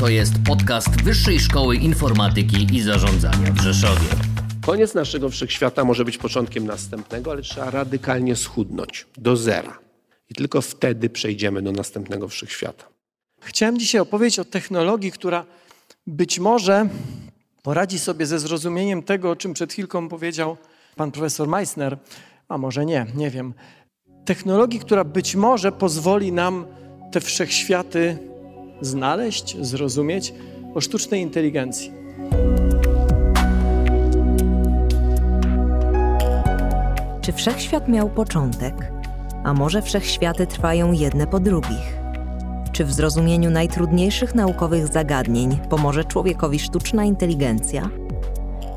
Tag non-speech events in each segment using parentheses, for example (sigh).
To jest podcast Wyższej Szkoły Informatyki i Zarządzania w Rzeszowie. Koniec naszego wszechświata może być początkiem następnego, ale trzeba radykalnie schudnąć do zera. I tylko wtedy przejdziemy do następnego wszechświata. Chciałem dzisiaj opowiedzieć o technologii, która być może poradzi sobie ze zrozumieniem tego, o czym przed chwilką powiedział pan profesor Meissner, a może nie, nie wiem. Technologii, która być może pozwoli nam te wszechświaty znaleźć, zrozumieć o sztucznej inteligencji. Czy wszechświat miał początek? A może wszechświaty trwają jedne po drugich? Czy w zrozumieniu najtrudniejszych naukowych zagadnień pomoże człowiekowi sztuczna inteligencja?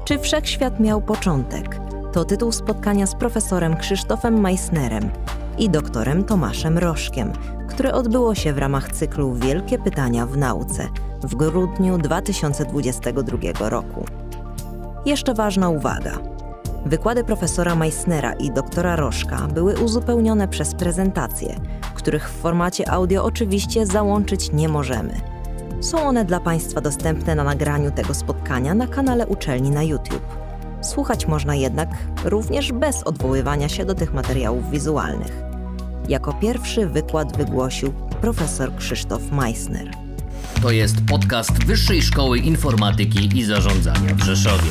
Czy wszechświat miał początek? To tytuł spotkania z profesorem Krzysztofem Meissnerem i doktorem Tomaszem Rożkiem, które odbyło się w ramach cyklu Wielkie Pytania w Nauce w grudniu 2022 roku. Jeszcze ważna uwaga. Wykłady profesora Meissnera i doktora Rożka były uzupełnione przez prezentacje, których w formacie audio oczywiście załączyć nie możemy. Są one dla Państwa dostępne na nagraniu tego spotkania na kanale uczelni na YouTube. Słuchać można jednak również bez odwoływania się do tych materiałów wizualnych. Jako pierwszy wykład wygłosił profesor Krzysztof Meissner. To jest podcast Wyższej Szkoły Informatyki i Zarządzania w Rzeszowie.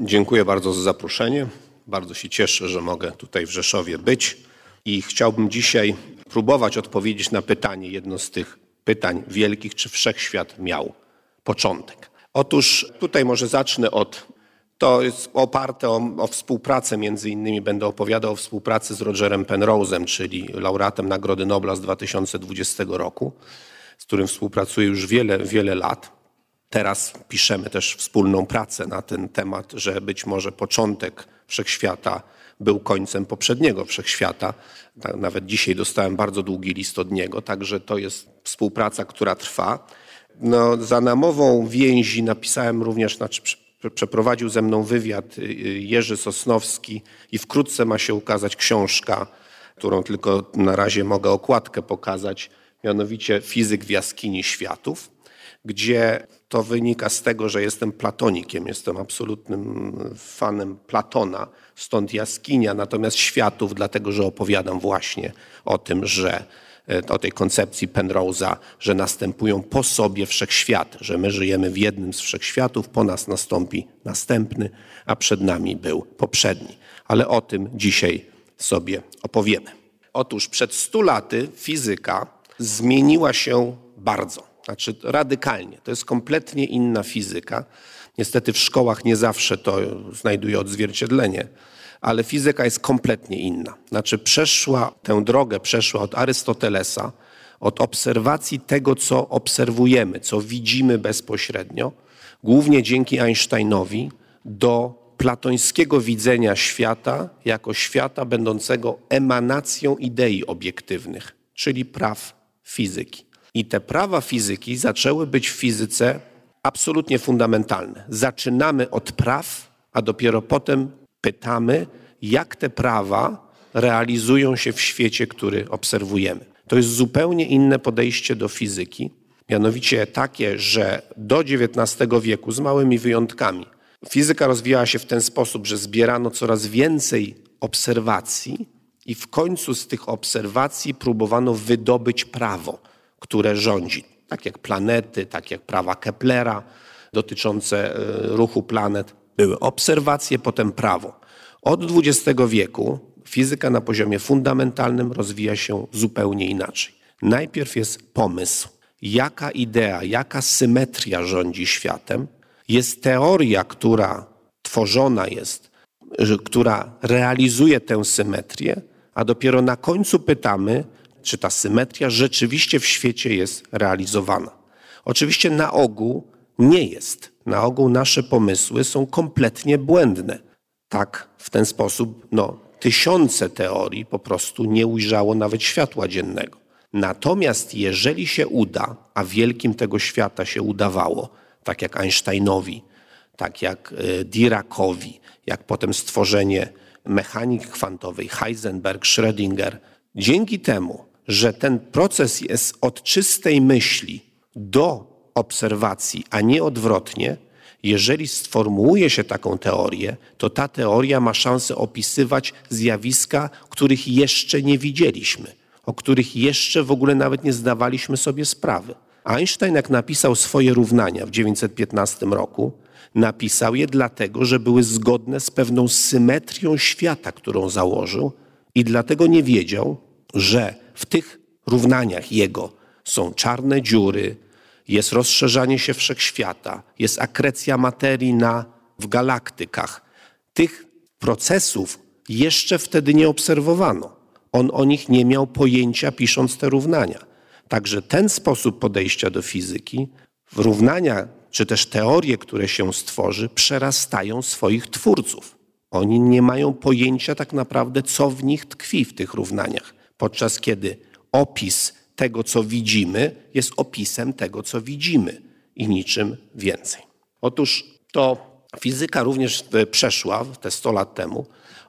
Dziękuję bardzo za zaproszenie. Bardzo się cieszę, że mogę tutaj w Rzeszowie być i chciałbym dzisiaj próbować odpowiedzieć na pytanie, jedno z tych pytań wielkich, czy wszechświat miał początek. Otóż tutaj może zacznę od, to jest oparte o, o współpracę, między innymi będę opowiadał o współpracy z Rogerem Penrose'em, czyli laureatem Nagrody Nobla z 2020 roku, z którym współpracuję już wiele, wiele lat. Teraz piszemy też wspólną pracę na ten temat, że być może początek wszechświata był końcem poprzedniego wszechświata. Nawet dzisiaj dostałem bardzo długi list od niego, także to jest współpraca, która trwa. No, za namową więzi napisałem również, znaczy przeprowadził ze mną wywiad y, y, Jerzy Sosnowski i wkrótce ma się ukazać książka, którą tylko na razie mogę okładkę pokazać, mianowicie Fizyk w jaskini światów, gdzie to wynika z tego, że jestem platonikiem, jestem absolutnym fanem Platona, stąd jaskinia, natomiast światów, dlatego że opowiadam właśnie o tym, że o tej koncepcji Penrose'a, że następują po sobie wszechświaty, że my żyjemy w jednym z wszechświatów, po nas nastąpi następny, a przed nami był poprzedni. Ale o tym dzisiaj sobie opowiemy. Otóż przed stu laty fizyka zmieniła się bardzo. Znaczy radykalnie. To jest kompletnie inna fizyka. Niestety w szkołach nie zawsze to znajduje odzwierciedlenie, ale fizyka jest kompletnie inna. Znaczy przeszła tę drogę, przeszła od Arystotelesa, od obserwacji tego, co obserwujemy, co widzimy bezpośrednio, głównie dzięki Einsteinowi, do platońskiego widzenia świata jako świata będącego emanacją idei obiektywnych, czyli praw fizyki. I te prawa fizyki zaczęły być w fizyce absolutnie fundamentalne. Zaczynamy od praw, a dopiero potem pytamy, jak te prawa realizują się w świecie, który obserwujemy. To jest zupełnie inne podejście do fizyki, mianowicie takie, że do XIX wieku, z małymi wyjątkami, fizyka rozwijała się w ten sposób, że zbierano coraz więcej obserwacji i w końcu z tych obserwacji próbowano wydobyć prawo które rządzi, tak jak planety, tak jak prawa Keplera dotyczące e, ruchu planet. Były obserwacje, potem prawo. Od XX wieku fizyka na poziomie fundamentalnym rozwija się zupełnie inaczej. Najpierw jest pomysł, jaka idea, jaka symetria rządzi światem. Jest teoria, która tworzona jest, która realizuje tę symetrię, a dopiero na końcu pytamy, czy ta symetria rzeczywiście w świecie jest realizowana. Oczywiście na ogół nie jest. Na ogół nasze pomysły są kompletnie błędne. Tak, w ten sposób, no, tysiące teorii po prostu nie ujrzało nawet światła dziennego. Natomiast jeżeli się uda, a wielkim tego świata się udawało, tak jak Einsteinowi, tak jak e, Diracowi, jak potem stworzenie mechaniki kwantowej, Heisenberg, Schrödinger, dzięki temu że ten proces jest od czystej myśli do obserwacji, a nie odwrotnie, jeżeli sformułuje się taką teorię, to ta teoria ma szansę opisywać zjawiska, których jeszcze nie widzieliśmy, o których jeszcze w ogóle nawet nie zdawaliśmy sobie sprawy. Einstein, jak napisał swoje równania w 1915 roku, napisał je dlatego, że były zgodne z pewną symetrią świata, którą założył, i dlatego nie wiedział, że w tych równaniach jego są czarne dziury, jest rozszerzanie się wszechświata, jest akrecja materii na, w galaktykach. Tych procesów jeszcze wtedy nie obserwowano. On o nich nie miał pojęcia, pisząc te równania. Także ten sposób podejścia do fizyki, równania czy też teorie, które się stworzy, przerastają swoich twórców. Oni nie mają pojęcia tak naprawdę, co w nich tkwi w tych równaniach, podczas kiedy opis tego, co widzimy, jest opisem tego, co widzimy i niczym więcej. Otóż to fizyka również przeszła te 100 lat temu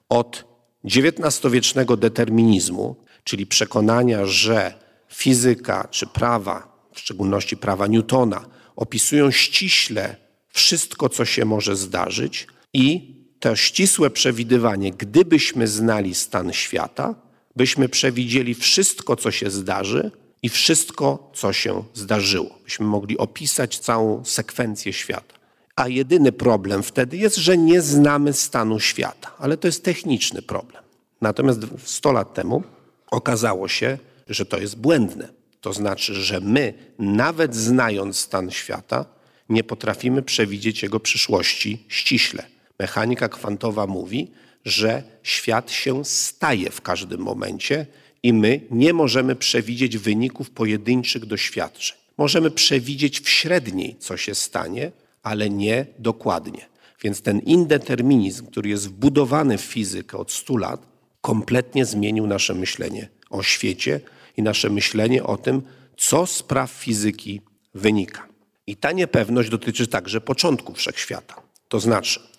od XIX-wiecznego determinizmu, czyli przekonania, że fizyka czy prawa, w szczególności prawa Newtona, opisują ściśle wszystko, co się może zdarzyć i to ścisłe przewidywanie, gdybyśmy znali stan świata, byśmy przewidzieli wszystko, co się zdarzy i wszystko, co się zdarzyło. Byśmy mogli opisać całą sekwencję świata. A jedyny problem wtedy jest, że nie znamy stanu świata, ale to jest techniczny problem. Natomiast 100 lat temu okazało się, że to jest błędne. To znaczy, że my, nawet znając stan świata, nie potrafimy przewidzieć jego przyszłości ściśle. Mechanika kwantowa mówi, że świat się staje w każdym momencie i my nie możemy przewidzieć wyników pojedynczych doświadczeń. Możemy przewidzieć w średniej, co się stanie, ale nie dokładnie. Więc ten indeterminizm, który jest wbudowany w fizykę od 100 lat, kompletnie zmienił nasze myślenie o świecie i nasze myślenie o tym, co z praw fizyki wynika. I ta niepewność dotyczy także początku wszechświata. To znaczy,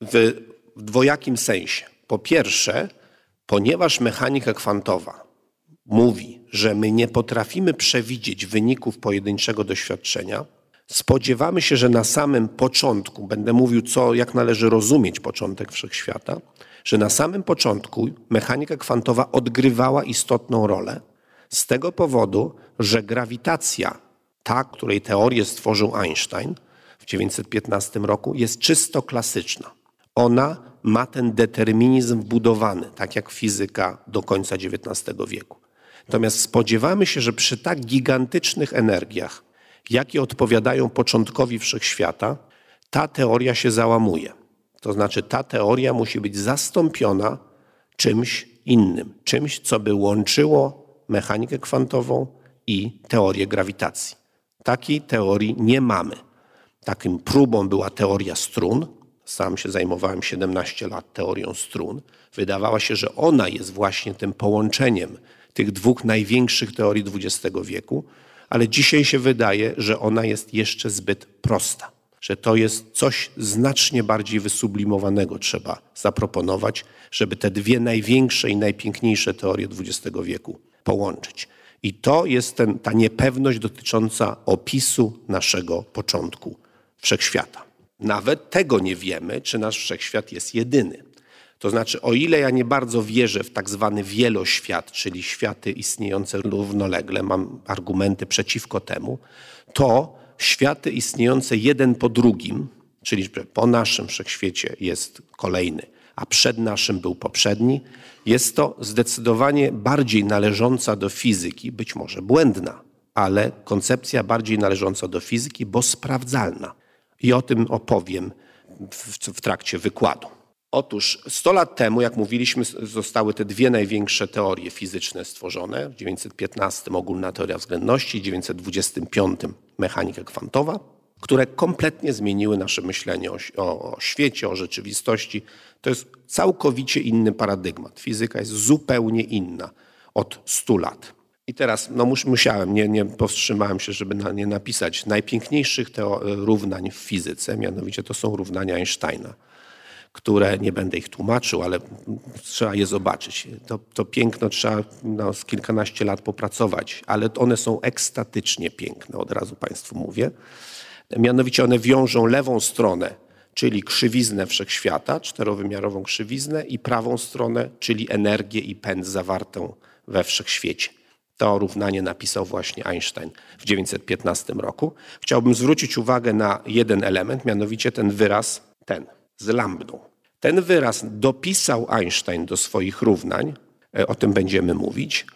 w dwojakim sensie. Po pierwsze, ponieważ mechanika kwantowa mówi, że my nie potrafimy przewidzieć wyników pojedynczego doświadczenia, spodziewamy się, że na samym początku, będę mówił, co, jak należy rozumieć początek wszechświata, że na samym początku mechanika kwantowa odgrywała istotną rolę z tego powodu, że grawitacja, ta, której teorię stworzył Einstein w 1915 roku, jest czysto klasyczna. Ona ma ten determinizm wbudowany, tak jak fizyka do końca XIX wieku. Natomiast spodziewamy się, że przy tak gigantycznych energiach, jakie odpowiadają początkowi wszechświata, ta teoria się załamuje. To znaczy, ta teoria musi być zastąpiona czymś innym, czymś, co by łączyło mechanikę kwantową i teorię grawitacji. Takiej teorii nie mamy. Takim próbą była teoria strun. Sam się zajmowałem 17 lat teorią strun. Wydawało się, że ona jest właśnie tym połączeniem tych dwóch największych teorii XX wieku, ale dzisiaj się wydaje, że ona jest jeszcze zbyt prosta, że to jest coś znacznie bardziej wysublimowanego trzeba zaproponować, żeby te dwie największe i najpiękniejsze teorie XX wieku połączyć. I to jest ten, ta niepewność dotycząca opisu naszego początku wszechświata. Nawet tego nie wiemy, czy nasz wszechświat jest jedyny. To znaczy, o ile ja nie bardzo wierzę w tak zwany wieloświat, czyli światy istniejące równolegle, mam argumenty przeciwko temu, to światy istniejące jeden po drugim, czyli po naszym wszechświecie jest kolejny, a przed naszym był poprzedni, jest to zdecydowanie bardziej należąca do fizyki, być może błędna, ale koncepcja bardziej należąca do fizyki, bo sprawdzalna. I o tym opowiem w, w trakcie wykładu. Otóż 100 lat temu, jak mówiliśmy, zostały te dwie największe teorie fizyczne stworzone. W 1915 ogólna teoria względności, w 1925 mechanika kwantowa, które kompletnie zmieniły nasze myślenie o, o, o świecie, o rzeczywistości. To jest całkowicie inny paradygmat. Fizyka jest zupełnie inna od 100 lat. I teraz no, musiałem, nie, nie powstrzymałem się, żeby na, nie napisać najpiękniejszych równań w fizyce, mianowicie to są równania Einsteina które nie będę ich tłumaczył, ale trzeba je zobaczyć. To, to piękno trzeba no, z kilkanaście lat popracować, ale one są ekstatycznie piękne, od razu Państwu mówię. Mianowicie one wiążą lewą stronę, czyli krzywiznę wszechświata, czterowymiarową krzywiznę, i prawą stronę, czyli energię i pęd zawartą we wszechświecie. To równanie napisał właśnie Einstein w 1915 roku. Chciałbym zwrócić uwagę na jeden element, mianowicie ten wyraz, ten, z lambdą. Ten wyraz dopisał Einstein do swoich równań, e, o tym będziemy mówić,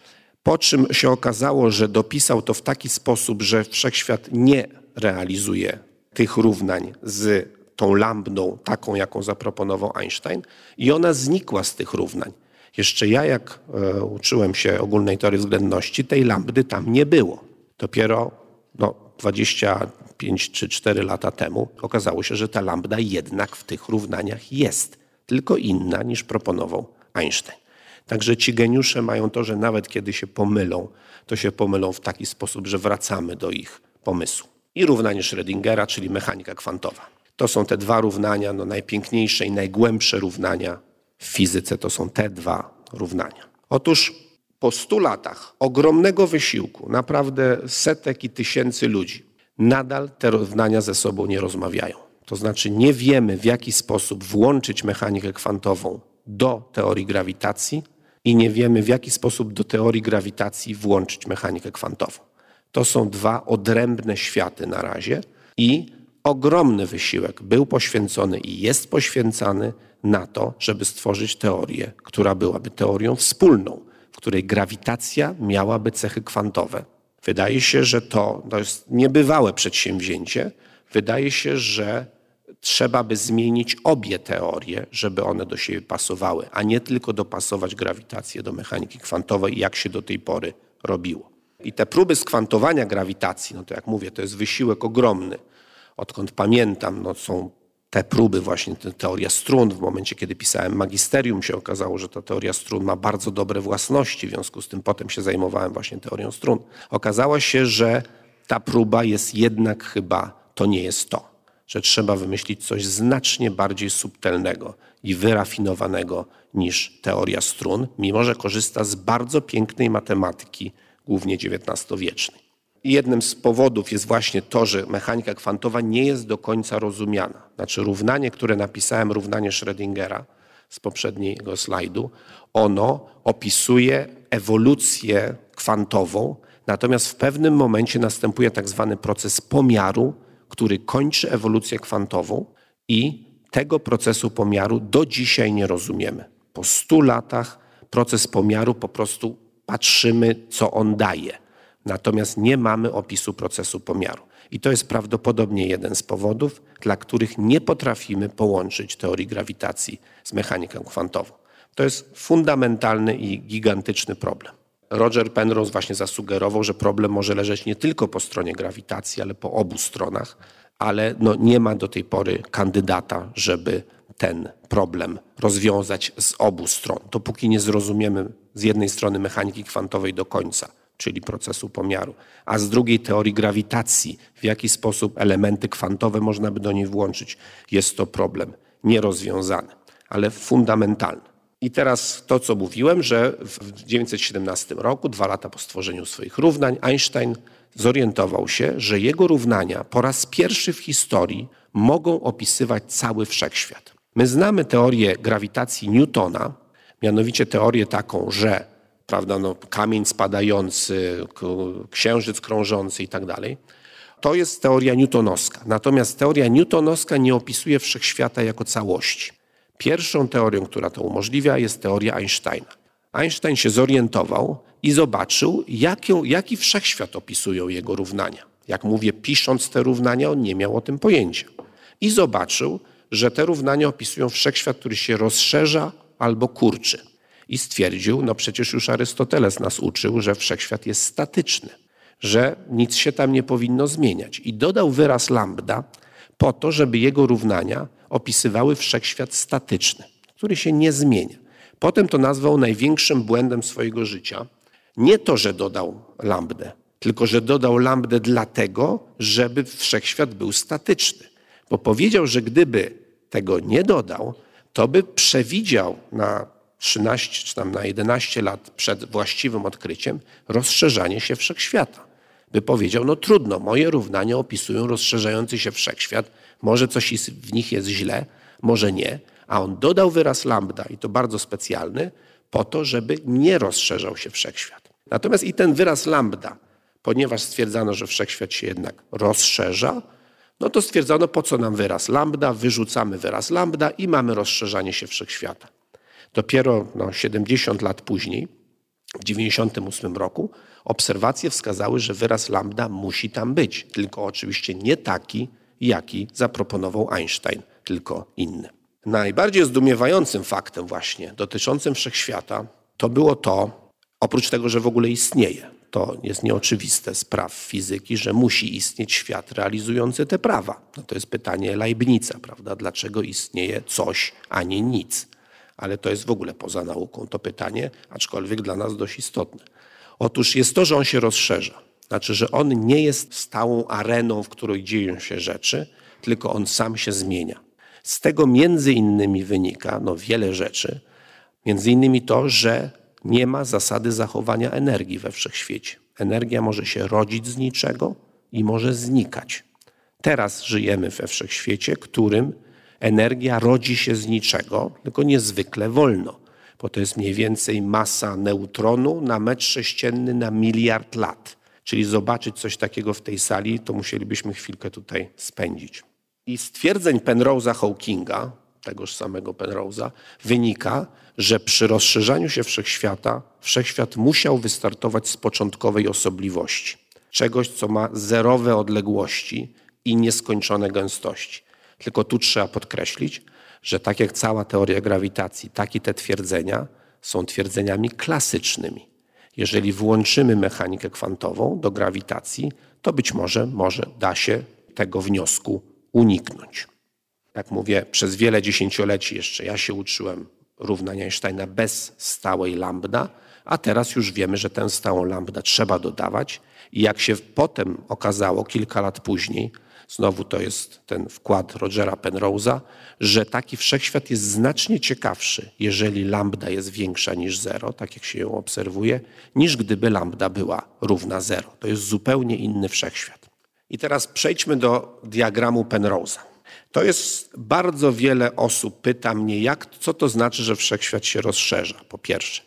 po czym się okazało, że dopisał to w taki sposób, że wszechświat nie realizuje tych równań z tą lambdą, taką jaką zaproponował Einstein, i ona znikła z tych równań. Jeszcze ja, jak e, uczyłem się ogólnej teorii względności, tej lambdy tam nie było. Dopiero no, 25 czy 4 lata temu okazało się, że ta lambda jednak w tych równaniach jest, tylko inna niż proponował Einstein. Także ci geniusze mają to, że nawet kiedy się pomylą, to się pomylą w taki sposób, że wracamy do ich pomysłu. I równanie Schrödingera, czyli mechanika kwantowa. To są te dwa równania, no najpiękniejsze i najgłębsze równania w fizyce to są te dwa równania. Otóż po stu latach ogromnego wysiłku, naprawdę setek i tysięcy ludzi, nadal te równania ze sobą nie rozmawiają. To znaczy nie wiemy, w jaki sposób włączyć mechanikę kwantową do teorii grawitacji i nie wiemy, w jaki sposób do teorii grawitacji włączyć mechanikę kwantową. To są dwa odrębne światy na razie i ogromny wysiłek był poświęcony i jest poświęcany na to, żeby stworzyć teorię, która byłaby teorią wspólną, w której grawitacja miałaby cechy kwantowe. Wydaje się, że to, to jest niebywałe przedsięwzięcie. Wydaje się, że trzeba by zmienić obie teorie, żeby one do siebie pasowały, a nie tylko dopasować grawitację do mechaniki kwantowej, jak się do tej pory robiło. I te próby skwantowania grawitacji, no to jak mówię, to jest wysiłek ogromny. Odkąd pamiętam, no są te próby, właśnie te teoria strun, w momencie kiedy pisałem magisterium, się okazało, że ta teoria strun ma bardzo dobre własności, w związku z tym potem się zajmowałem właśnie teorią strun. Okazało się, że ta próba jest jednak chyba, to nie jest to, że trzeba wymyślić coś znacznie bardziej subtelnego i wyrafinowanego niż teoria strun, mimo że korzysta z bardzo pięknej matematyki, głównie XIX-wiecznej. Jednym z powodów jest właśnie to, że mechanika kwantowa nie jest do końca rozumiana. Znaczy równanie, które napisałem, równanie Schrödingera z poprzedniego slajdu, ono opisuje ewolucję kwantową, natomiast w pewnym momencie następuje tak zwany proces pomiaru, który kończy ewolucję kwantową i tego procesu pomiaru do dzisiaj nie rozumiemy. Po stu latach proces pomiaru po prostu patrzymy, co on daje. Natomiast nie mamy opisu procesu pomiaru. I to jest prawdopodobnie jeden z powodów, dla których nie potrafimy połączyć teorii grawitacji z mechaniką kwantową. To jest fundamentalny i gigantyczny problem. Roger Penrose właśnie zasugerował, że problem może leżeć nie tylko po stronie grawitacji, ale po obu stronach, ale no nie ma do tej pory kandydata, żeby ten problem rozwiązać z obu stron. Dopóki nie zrozumiemy z jednej strony mechaniki kwantowej do końca, czyli procesu pomiaru, a z drugiej teorii grawitacji, w jaki sposób elementy kwantowe można by do niej włączyć. Jest to problem nierozwiązany, ale fundamentalny. I teraz to, co mówiłem, że w 1917 roku, dwa lata po stworzeniu swoich równań, Einstein zorientował się, że jego równania po raz pierwszy w historii mogą opisywać cały wszechświat. My znamy teorię grawitacji Newtona, mianowicie teorię taką, że prawda, no, kamień spadający, księżyc krążący i tak dalej. To jest teoria newtonowska. Natomiast teoria newtonowska nie opisuje wszechświata jako całości. Pierwszą teorią, która to umożliwia, jest teoria Einsteina. Einstein się zorientował i zobaczył, jaki wszechświat opisują jego równania. Jak mówię, pisząc te równania, on nie miał o tym pojęcia. I zobaczył, że te równania opisują wszechświat, który się rozszerza albo kurczy i stwierdził, no przecież już Arystoteles nas uczył, że wszechświat jest statyczny, że nic się tam nie powinno zmieniać. I dodał wyraz lambda po to, żeby jego równania opisywały wszechświat statyczny, który się nie zmienia. Potem to nazwał największym błędem swojego życia. Nie to, że dodał lambdę, tylko że dodał lambdę dlatego, żeby wszechświat był statyczny. Bo powiedział, że gdyby tego nie dodał, to by przewidział na 13 czy tam na 11 lat przed właściwym odkryciem rozszerzanie się wszechświata. By powiedział, no trudno, moje równania opisują rozszerzający się wszechświat, może coś w nich jest źle, może nie, a on dodał wyraz lambda i to bardzo specjalny, po to, żeby nie rozszerzał się wszechświat. Natomiast i ten wyraz lambda, ponieważ stwierdzano, że wszechświat się jednak rozszerza, no to stwierdzono, po co nam wyraz lambda, wyrzucamy wyraz lambda i mamy rozszerzanie się wszechświata. Dopiero no, 70 lat później, w 98 roku, obserwacje wskazały, że wyraz lambda musi tam być, tylko oczywiście nie taki, jaki zaproponował Einstein, tylko inny. Najbardziej zdumiewającym faktem właśnie dotyczącym wszechświata to było to, oprócz tego, że w ogóle istnieje, to jest nieoczywiste z praw fizyki, że musi istnieć świat realizujący te prawa. No to jest pytanie Leibnica, prawda? Dlaczego istnieje coś, a nie nic? Ale to jest w ogóle poza nauką to pytanie, aczkolwiek dla nas dość istotne. Otóż jest to, że on się rozszerza. Znaczy, że on nie jest stałą areną, w której dzieją się rzeczy, tylko on sam się zmienia. Z tego między innymi wynika no, wiele rzeczy. Między innymi to, że nie ma zasady zachowania energii we wszechświecie. Energia może się rodzić z niczego i może znikać. Teraz żyjemy we wszechświecie, którym energia rodzi się z niczego, tylko niezwykle wolno, bo to jest mniej więcej masa neutronu na metr sześcienny na miliard lat. Czyli zobaczyć coś takiego w tej sali, to musielibyśmy chwilkę tutaj spędzić. I stwierdzeń Penrose'a Hawkinga, tegoż samego Penrose'a, wynika, że przy rozszerzaniu się wszechświata, wszechświat musiał wystartować z początkowej osobliwości. Czegoś, co ma zerowe odległości i nieskończone gęstości. Tylko tu trzeba podkreślić, że tak jak cała teoria grawitacji, tak i te twierdzenia są twierdzeniami klasycznymi. Jeżeli włączymy mechanikę kwantową do grawitacji, to być może, może da się tego wniosku uniknąć. Jak mówię, przez wiele dziesięcioleci jeszcze ja się uczyłem równania Einsteina bez stałej lambda, a teraz już wiemy, że tę stałą lambda trzeba dodawać. I jak się potem okazało, kilka lat później, znowu to jest ten wkład Rogera Penrose'a, że taki wszechświat jest znacznie ciekawszy, jeżeli lambda jest większa niż zero, tak jak się ją obserwuje, niż gdyby lambda była równa zero. To jest zupełnie inny wszechświat. I teraz przejdźmy do diagramu Penrose'a. To jest bardzo wiele osób pyta mnie, jak, co to znaczy, że wszechświat się rozszerza, po pierwsze.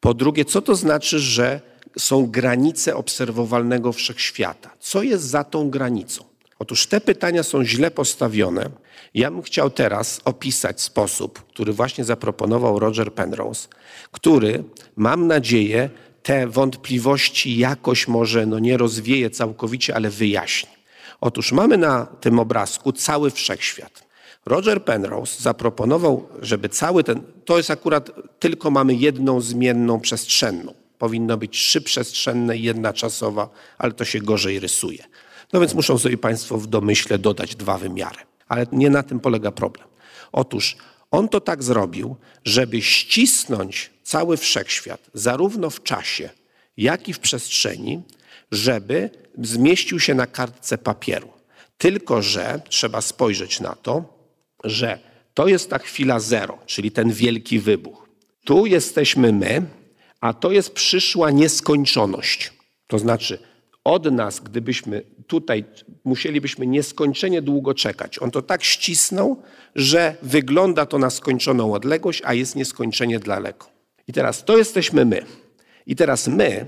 Po drugie, co to znaczy, że są granice obserwowalnego wszechświata? Co jest za tą granicą? Otóż te pytania są źle postawione. Ja bym chciał teraz opisać sposób, który właśnie zaproponował Roger Penrose, który, mam nadzieję, te wątpliwości jakoś może no nie rozwieje całkowicie, ale wyjaśni. Otóż mamy na tym obrazku cały wszechświat. Roger Penrose zaproponował, żeby cały ten, to jest akurat tylko mamy jedną zmienną przestrzenną. Powinno być trzy przestrzenne i jedna czasowa, ale to się gorzej rysuje. No więc muszą sobie Państwo w domyśle dodać dwa wymiary. Ale nie na tym polega problem. Otóż on to tak zrobił, żeby ścisnąć cały wszechświat, zarówno w czasie, jak i w przestrzeni, żeby zmieścił się na kartce papieru. Tylko, że trzeba spojrzeć na to, że to jest ta chwila zero, czyli ten wielki wybuch. Tu jesteśmy my, a to jest przyszła nieskończoność. To znaczy, od nas, gdybyśmy tutaj musielibyśmy nieskończenie długo czekać. On to tak ścisnął, że wygląda to na skończoną odległość, a jest nieskończenie daleko. I teraz to jesteśmy my. I teraz my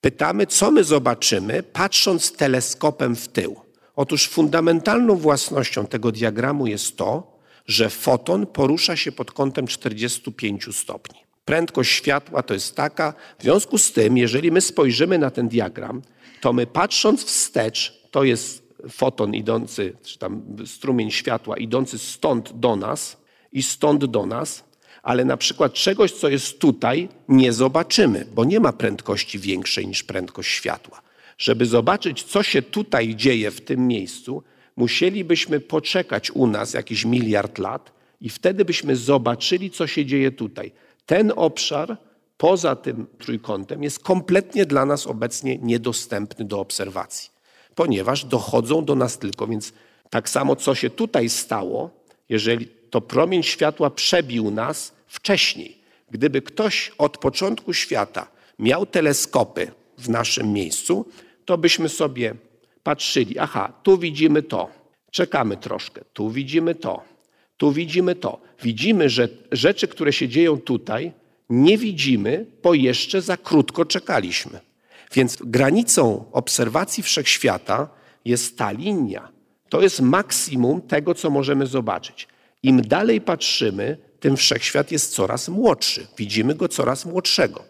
pytamy, co my zobaczymy, patrząc teleskopem w tył. Otóż fundamentalną własnością tego diagramu jest to, że foton porusza się pod kątem 45 stopni. Prędkość światła to jest taka, w związku z tym, jeżeli my spojrzymy na ten diagram, to my patrząc wstecz, to jest foton idący, czy tam strumień światła idący stąd do nas i stąd do nas, ale na przykład czegoś, co jest tutaj, nie zobaczymy, bo nie ma prędkości większej niż prędkość światła. Żeby zobaczyć, co się tutaj dzieje w tym miejscu, musielibyśmy poczekać u nas jakiś miliard lat i wtedy byśmy zobaczyli, co się dzieje tutaj. Ten obszar poza tym trójkątem jest kompletnie dla nas obecnie niedostępny do obserwacji, ponieważ dochodzą do nas tylko, więc tak samo co się tutaj stało, jeżeli to promień światła przebił nas wcześniej. Gdyby ktoś od początku świata miał teleskopy w naszym miejscu, to byśmy sobie patrzyli, aha, tu widzimy to, czekamy troszkę, tu widzimy to, tu widzimy to. Widzimy, że rzeczy, które się dzieją tutaj, nie widzimy, bo jeszcze za krótko czekaliśmy. Więc granicą obserwacji wszechświata jest ta linia. To jest maksimum tego, co możemy zobaczyć. Im dalej patrzymy, tym wszechświat jest coraz młodszy. Widzimy go coraz młodszego.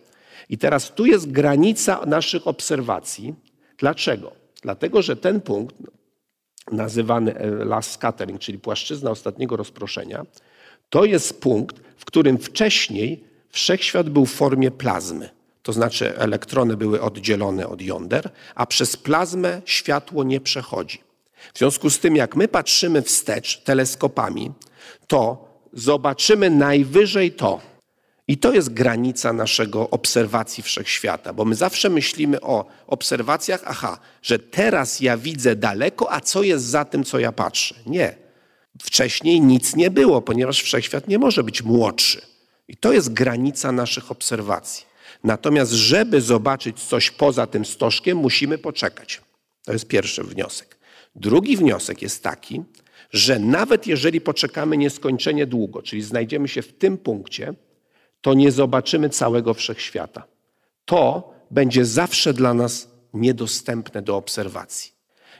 I teraz tu jest granica naszych obserwacji. Dlaczego? Dlatego, że ten punkt, nazywany e, last scattering, czyli płaszczyzna ostatniego rozproszenia, to jest punkt, w którym wcześniej wszechświat był w formie plazmy. To znaczy elektrony były oddzielone od jąder, a przez plazmę światło nie przechodzi. W związku z tym, jak my patrzymy wstecz teleskopami, to zobaczymy najwyżej to. I to jest granica naszego obserwacji wszechświata, bo my zawsze myślimy o obserwacjach, aha, że teraz ja widzę daleko, a co jest za tym, co ja patrzę? Nie. Wcześniej nic nie było, ponieważ wszechświat nie może być młodszy. I to jest granica naszych obserwacji. Natomiast, żeby zobaczyć coś poza tym stożkiem, musimy poczekać. To jest pierwszy wniosek. Drugi wniosek jest taki, że nawet jeżeli poczekamy nieskończenie długo, czyli znajdziemy się w tym punkcie, to nie zobaczymy całego wszechświata. To będzie zawsze dla nas niedostępne do obserwacji.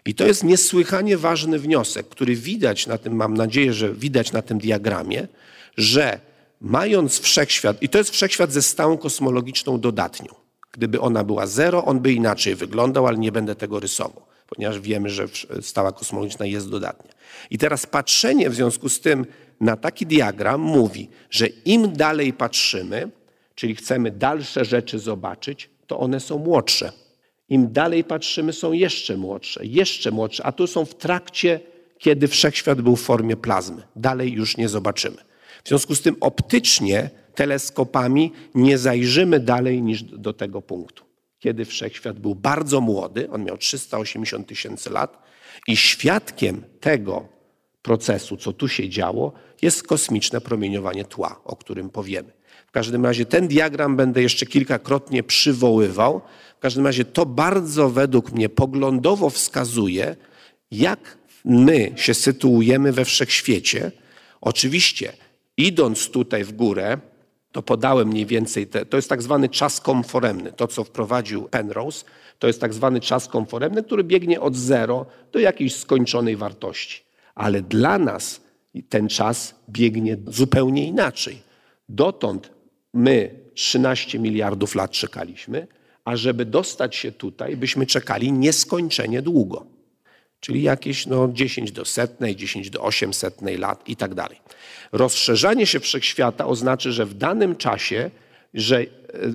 I to jest niesłychanie ważny wniosek, który widać na tym, mam nadzieję, że widać na tym diagramie, że mając wszechświat, i to jest wszechświat ze stałą kosmologiczną dodatnią. Gdyby ona była zero, on by inaczej wyglądał, ale nie będę tego rysował, ponieważ wiemy, że stała kosmologiczna jest dodatnia. I teraz patrzenie w związku z tym na taki diagram mówi, że im dalej patrzymy, czyli chcemy dalsze rzeczy zobaczyć, to one są młodsze. Im dalej patrzymy, są jeszcze młodsze, jeszcze młodsze, a tu są w trakcie, kiedy wszechświat był w formie plazmy. Dalej już nie zobaczymy. W związku z tym optycznie teleskopami nie zajrzymy dalej niż do tego punktu. Kiedy wszechświat był bardzo młody, on miał 380 tysięcy lat, i świadkiem tego procesu, co tu się działo, jest kosmiczne promieniowanie tła, o którym powiemy. W każdym razie ten diagram będę jeszcze kilkakrotnie przywoływał. W każdym razie to bardzo według mnie poglądowo wskazuje, jak my się sytuujemy we wszechświecie. Oczywiście Idąc tutaj w górę, to podałem mniej więcej, te, to jest tak zwany czas konforemny. To, co wprowadził Penrose, to jest tak zwany czas konforemny, który biegnie od zero do jakiejś skończonej wartości. Ale dla nas ten czas biegnie zupełnie inaczej. Dotąd my 13 miliardów lat czekaliśmy, a żeby dostać się tutaj, byśmy czekali nieskończenie długo czyli jakieś no, 10 do setnej, 10 do 800 lat i tak dalej. Rozszerzanie się wszechświata oznacza, że w danym czasie, że e,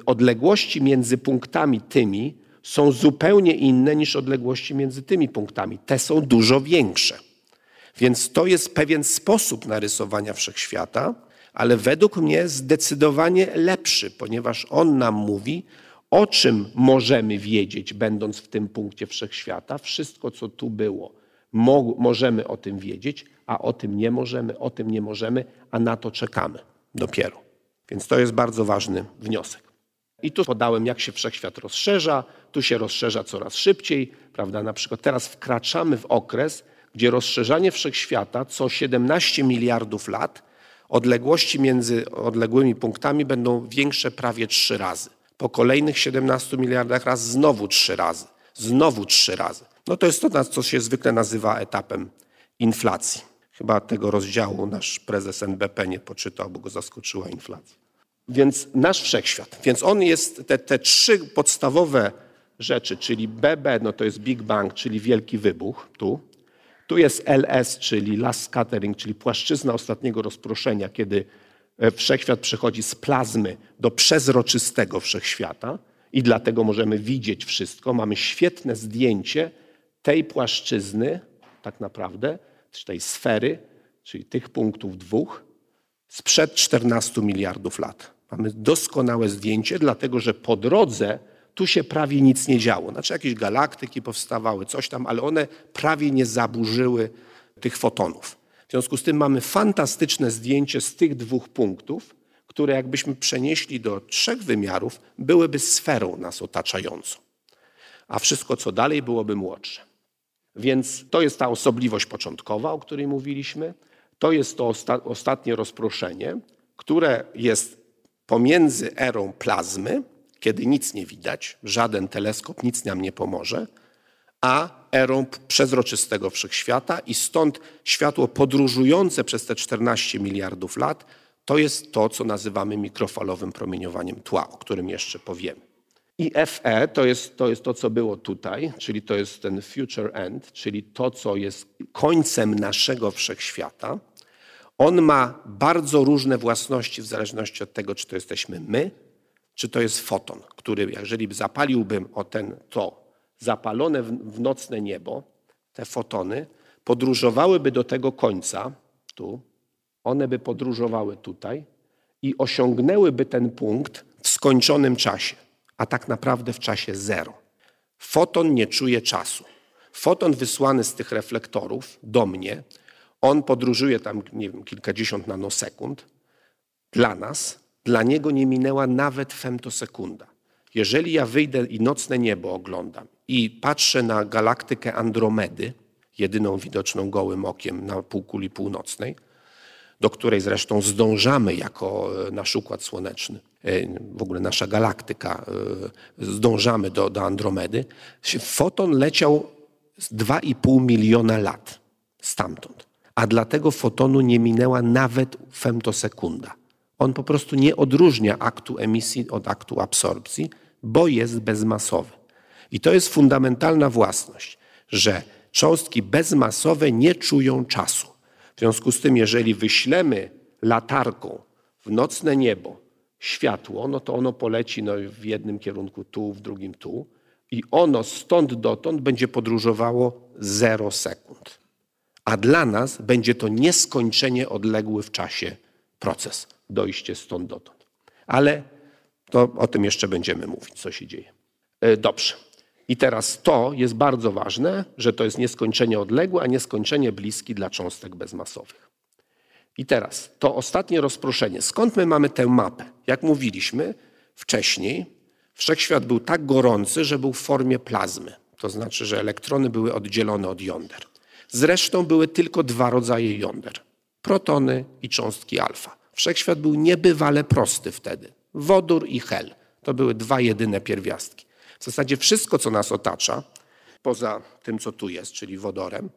odległości między punktami tymi są zupełnie inne niż odległości między tymi punktami. Te są dużo większe. Więc to jest pewien sposób narysowania wszechświata, ale według mnie zdecydowanie lepszy, ponieważ on nam mówi o czym możemy wiedzieć, będąc w tym punkcie wszechświata? Wszystko, co tu było, mo możemy o tym wiedzieć, a o tym nie możemy, o tym nie możemy, a na to czekamy dopiero. Więc to jest bardzo ważny wniosek. I tu podałem, jak się wszechświat rozszerza, tu się rozszerza coraz szybciej, prawda? Na przykład teraz wkraczamy w okres, gdzie rozszerzanie wszechświata co 17 miliardów lat, odległości między odległymi punktami będą większe prawie trzy razy po kolejnych 17 miliardach raz znowu trzy razy, znowu trzy razy. No to jest to, co się zwykle nazywa etapem inflacji. Chyba tego rozdziału nasz prezes NBP nie poczytał, bo go zaskoczyła inflacja. Więc nasz wszechświat. Więc on jest, te, te trzy podstawowe rzeczy, czyli BB, no to jest Big Bang, czyli wielki wybuch, tu. Tu jest LS, czyli last scattering, czyli płaszczyzna ostatniego rozproszenia, kiedy wszechświat przechodzi z plazmy do przezroczystego wszechświata i dlatego możemy widzieć wszystko. Mamy świetne zdjęcie tej płaszczyzny, tak naprawdę, tej sfery, czyli tych punktów dwóch, sprzed 14 miliardów lat. Mamy doskonałe zdjęcie, dlatego że po drodze tu się prawie nic nie działo. Znaczy jakieś galaktyki powstawały, coś tam, ale one prawie nie zaburzyły tych fotonów. W związku z tym mamy fantastyczne zdjęcie z tych dwóch punktów, które jakbyśmy przenieśli do trzech wymiarów, byłyby sferą nas otaczającą. A wszystko, co dalej, byłoby młodsze. Więc to jest ta osobliwość początkowa, o której mówiliśmy. To jest to osta ostatnie rozproszenie, które jest pomiędzy erą plazmy, kiedy nic nie widać, żaden teleskop nic nam nie pomoże, a erą przezroczystego wszechświata i stąd światło podróżujące przez te 14 miliardów lat to jest to, co nazywamy mikrofalowym promieniowaniem tła, o którym jeszcze powiemy. I FE to jest, to jest to, co było tutaj, czyli to jest ten future end, czyli to, co jest końcem naszego wszechświata. On ma bardzo różne własności w zależności od tego, czy to jesteśmy my, czy to jest foton, który jeżeli zapaliłbym o ten to zapalone w nocne niebo, te fotony podróżowałyby do tego końca, tu, one by podróżowały tutaj i osiągnęłyby ten punkt w skończonym czasie, a tak naprawdę w czasie zero. Foton nie czuje czasu. Foton wysłany z tych reflektorów do mnie, on podróżuje tam, nie wiem, kilkadziesiąt nanosekund. Dla nas, dla niego nie minęła nawet femtosekunda. Jeżeli ja wyjdę i nocne niebo oglądam i patrzę na galaktykę Andromedy, jedyną widoczną gołym okiem na półkuli północnej, do której zresztą zdążamy jako e, nasz układ słoneczny, e, w ogóle nasza galaktyka, e, zdążamy do, do Andromedy, foton leciał 2,5 miliona lat stamtąd. A dla tego fotonu nie minęła nawet femtosekunda. On po prostu nie odróżnia aktu emisji od aktu absorpcji, bo jest bezmasowy. I to jest fundamentalna własność, że cząstki bezmasowe nie czują czasu. W związku z tym, jeżeli wyślemy latarką w nocne niebo światło, no to ono poleci no, w jednym kierunku tu, w drugim tu i ono stąd dotąd będzie podróżowało 0 sekund. A dla nas będzie to nieskończenie odległy w czasie proces, dojście stąd dotąd. Ale to o tym jeszcze będziemy mówić, co się dzieje. E, dobrze. I teraz to jest bardzo ważne, że to jest nieskończenie odległe, a nieskończenie bliski dla cząstek bezmasowych. I teraz to ostatnie rozproszenie. Skąd my mamy tę mapę? Jak mówiliśmy wcześniej, wszechświat był tak gorący, że był w formie plazmy. To znaczy, że elektrony były oddzielone od jąder. Zresztą były tylko dwa rodzaje jąder: protony i cząstki alfa. Wszechświat był niebywale prosty wtedy. Wodór i hel to były dwa jedyne pierwiastki. W zasadzie wszystko, co nas otacza, poza tym, co tu jest, czyli wodorem,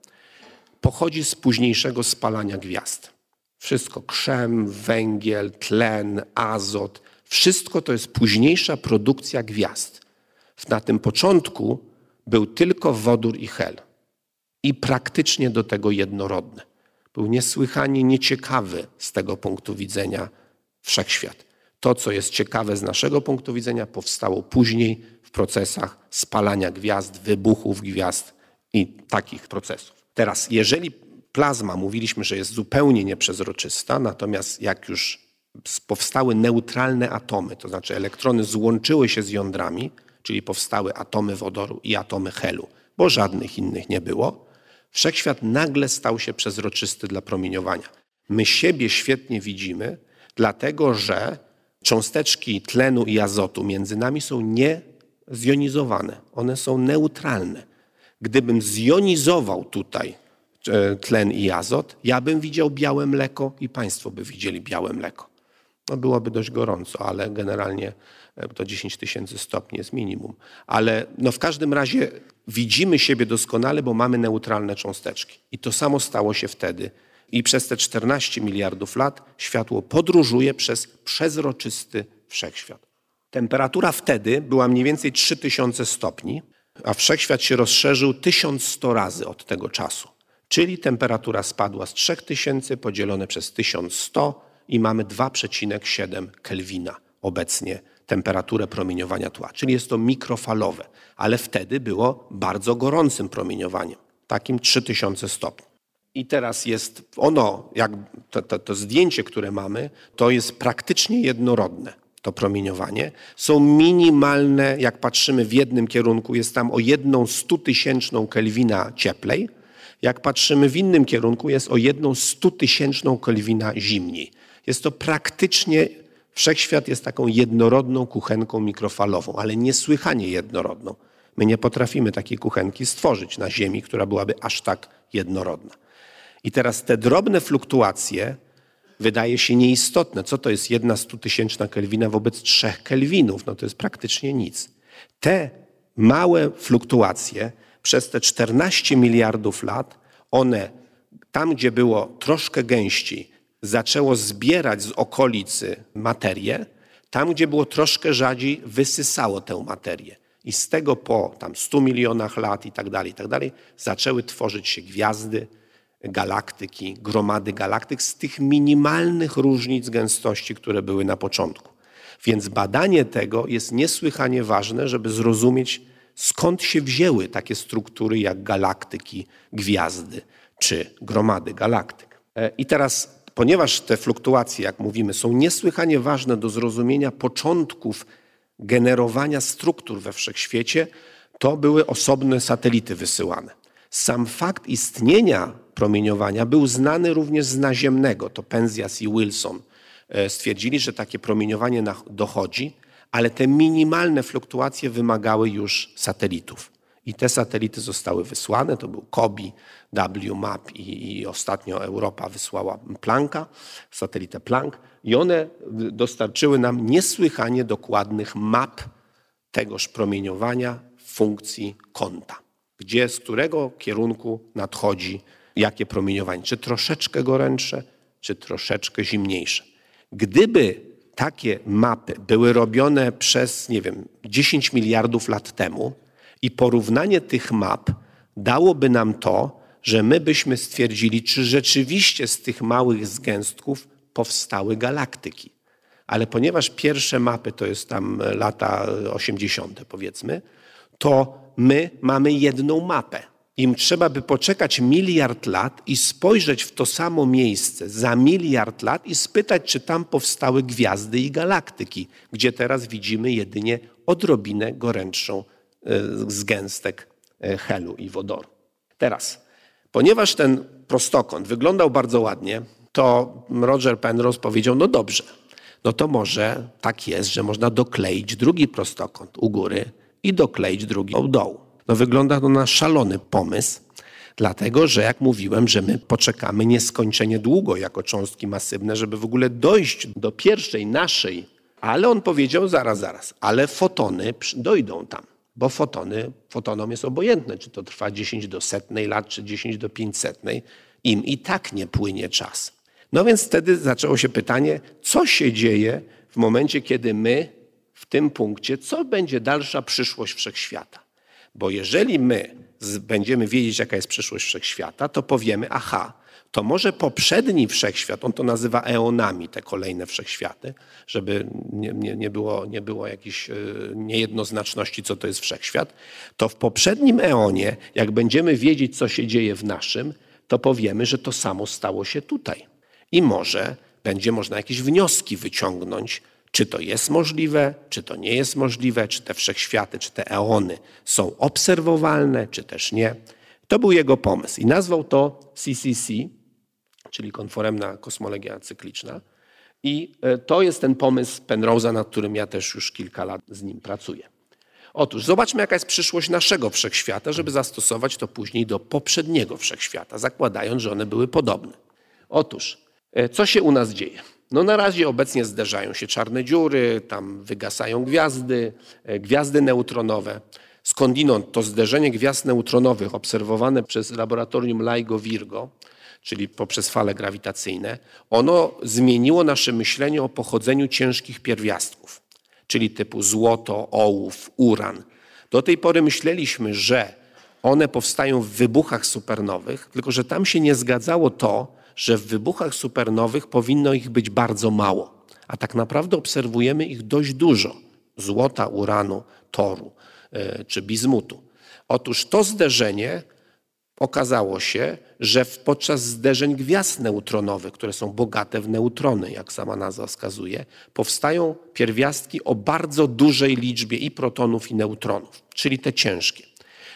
pochodzi z późniejszego spalania gwiazd. Wszystko, krzem, węgiel, tlen, azot, wszystko to jest późniejsza produkcja gwiazd. Na tym początku był tylko wodór i hel i praktycznie do tego jednorodny. Był niesłychanie nieciekawy z tego punktu widzenia wszechświat. To, co jest ciekawe z naszego punktu widzenia, powstało później w procesach spalania gwiazd, wybuchów gwiazd i takich procesów. Teraz, jeżeli plazma mówiliśmy, że jest zupełnie nieprzezroczysta, natomiast jak już powstały neutralne atomy, to znaczy elektrony złączyły się z jądrami, czyli powstały atomy wodoru i atomy helu, bo żadnych innych nie było, wszechświat nagle stał się przezroczysty dla promieniowania. My siebie świetnie widzimy, dlatego że cząsteczki tlenu i azotu między nami są niezjonizowane, one są neutralne. Gdybym zjonizował tutaj e, tlen i azot, ja bym widział białe mleko i Państwo by widzieli białe mleko. No byłoby dość gorąco, ale generalnie e, to 10 tysięcy stopni jest minimum. Ale no w każdym razie widzimy siebie doskonale, bo mamy neutralne cząsteczki. I to samo stało się wtedy i przez te 14 miliardów lat światło podróżuje przez przezroczysty wszechświat. Temperatura wtedy była mniej więcej 3000 stopni, a wszechświat się rozszerzył 1100 razy od tego czasu. Czyli temperatura spadła z 3000 podzielone przez 1100 i mamy 2,7 Kelwina obecnie temperaturę promieniowania tła. Czyli jest to mikrofalowe, ale wtedy było bardzo gorącym promieniowaniem, takim 3000 stopni. I teraz jest ono, jak to, to, to zdjęcie, które mamy, to jest praktycznie jednorodne to promieniowanie. Są minimalne, jak patrzymy w jednym kierunku, jest tam o jedną stutysięczną Kelwina cieplej. Jak patrzymy w innym kierunku, jest o jedną stutysięczną Kelwina zimniej. Jest to praktycznie, wszechświat jest taką jednorodną kuchenką mikrofalową, ale niesłychanie jednorodną. My nie potrafimy takiej kuchenki stworzyć na Ziemi, która byłaby aż tak jednorodna. I teraz te drobne fluktuacje wydaje się nieistotne. Co to jest jedna stutysięczna Kelwina wobec trzech Kelwinów? No to jest praktycznie nic. Te małe fluktuacje przez te 14 miliardów lat, one tam, gdzie było troszkę gęściej, zaczęło zbierać z okolicy materię, tam, gdzie było troszkę rzadziej, wysysało tę materię. I z tego po tam 100 milionach lat i tak dalej, i tak dalej, zaczęły tworzyć się gwiazdy, galaktyki, gromady galaktyk z tych minimalnych różnic gęstości, które były na początku. Więc badanie tego jest niesłychanie ważne, żeby zrozumieć, skąd się wzięły takie struktury jak galaktyki, gwiazdy czy gromady galaktyk. E, I teraz, ponieważ te fluktuacje, jak mówimy, są niesłychanie ważne do zrozumienia początków generowania struktur we wszechświecie, to były osobne satelity wysyłane. Sam fakt istnienia promieniowania był znany również z naziemnego. To Penzias i Wilson e, stwierdzili, że takie promieniowanie dochodzi, ale te minimalne fluktuacje wymagały już satelitów. I te satelity zostały wysłane. To był COBI, WMAP i, i ostatnio Europa wysłała Plancka, satelitę Planck. I one dostarczyły nam niesłychanie dokładnych map tegoż promieniowania w funkcji kąta. Gdzie, z którego kierunku nadchodzi jakie promieniowanie. Czy troszeczkę gorętsze, czy troszeczkę zimniejsze. Gdyby takie mapy były robione przez, nie wiem, 10 miliardów lat temu i porównanie tych map dałoby nam to, że my byśmy stwierdzili, czy rzeczywiście z tych małych zgęstków powstały galaktyki. Ale ponieważ pierwsze mapy to jest tam lata 80., powiedzmy, to my mamy jedną mapę. Im trzeba by poczekać miliard lat i spojrzeć w to samo miejsce za miliard lat i spytać, czy tam powstały gwiazdy i galaktyki, gdzie teraz widzimy jedynie odrobinę gorętszą e, zgęstek e, helu i wodoru. Teraz, ponieważ ten prostokąt wyglądał bardzo ładnie, to Roger Penrose powiedział, no dobrze, no to może tak jest, że można dokleić drugi prostokąt u góry i dokleić drugi u dołu. No wygląda to na szalony pomysł, dlatego że jak mówiłem, że my poczekamy nieskończenie długo jako cząstki masywne, żeby w ogóle dojść do pierwszej naszej, ale on powiedział zaraz, zaraz, ale fotony dojdą tam, bo fotony, fotonom jest obojętne, czy to trwa 10 do setnej lat, czy 10 do 500, im i tak nie płynie czas. No więc wtedy zaczęło się pytanie, co się dzieje w momencie, kiedy my w tym punkcie, co będzie dalsza przyszłość wszechświata. Bo jeżeli my będziemy wiedzieć, jaka jest przyszłość wszechświata, to powiemy, aha, to może poprzedni wszechświat, on to nazywa eonami, te kolejne wszechświaty, żeby nie, nie, nie, było, nie było jakiejś e, niejednoznaczności, co to jest wszechświat, to w poprzednim eonie, jak będziemy wiedzieć, co się dzieje w naszym, to powiemy, że to samo stało się tutaj. I może będzie można jakieś wnioski wyciągnąć czy to jest możliwe, czy to nie jest możliwe, czy te wszechświaty, czy te eony są obserwowalne, czy też nie. To był jego pomysł i nazwał to CCC, czyli konforemna kosmologia cykliczna. I e, to jest ten pomysł Penrose'a, nad którym ja też już kilka lat z nim pracuję. Otóż zobaczmy, jaka jest przyszłość naszego wszechświata, żeby zastosować to później do poprzedniego wszechświata, zakładając, że one były podobne. Otóż, e, co się u nas dzieje? No na razie obecnie zderzają się czarne dziury, tam wygasają gwiazdy, e, gwiazdy neutronowe. Skądinąd to zderzenie gwiazd neutronowych obserwowane przez laboratorium LIGO-Virgo, czyli poprzez fale grawitacyjne, ono zmieniło nasze myślenie o pochodzeniu ciężkich pierwiastków, czyli typu złoto, ołów, uran. Do tej pory myśleliśmy, że one powstają w wybuchach supernowych, tylko że tam się nie zgadzało to, że w wybuchach supernowych powinno ich być bardzo mało, a tak naprawdę obserwujemy ich dość dużo złota, uranu, toru e, czy bizmutu. Otóż to zderzenie okazało się, że podczas zderzeń gwiazd neutronowych, które są bogate w neutrony, jak sama nazwa wskazuje, powstają pierwiastki o bardzo dużej liczbie i protonów, i neutronów, czyli te ciężkie.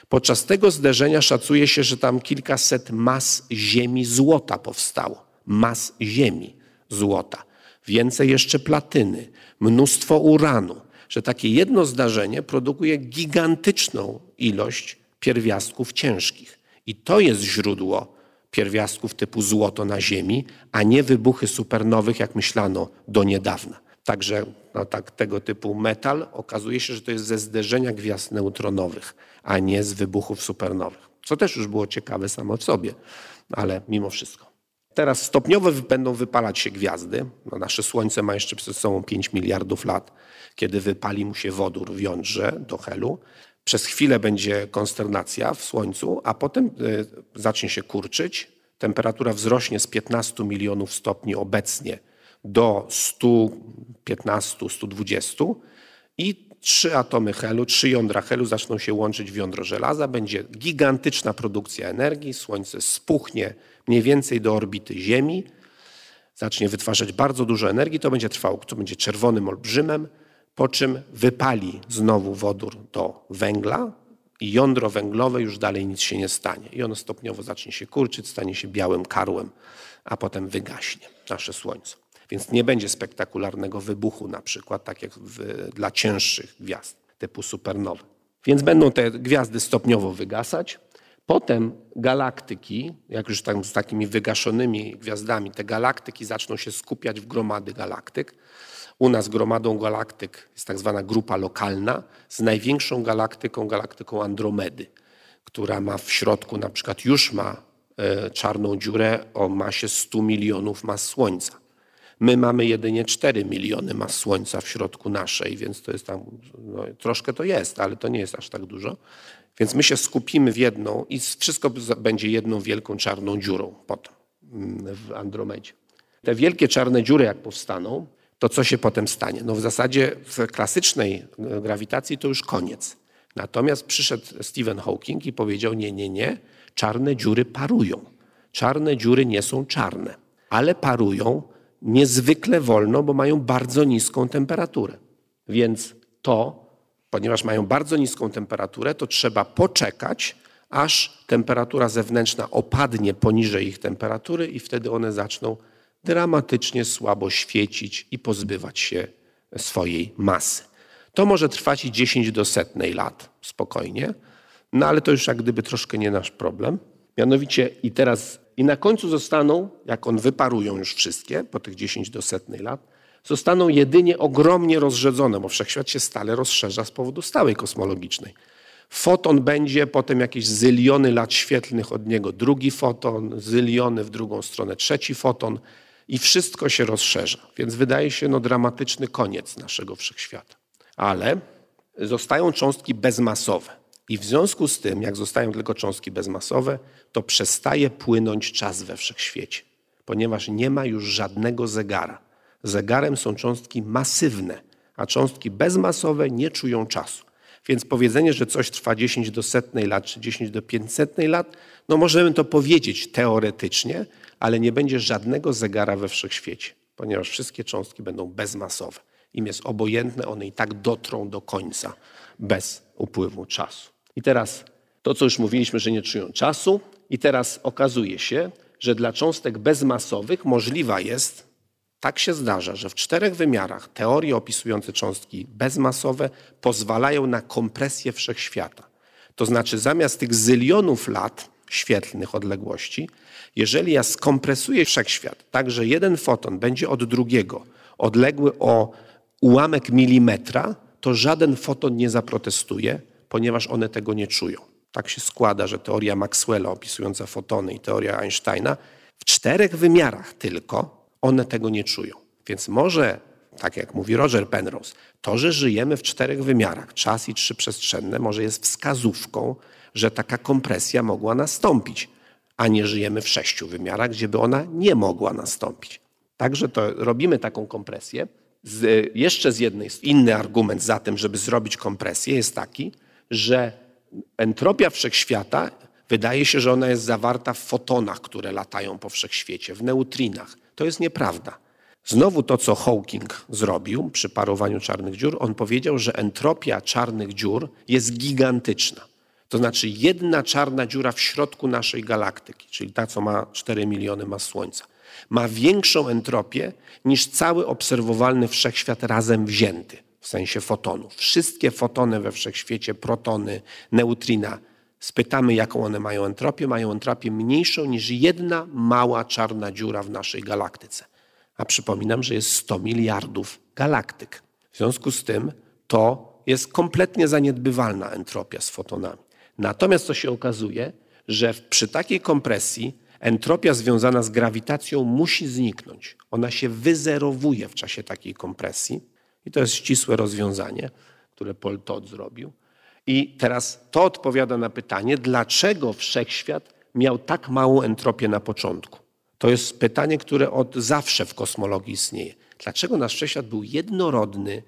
Podczas tego zderzenia szacuje się, że tam kilkaset mas ziemi złota powstało. Mas ziemi złota. Więcej jeszcze platyny, mnóstwo uranu. Że takie jedno zdarzenie produkuje gigantyczną ilość pierwiastków ciężkich. I to jest źródło pierwiastków typu złoto na Ziemi, a nie wybuchy supernowych, jak myślano do niedawna. Także no, tak, tego typu metal okazuje się, że to jest ze zderzenia gwiazd neutronowych, a nie z wybuchów supernowych. Co też już było ciekawe samo w sobie, ale mimo wszystko. Teraz stopniowo będą wypalać się gwiazdy. No, nasze Słońce ma jeszcze przed sobą 5 miliardów lat, kiedy wypali mu się wodór w jądrze do helu. Przez chwilę będzie konsternacja w Słońcu, a potem y, zacznie się kurczyć. Temperatura wzrośnie z 15 milionów stopni obecnie do 115, 120 i trzy atomy helu, trzy jądra helu zaczną się łączyć w jądro żelaza. Będzie gigantyczna produkcja energii, Słońce spuchnie mniej więcej do orbity Ziemi, zacznie wytwarzać bardzo dużo energii, to będzie trwało, to będzie czerwonym olbrzymem, po czym wypali znowu wodór do węgla i jądro węglowe już dalej nic się nie stanie. I ono stopniowo zacznie się kurczyć, stanie się białym karłem, a potem wygaśnie nasze Słońce. Więc nie będzie spektakularnego wybuchu na przykład, tak jak w, dla cięższych gwiazd typu supernowy. Więc będą te gwiazdy stopniowo wygasać. Potem galaktyki, jak już tam z takimi wygaszonymi gwiazdami, te galaktyki zaczną się skupiać w gromady galaktyk. U nas gromadą galaktyk jest tak zwana grupa lokalna z największą galaktyką, galaktyką Andromedy, która ma w środku na przykład już ma e, czarną dziurę o masie 100 milionów mas Słońca. My mamy jedynie 4 miliony mas Słońca w środku naszej, więc to jest tam, no, troszkę to jest, ale to nie jest aż tak dużo. Więc my się skupimy w jedną i wszystko będzie jedną wielką czarną dziurą potem mm, w Andromedzie. Te wielkie czarne dziury jak powstaną, to co się potem stanie? No w zasadzie w klasycznej e, grawitacji to już koniec. Natomiast przyszedł Stephen Hawking i powiedział: Nie, nie, nie, czarne dziury parują. Czarne dziury nie są czarne, ale parują niezwykle wolno, bo mają bardzo niską temperaturę. Więc to, ponieważ mają bardzo niską temperaturę, to trzeba poczekać, aż temperatura zewnętrzna opadnie poniżej ich temperatury i wtedy one zaczną dramatycznie słabo świecić i pozbywać się swojej masy. To może trwać i 10 do setnej lat, spokojnie, no ale to już jak gdyby troszkę nie nasz problem. Mianowicie i teraz, i na końcu zostaną, jak on wyparują już wszystkie, po tych 10 do setnej lat, zostaną jedynie ogromnie rozrzedzone, bo wszechświat się stale rozszerza z powodu stałej kosmologicznej. Foton będzie, potem jakieś zyliony lat świetlnych od niego drugi foton, zyliony w drugą stronę trzeci foton i wszystko się rozszerza. Więc wydaje się no, dramatyczny koniec naszego wszechświata. Ale zostają cząstki bezmasowe. I w związku z tym, jak zostają tylko cząstki bezmasowe, to przestaje płynąć czas we wszechświecie, ponieważ nie ma już żadnego zegara. Zegarem są cząstki masywne, a cząstki bezmasowe nie czują czasu. Więc powiedzenie, że coś trwa 10 do setnej lat czy 10 do 500 lat, no możemy to powiedzieć teoretycznie, ale nie będzie żadnego zegara we wszechświecie, ponieważ wszystkie cząstki będą bezmasowe. Im jest obojętne, one i tak dotrą do końca bez upływu czasu. I teraz to, co już mówiliśmy, że nie czują czasu, i teraz okazuje się, że dla cząstek bezmasowych możliwa jest, tak się zdarza, że w czterech wymiarach teorie opisujące cząstki bezmasowe pozwalają na kompresję wszechświata. To znaczy, zamiast tych zylionów lat świetlnych odległości, jeżeli ja skompresuję wszechświat tak, że jeden foton będzie od drugiego odległy o ułamek milimetra, to żaden foton nie zaprotestuje, ponieważ one tego nie czują. Tak się składa, że teoria Maxwella opisująca fotony i teoria Einsteina w czterech wymiarach tylko one tego nie czują. Więc może, tak jak mówi Roger Penrose, to, że żyjemy w czterech wymiarach, czas i trzy przestrzenne, może jest wskazówką, że taka kompresja mogła nastąpić, a nie żyjemy w sześciu wymiarach, gdzie by ona nie mogła nastąpić. Także to robimy taką kompresję. Z, jeszcze z jednej, inny argument za tym, żeby zrobić kompresję jest taki, że entropia wszechświata wydaje się, że ona jest zawarta w fotonach, które latają po wszechświecie, w neutrinach. To jest nieprawda. Znowu to, co Hawking zrobił przy parowaniu czarnych dziur, on powiedział, że entropia czarnych dziur jest gigantyczna. To znaczy jedna czarna dziura w środku naszej galaktyki, czyli ta, co ma 4 miliony mas Słońca, ma większą entropię niż cały obserwowalny wszechświat razem wzięty, w sensie fotonów. Wszystkie fotony we wszechświecie, protony, neutrina, spytamy, jaką one mają entropię, mają entropię mniejszą niż jedna mała czarna dziura w naszej galaktyce. A przypominam, że jest 100 miliardów galaktyk. W związku z tym to jest kompletnie zaniedbywalna entropia z fotonami. Natomiast co się okazuje, że przy takiej kompresji entropia związana z grawitacją musi zniknąć. Ona się wyzerowuje w czasie takiej kompresji i to jest ścisłe rozwiązanie, które Paul Todd zrobił. I teraz to odpowiada na pytanie, dlaczego wszechświat miał tak małą entropię na początku. To jest pytanie, które od zawsze w kosmologii istnieje. Dlaczego nasz wszechświat był jednorodny,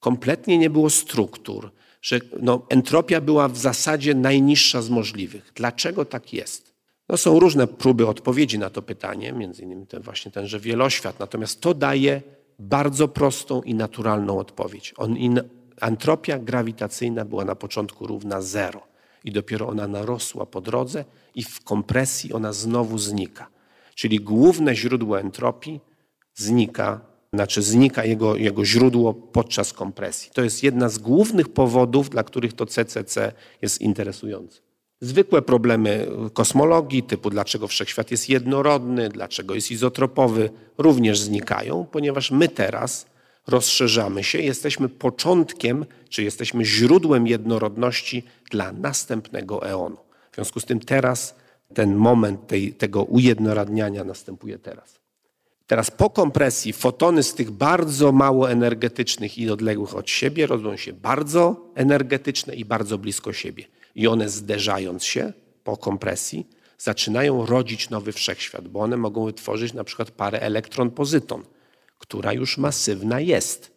kompletnie nie było struktur, że no, entropia była w zasadzie najniższa z możliwych. Dlaczego tak jest? No, są różne próby odpowiedzi na to pytanie, między innymi ten, właśnie tenże wieloświat, natomiast to daje bardzo prostą i naturalną odpowiedź. On, in, entropia grawitacyjna była na początku równa zero i dopiero ona narosła po drodze i w kompresji ona znowu znika. Czyli główne źródło entropii znika znaczy znika jego, jego źródło podczas kompresji. To jest jedna z głównych powodów, dla których to CCC jest interesujące. Zwykłe problemy kosmologii, typu dlaczego wszechświat jest jednorodny, dlaczego jest izotropowy, również znikają, ponieważ my teraz rozszerzamy się, jesteśmy początkiem, czy jesteśmy źródłem jednorodności dla następnego eonu. W związku z tym teraz ten moment tej, tego ujednoradniania następuje teraz. Teraz po kompresji fotony z tych bardzo mało energetycznych i odległych od siebie robią się bardzo energetyczne i bardzo blisko siebie. I one zderzając się po kompresji zaczynają rodzić nowy wszechświat, bo one mogą wytworzyć na przykład parę elektron-pozyton, która już masywna jest.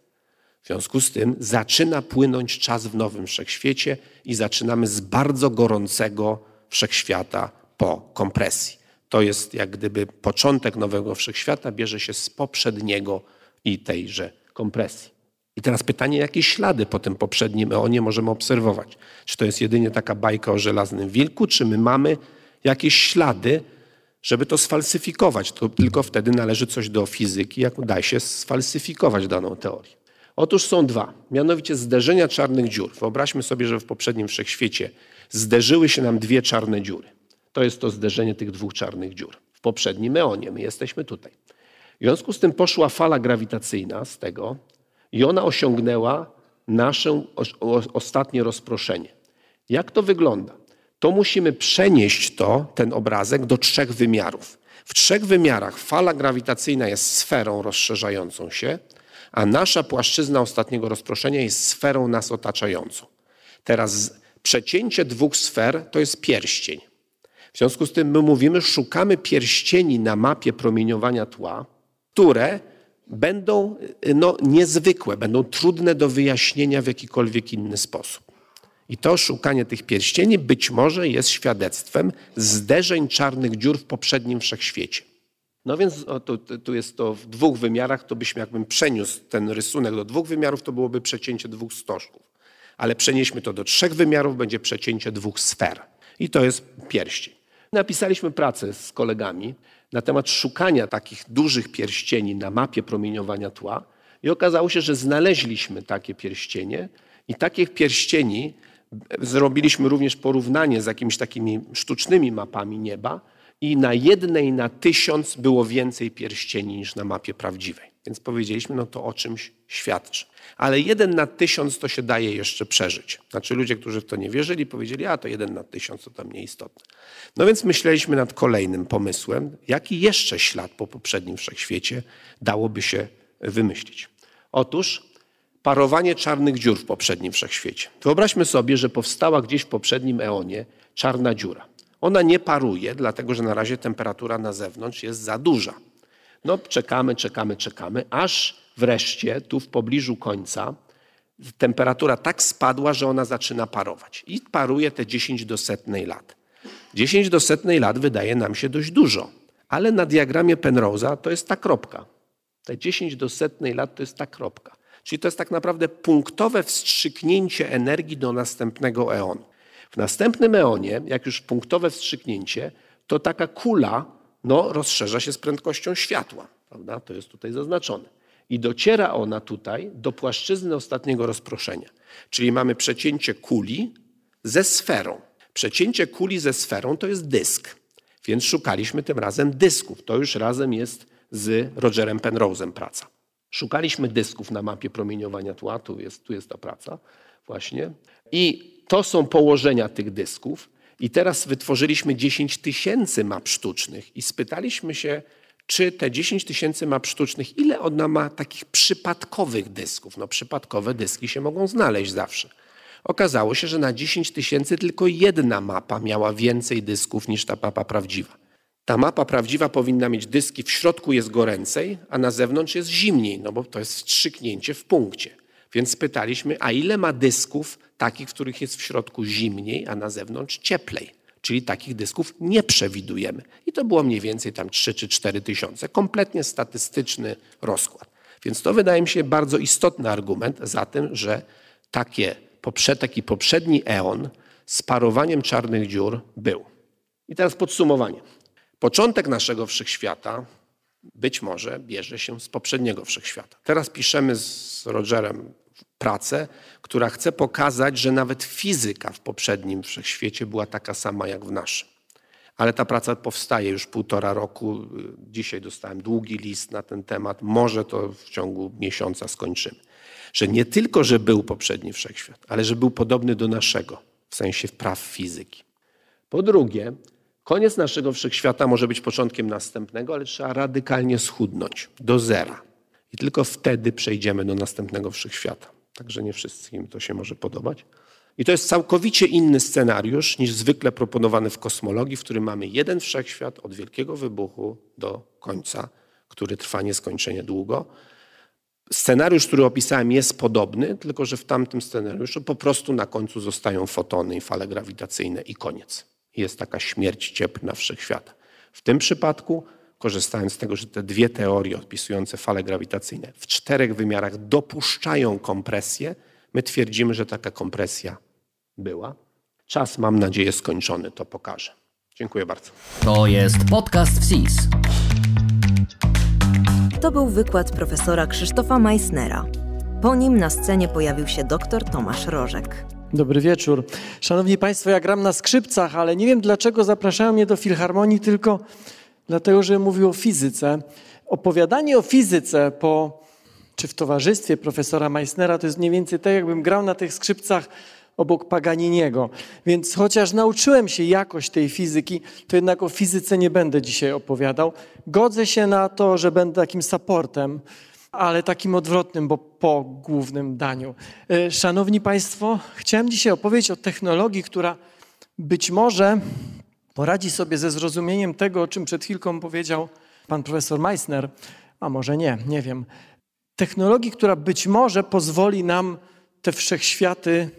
W związku z tym zaczyna płynąć czas w nowym wszechświecie i zaczynamy z bardzo gorącego wszechświata po kompresji. To jest jak gdyby początek nowego wszechświata, bierze się z poprzedniego i tejże kompresji. I teraz pytanie, jakie ślady po tym poprzednim eonie możemy obserwować? Czy to jest jedynie taka bajka o żelaznym wilku, czy my mamy jakieś ślady, żeby to sfalsyfikować? To tylko wtedy należy coś do fizyki, jak da się sfalsyfikować daną teorię. Otóż są dwa, mianowicie zderzenia czarnych dziur. Wyobraźmy sobie, że w poprzednim wszechświecie zderzyły się nam dwie czarne dziury. To jest to zderzenie tych dwóch czarnych dziur. W poprzednim eonie my jesteśmy tutaj. W związku z tym poszła fala grawitacyjna z tego i ona osiągnęła nasze ostatnie rozproszenie. Jak to wygląda? To musimy przenieść to, ten obrazek do trzech wymiarów. W trzech wymiarach fala grawitacyjna jest sferą rozszerzającą się, a nasza płaszczyzna ostatniego rozproszenia jest sferą nas otaczającą. Teraz przecięcie dwóch sfer to jest pierścień. Związku z tym my mówimy, szukamy pierścieni na mapie promieniowania tła, które będą no, niezwykłe, będą trudne do wyjaśnienia w jakikolwiek inny sposób. I to szukanie tych pierścieni być może jest świadectwem zderzeń czarnych dziur w poprzednim wszechświecie. No więc o, tu, tu, jest to w dwóch wymiarach, to byśmy jakbym przeniósł ten rysunek do dwóch wymiarów, to byłoby przecięcie dwóch stożków. Ale przenieśmy to do trzech wymiarów, będzie przecięcie dwóch sfer. I to jest pierścień. Napisaliśmy pracę z kolegami na temat szukania takich dużych pierścieni na mapie promieniowania tła i okazało się, że znaleźliśmy takie pierścienie i takich pierścieni zrobiliśmy również porównanie z jakimiś takimi sztucznymi mapami nieba i na jednej na tysiąc było więcej pierścieni niż na mapie prawdziwej. Więc powiedzieliśmy, no to o czymś świadczy. Ale jeden na tysiąc to się daje jeszcze przeżyć. Znaczy ludzie, którzy w to nie wierzyli, powiedzieli, a to jeden na tysiąc to tam nieistotne. No więc myśleliśmy nad kolejnym pomysłem, jaki jeszcze ślad po poprzednim wszechświecie dałoby się wymyślić. Otóż parowanie czarnych dziur w poprzednim wszechświecie. Wyobraźmy sobie, że powstała gdzieś w poprzednim eonie czarna dziura. Ona nie paruje, dlatego że na razie temperatura na zewnątrz jest za duża. No czekamy, czekamy, czekamy, aż wreszcie tu w pobliżu końca temperatura tak spadła, że ona zaczyna parować. I paruje te 10 do setnej lat. 10 do setnej lat wydaje nam się dość dużo, ale na diagramie Penrose'a to jest ta kropka. Te 10 do setnej lat to jest ta kropka. Czyli to jest tak naprawdę punktowe wstrzyknięcie energii do następnego eonu. W następnym eonie, jak już punktowe wstrzyknięcie, to taka kula no, rozszerza się z prędkością światła. Prawda? To jest tutaj zaznaczone. I dociera ona tutaj do płaszczyzny ostatniego rozproszenia. Czyli mamy przecięcie kuli ze sferą. Przecięcie kuli ze sferą to jest dysk. Więc szukaliśmy tym razem dysków. To już razem jest z Rogerem Penrose'em praca. Szukaliśmy dysków na mapie promieniowania tła, tu jest, tu jest ta praca właśnie. I to są położenia tych dysków. I teraz wytworzyliśmy 10 tysięcy map sztucznych i spytaliśmy się, czy te 10 tysięcy map sztucznych, ile ona ma takich przypadkowych dysków? No przypadkowe dyski się mogą znaleźć zawsze. Okazało się, że na 10 tysięcy tylko jedna mapa miała więcej dysków niż ta mapa prawdziwa. Ta mapa prawdziwa powinna mieć dyski, w środku jest goręcej, a na zewnątrz jest zimniej, no bo to jest wstrzyknięcie w punkcie. Więc pytaliśmy, a ile ma dysków takich, w których jest w środku zimniej, a na zewnątrz cieplej? Czyli takich dysków nie przewidujemy. I to było mniej więcej tam 3 czy 4 tysiące. Kompletnie statystyczny rozkład. Więc to wydaje mi się bardzo istotny argument za tym, że takie, poprzedni eon z parowaniem czarnych dziur był. I teraz podsumowanie. Początek naszego wszechświata być może bierze się z poprzedniego wszechświata. Teraz piszemy z Rogerem pracę, która chce pokazać, że nawet fizyka w poprzednim wszechświecie była taka sama jak w naszym. Ale ta praca powstaje już półtora roku. Dzisiaj dostałem długi list na ten temat. Może to w ciągu miesiąca skończymy. Że nie tylko, że był poprzedni wszechświat, ale że był podobny do naszego w sensie praw fizyki. Po drugie, koniec naszego wszechświata może być początkiem następnego, ale trzeba radykalnie schudnąć do zera. I tylko wtedy przejdziemy do następnego wszechświata. Także nie wszystkim to się może podobać. I to jest całkowicie inny scenariusz niż zwykle proponowany w kosmologii, w którym mamy jeden wszechświat od wielkiego wybuchu do końca, który trwa nieskończenie długo. Scenariusz, który opisałem, jest podobny, tylko że w tamtym scenariuszu po prostu na końcu zostają fotony i fale grawitacyjne i koniec. Jest taka śmierć cieplna wszechświata. W tym przypadku korzystając z tego, że te dwie teorie opisujące fale grawitacyjne w czterech wymiarach dopuszczają kompresję, my twierdzimy, że taka kompresja była. Czas, mam nadzieję, skończony to pokaże. Dziękuję bardzo. To jest podcast WSIS. To był wykład profesora Krzysztofa Meissnera. Po nim na scenie pojawił się dr Tomasz Rożek. Dobry wieczór. Szanowni Państwo, ja gram na skrzypcach, ale nie wiem dlaczego zapraszają mnie do filharmonii tylko dlatego że mówił o fizyce. Opowiadanie o fizyce po, czy w towarzystwie profesora Meissnera to jest mniej więcej tak, jakbym grał na tych skrzypcach obok Paganiniego. Więc chociaż nauczyłem się jakoś tej fizyki, to jednak o fizyce nie będę dzisiaj opowiadał. Godzę się na to, że będę takim supportem, ale takim odwrotnym, bo po głównym daniu. E, szanowni Państwo, chciałem dzisiaj opowiedzieć o technologii, która być może poradzi sobie ze zrozumieniem tego, o czym przed chwilką powiedział pan profesor Meissner, a może nie, nie wiem. Technologii, która być może pozwoli nam te wszechświaty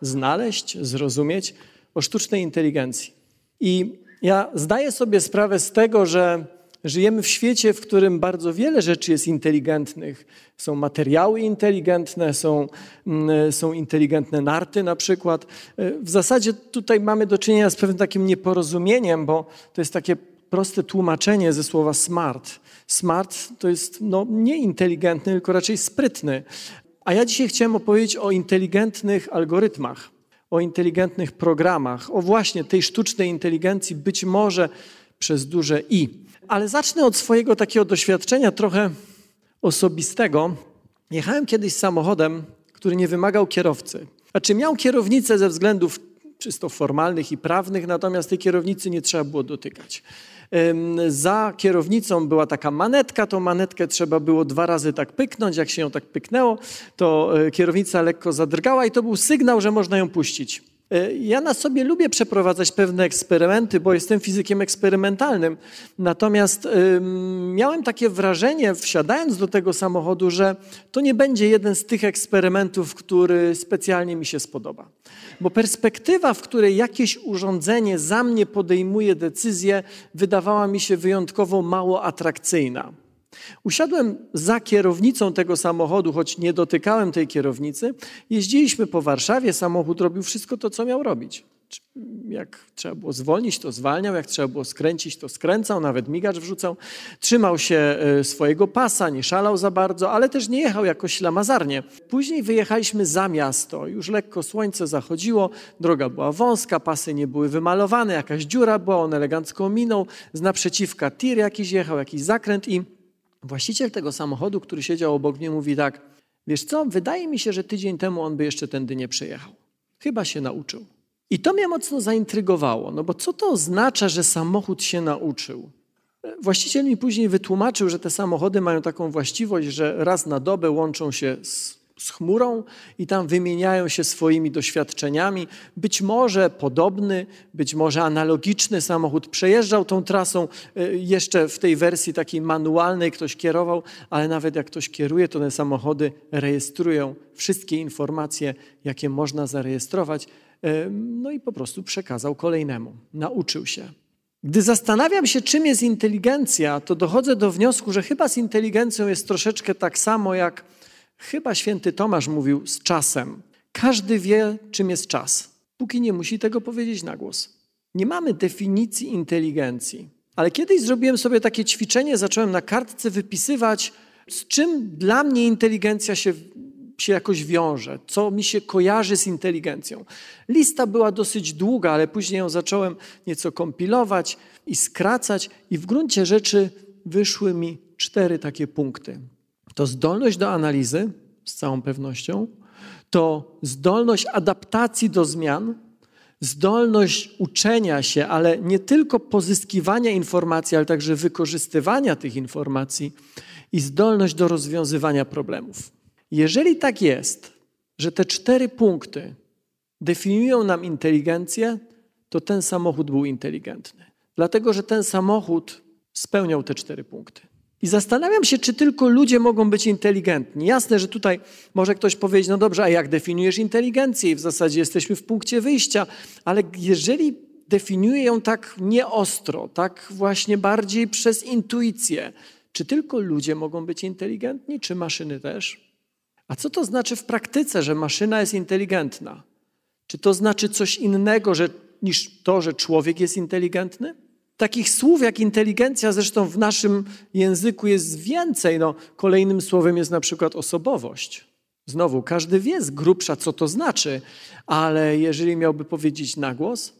znaleźć, zrozumieć o sztucznej inteligencji. I ja zdaję sobie sprawę z tego, że Żyjemy w świecie, w którym bardzo wiele rzeczy jest inteligentnych. Są materiały inteligentne, są, mm, są inteligentne narty na przykład. W zasadzie tutaj mamy do czynienia z pewnym takim nieporozumieniem, bo to jest takie proste tłumaczenie ze słowa smart. Smart to jest no, nie inteligentny, tylko raczej sprytny. A ja dzisiaj chciałem opowiedzieć o inteligentnych algorytmach, o inteligentnych programach, o właśnie tej sztucznej inteligencji, być może przez duże i. Ale zacznę od swojego takiego doświadczenia trochę osobistego. Jechałem kiedyś samochodem, który nie wymagał kierowcy. Znaczy miał kierownicę ze względów czysto formalnych i prawnych, natomiast tej kierownicy nie trzeba było dotykać. Za kierownicą była taka manetka, tą manetkę trzeba było dwa razy tak pyknąć. Jak się ją tak pyknęło, to e, kierownica lekko zadrgała i to był sygnał, że można ją puścić. E, ja na sobie lubię przeprowadzać pewne eksperymenty, bo jestem fizykiem eksperymentalnym. Natomiast miałem takie wrażenie, wsiadając do tego samochodu, że to nie będzie jeden z tych eksperymentów, który specjalnie mi się spodoba. Bo perspektywa, w której jakieś urządzenie za mnie podejmuje decyzję, wydawała mi się wyjątkowo mało atrakcyjna. Usiadłem za kierownicą tego samochodu, choć nie dotykałem tej kierownicy. Jeździliśmy po Warszawie, samochód robił wszystko to, co miał robić. Jak trzeba było zwolnić, to zwalniał, jak trzeba było skręcić, to skręcał, nawet migacz wrzucał. Trzymał się e, swojego pasa, nie szalał za bardzo, ale też nie jechał jakoś ślamazarnie. Później wyjechaliśmy za miasto, już lekko słońce zachodziło, droga była wąska, pasy nie były wymalowane, jakaś dziura była, on elegancko minął, z naprzeciwka tir jakiś jechał, jakiś zakręt i właściciel tego samochodu, który siedział obok mnie mówi tak, wiesz co, wydaje mi się, że tydzień temu on by jeszcze tędy nie przejechał. Chyba się nauczył. I to mnie mocno zaintrygowało, no bo co to oznacza, że samochód się nauczył? Właściciel mi później wytłumaczył, że te samochody mają taką właściwość, że raz na dobę łączą się z, z chmurą i tam wymieniają się swoimi doświadczeniami. Być może podobny, być może analogiczny samochód przejeżdżał tą trasą e, jeszcze w tej wersji takiej manualnej, ktoś kierował, ale nawet jak ktoś kieruje, to te samochody rejestrują wszystkie informacje, jakie można zarejestrować no i po prostu przekazał kolejnemu. Nauczył się. Gdy zastanawiam się, czym jest inteligencja, to dochodzę do wniosku, że chyba z inteligencją jest troszeczkę tak samo, jak chyba święty Tomasz mówił z czasem. Każdy wie, czym jest czas, póki nie musi tego powiedzieć na głos. Nie mamy definicji inteligencji. Ale kiedyś zrobiłem sobie takie ćwiczenie, zacząłem na kartce wypisywać, z czym dla mnie inteligencja się się jakoś wiąże, co mi się kojarzy z inteligencją. Lista była dosyć długa, ale później ją zacząłem nieco kompilować i skracać, i w gruncie rzeczy wyszły mi cztery takie punkty. To zdolność do analizy, z całą pewnością, to zdolność adaptacji do zmian, zdolność uczenia się, ale nie tylko pozyskiwania informacji, ale także wykorzystywania tych informacji i zdolność do rozwiązywania problemów. Jeżeli tak jest, że te cztery punkty definiują nam inteligencję, to ten samochód był inteligentny. Dlatego, że ten samochód spełniał te cztery punkty. I zastanawiam się, czy tylko ludzie mogą być inteligentni. Jasne, że tutaj może ktoś powiedzieć, no dobrze, a jak definiujesz inteligencję? I w zasadzie jesteśmy w punkcie wyjścia, ale jeżeli definiuję ją tak nieostro, tak właśnie bardziej przez intuicję, czy tylko ludzie mogą być inteligentni, czy maszyny też? A co to znaczy w praktyce, że maszyna jest inteligentna? Czy to znaczy coś innego że, niż to, że człowiek jest inteligentny? Takich słów jak inteligencja zresztą w naszym języku jest więcej. No, kolejnym słowem jest na przykład osobowość. Znowu, każdy wie z grubsza, co to znaczy, ale jeżeli miałby powiedzieć na głos,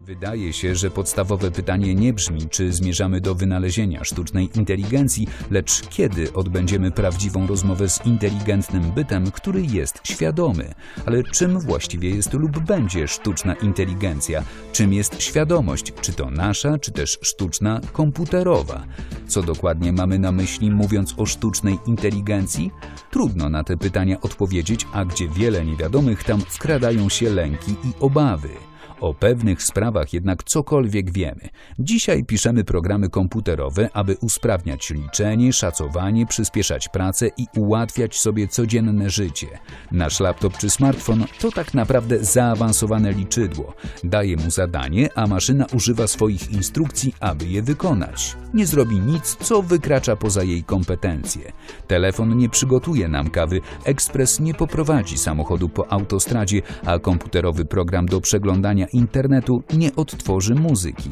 Wydaje się, że podstawowe pytanie nie brzmi, czy zmierzamy do wynalezienia sztucznej inteligencji, lecz kiedy odbędziemy prawdziwą rozmowę z inteligentnym bytem, który jest świadomy. Ale czym właściwie jest lub będzie sztuczna inteligencja? Czym jest świadomość? Czy to nasza, czy też sztuczna, komputerowa? Co dokładnie mamy na myśli, mówiąc o sztucznej inteligencji? Trudno na te pytania odpowiedzieć, a gdzie wiele niewiadomych, tam wkradają się lęki i obawy. O pewnych sprawach jednak cokolwiek wiemy. Dzisiaj piszemy programy komputerowe, aby usprawniać liczenie, szacowanie, przyspieszać pracę i ułatwiać sobie codzienne życie. Nasz laptop czy smartfon to tak naprawdę zaawansowane liczydło. Daje mu zadanie, a maszyna używa swoich instrukcji, aby je wykonać. Nie zrobi nic, co wykracza poza jej kompetencje. Telefon nie przygotuje nam kawy, ekspres nie poprowadzi samochodu po autostradzie, a komputerowy program do przeglądania internetu nie odtworzy muzyki.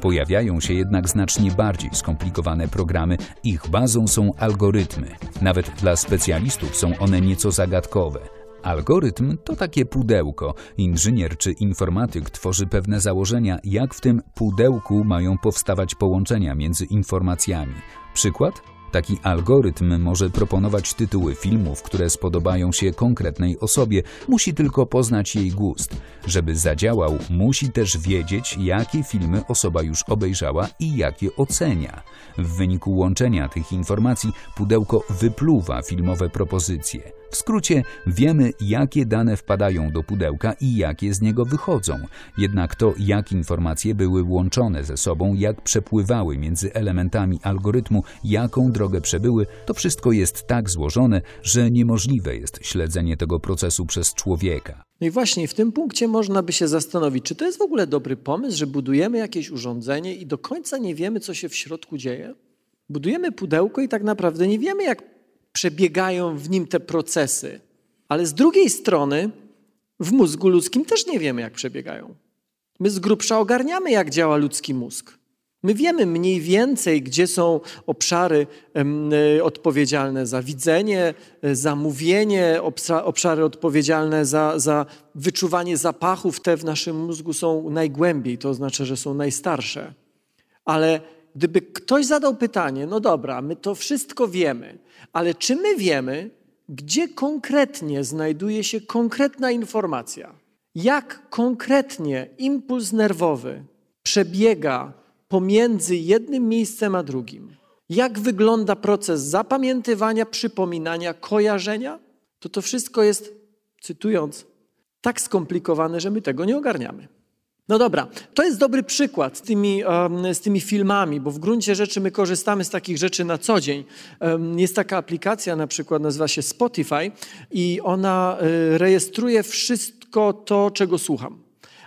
Pojawiają się jednak znacznie bardziej skomplikowane programy, ich bazą są algorytmy. Nawet dla specjalistów są one nieco zagadkowe. Algorytm to takie pudełko. Inżynier czy informatyk tworzy pewne założenia, jak w tym pudełku mają powstawać połączenia między informacjami. Przykład? Taki algorytm może proponować tytuły filmów, które spodobają się konkretnej osobie, musi tylko poznać jej gust. Żeby zadziałał, musi też wiedzieć, jakie filmy osoba już obejrzała i jakie ocenia. W wyniku łączenia tych informacji pudełko wypluwa filmowe propozycje. W skrócie wiemy, jakie dane wpadają do pudełka i jakie z niego wychodzą. Jednak to, jak informacje były łączone ze sobą, jak przepływały między elementami algorytmu, jaką drogę przebyły, to wszystko jest tak złożone, że niemożliwe jest śledzenie tego procesu przez człowieka. No i właśnie w tym punkcie można by się zastanowić, czy to jest w ogóle dobry pomysł, że budujemy jakieś urządzenie i do końca nie wiemy, co się w środku dzieje? Budujemy pudełko i tak naprawdę nie wiemy, jak przebiegają w nim te procesy. Ale z drugiej strony w mózgu ludzkim też nie wiemy, jak przebiegają. My z grubsza ogarniamy, jak działa ludzki mózg. My wiemy mniej więcej, gdzie są obszary e, odpowiedzialne za widzenie, e, za mówienie, obszary odpowiedzialne za, za wyczuwanie zapachów. Te w naszym mózgu są najgłębiej, to znaczy, że są najstarsze. Ale gdyby ktoś zadał pytanie, no dobra, my to wszystko wiemy, ale czy my wiemy, gdzie konkretnie znajduje się konkretna informacja? Jak konkretnie impuls nerwowy przebiega pomiędzy jednym miejscem a drugim? Jak wygląda proces zapamiętywania, przypominania, kojarzenia? To to wszystko jest, cytując, tak skomplikowane, że my tego nie ogarniamy. No dobra, to jest dobry przykład z tymi, z tymi filmami, bo w gruncie rzeczy my korzystamy z takich rzeczy na co dzień. Jest taka aplikacja, na przykład nazywa się Spotify i ona e, rejestruje wszystko to, czego słucham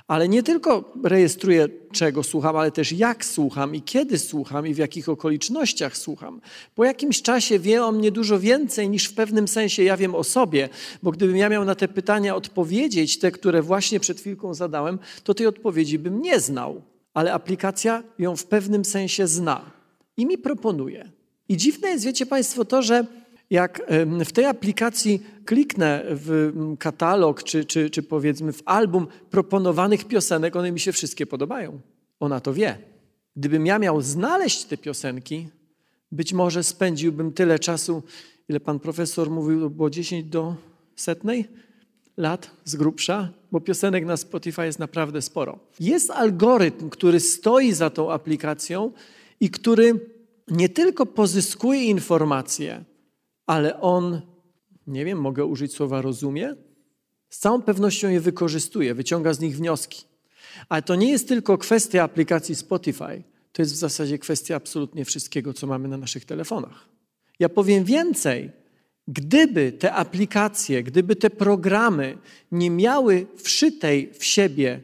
ale nie tylko rejestruję, czego słucham, ale też jak słucham i kiedy słucham i w jakich okolicznościach słucham. Po jakimś czasie wie o mnie dużo więcej niż w pewnym sensie ja wiem o sobie, bo gdybym ja miał na te pytania odpowiedzieć, te, które właśnie przed chwilką zadałem, to tej odpowiedzi bym nie znał, ale aplikacja ją w pewnym sensie zna i mi proponuje. I dziwne jest, wiecie Państwo, to, że jak w tej aplikacji kliknę w katalog, czy, czy, czy powiedzmy w album proponowanych piosenek, one mi się wszystkie podobają. Ona to wie. Gdybym ja miał znaleźć te piosenki, być może spędziłbym tyle czasu, ile pan profesor mówił, było 10 do setnej lat z grubsza, bo piosenek na Spotify jest naprawdę sporo. Jest algorytm, który stoi za tą aplikacją i który nie tylko pozyskuje informacje, ale on, nie wiem, mogę użyć słowa rozumie? Z całą pewnością je wykorzystuje, wyciąga z nich wnioski. Ale to nie jest tylko kwestia aplikacji Spotify, to jest w zasadzie kwestia absolutnie wszystkiego, co mamy na naszych telefonach. Ja powiem więcej. Gdyby te aplikacje, gdyby te programy nie miały wszytej w siebie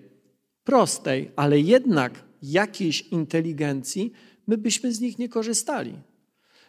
prostej, ale jednak jakiejś inteligencji, my byśmy z nich nie korzystali.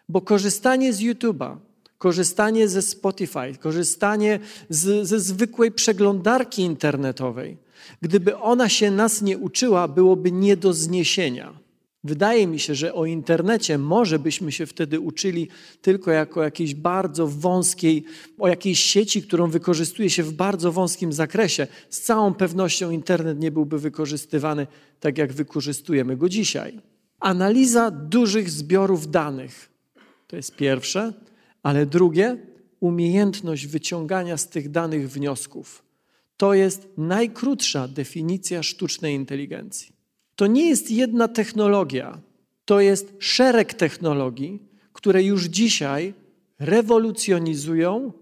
Bo korzystanie z YouTube'a, korzystanie ze Spotify, korzystanie z, ze zwykłej przeglądarki internetowej, gdyby ona się nas nie uczyła, byłoby nie do zniesienia. Wydaje mi się, że o internecie może byśmy się wtedy uczyli tylko jako jakiejś bardzo wąskiej, o jakiejś sieci, którą wykorzystuje się w bardzo wąskim zakresie. Z całą pewnością internet nie byłby wykorzystywany tak, jak wykorzystujemy go dzisiaj. Analiza dużych zbiorów danych to jest pierwsze. Ale drugie, umiejętność wyciągania z tych danych wniosków. To jest najkrótsza definicja sztucznej inteligencji. To nie jest jedna technologia, to jest szereg technologii, które już dzisiaj rewolucjonizują,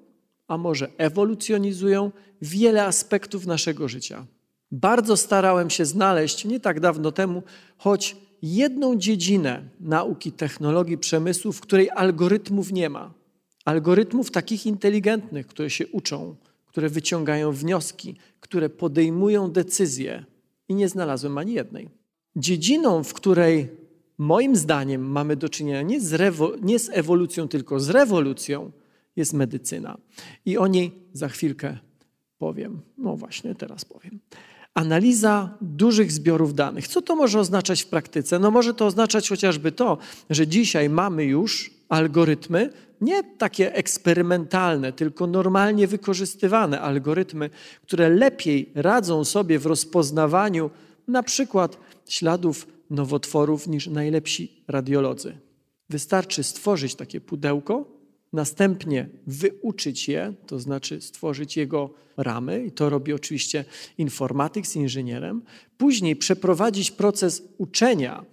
a może ewolucjonizują wiele aspektów naszego życia. Bardzo starałem się znaleźć nie tak dawno temu, choć jedną dziedzinę nauki technologii przemysłu, w której algorytmów nie ma algorytmów takich inteligentnych, które się uczą, które wyciągają wnioski, które podejmują decyzje i nie znalazłem ani jednej. Dziedziną, w której moim zdaniem mamy do czynienia nie z, nie z ewolucją, tylko z rewolucją, jest medycyna. I o niej za chwilkę powiem. No właśnie, teraz powiem. Analiza dużych zbiorów danych. Co to może oznaczać w praktyce? No może to oznaczać chociażby to, że dzisiaj mamy już algorytmy, nie takie eksperymentalne, tylko normalnie wykorzystywane algorytmy, które lepiej radzą sobie w rozpoznawaniu na przykład śladów nowotworów niż najlepsi radiolodzy. Wystarczy stworzyć takie pudełko, następnie wyuczyć je, to znaczy stworzyć jego ramy, i to robi oczywiście informatyk z inżynierem, później przeprowadzić proces uczenia,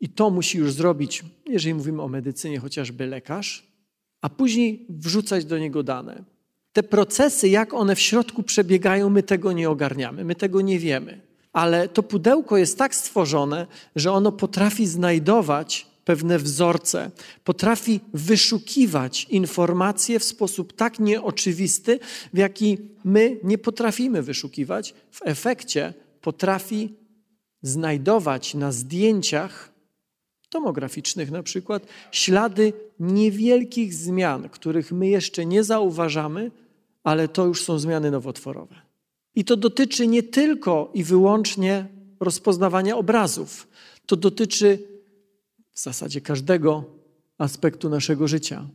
i to musi już zrobić, jeżeli mówimy o medycynie, chociażby lekarz, a później wrzucać do niego dane. Te procesy, jak one w środku przebiegają, my tego nie ogarniamy, my tego nie wiemy. Ale to pudełko jest tak stworzone, że ono potrafi znajdować pewne wzorce, potrafi wyszukiwać informacje w sposób tak nieoczywisty, w jaki my nie potrafimy wyszukiwać. W efekcie potrafi znajdować na zdjęciach tomograficznych na przykład, ślady niewielkich zmian, których my jeszcze nie zauważamy, ale to już są zmiany nowotworowe. I to dotyczy nie tylko i wyłącznie rozpoznawania obrazów. To dotyczy w zasadzie każdego aspektu naszego życia.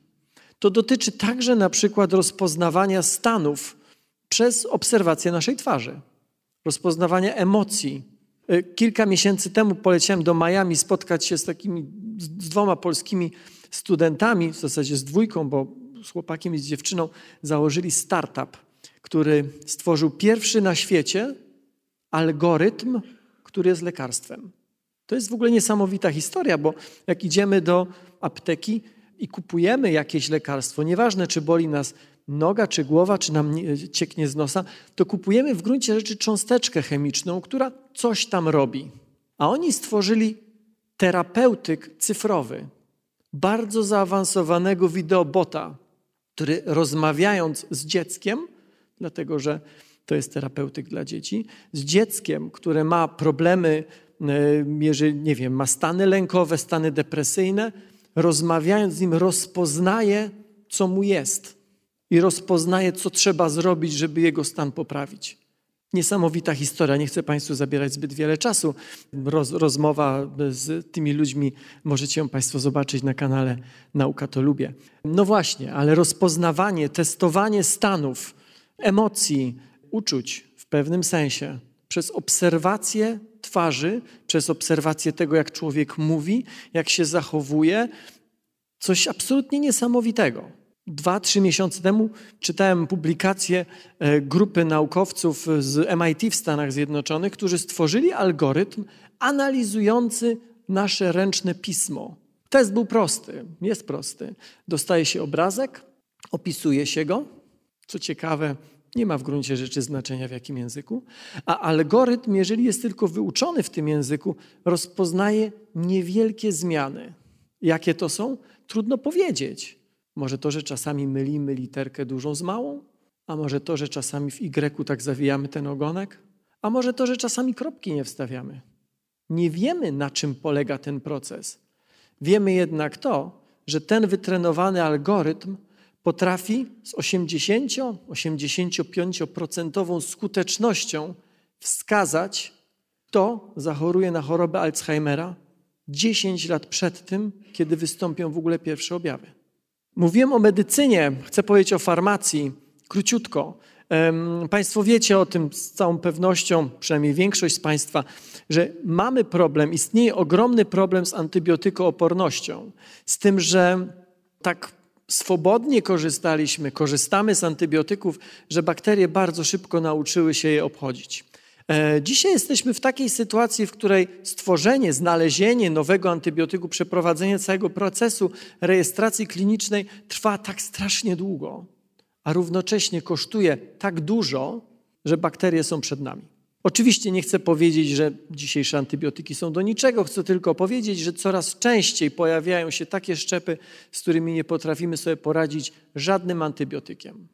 To dotyczy także na przykład rozpoznawania stanów przez obserwację naszej twarzy, rozpoznawania emocji. E, kilka miesięcy temu poleciałem do Miami spotkać się z takimi z dwoma polskimi studentami, w zasadzie z dwójką, bo z chłopakiem i z dziewczyną założyli startup, który stworzył pierwszy na świecie algorytm, który jest lekarstwem. To jest w ogóle niesamowita historia, bo jak idziemy do apteki i kupujemy jakieś lekarstwo, nieważne czy boli nas noga, czy głowa, czy nam cieknie z nosa, to kupujemy w gruncie rzeczy cząsteczkę chemiczną, która coś tam robi. A oni stworzyli terapeutyk cyfrowy, bardzo zaawansowanego wideobota, który rozmawiając z dzieckiem, dlatego że to jest terapeutyk dla dzieci, z dzieckiem, które ma problemy, jeżeli, nie wiem, ma stany lękowe, stany depresyjne, rozmawiając z nim, rozpoznaje, co mu jest i rozpoznaje, co trzeba zrobić, żeby jego stan poprawić. Niesamowita historia. Nie chcę Państwu zabierać zbyt wiele czasu. Roz, rozmowa z tymi ludźmi możecie ją Państwo zobaczyć na kanale Nauka to Lubię. No właśnie, ale rozpoznawanie, testowanie stanów, emocji, uczuć w pewnym sensie przez obserwację twarzy, przez obserwację tego, jak człowiek mówi, jak się zachowuje, coś absolutnie niesamowitego. Dwa, trzy miesiące temu czytałem publikację e, grupy naukowców z MIT w Stanach Zjednoczonych, którzy stworzyli algorytm analizujący nasze ręczne pismo. Test był prosty, jest prosty. Dostaje się obrazek, opisuje się go. Co ciekawe, nie ma w gruncie rzeczy znaczenia w jakim języku, a algorytm, jeżeli jest tylko wyuczony w tym języku, rozpoznaje niewielkie zmiany. Jakie to są? Trudno powiedzieć. Może to, że czasami mylimy literkę dużą z małą? A może to, że czasami w Y tak zawijamy ten ogonek? A może to, że czasami kropki nie wstawiamy? Nie wiemy, na czym polega ten proces. Wiemy jednak to, że ten wytrenowany algorytm potrafi z 80-85% skutecznością wskazać, kto zachoruje na chorobę Alzheimera 10 lat przed tym, kiedy wystąpią w ogóle pierwsze objawy. Mówiłem o medycynie, chcę powiedzieć o farmacji, króciutko. Państwo wiecie o tym z całą pewnością, przynajmniej większość z Państwa, że mamy problem, istnieje ogromny problem z antybiotykoopornością. Z tym, że tak swobodnie korzystaliśmy, korzystamy z antybiotyków, że bakterie bardzo szybko nauczyły się je obchodzić. E, dzisiaj jesteśmy w takiej sytuacji, w której stworzenie, znalezienie nowego antybiotyku, przeprowadzenie całego procesu rejestracji klinicznej trwa tak strasznie długo, a równocześnie kosztuje tak dużo, że bakterie są przed nami. Oczywiście nie chcę powiedzieć, że dzisiejsze antybiotyki są do niczego, chcę tylko powiedzieć, że coraz częściej pojawiają się takie szczepy, z którymi nie potrafimy sobie poradzić żadnym antybiotykiem.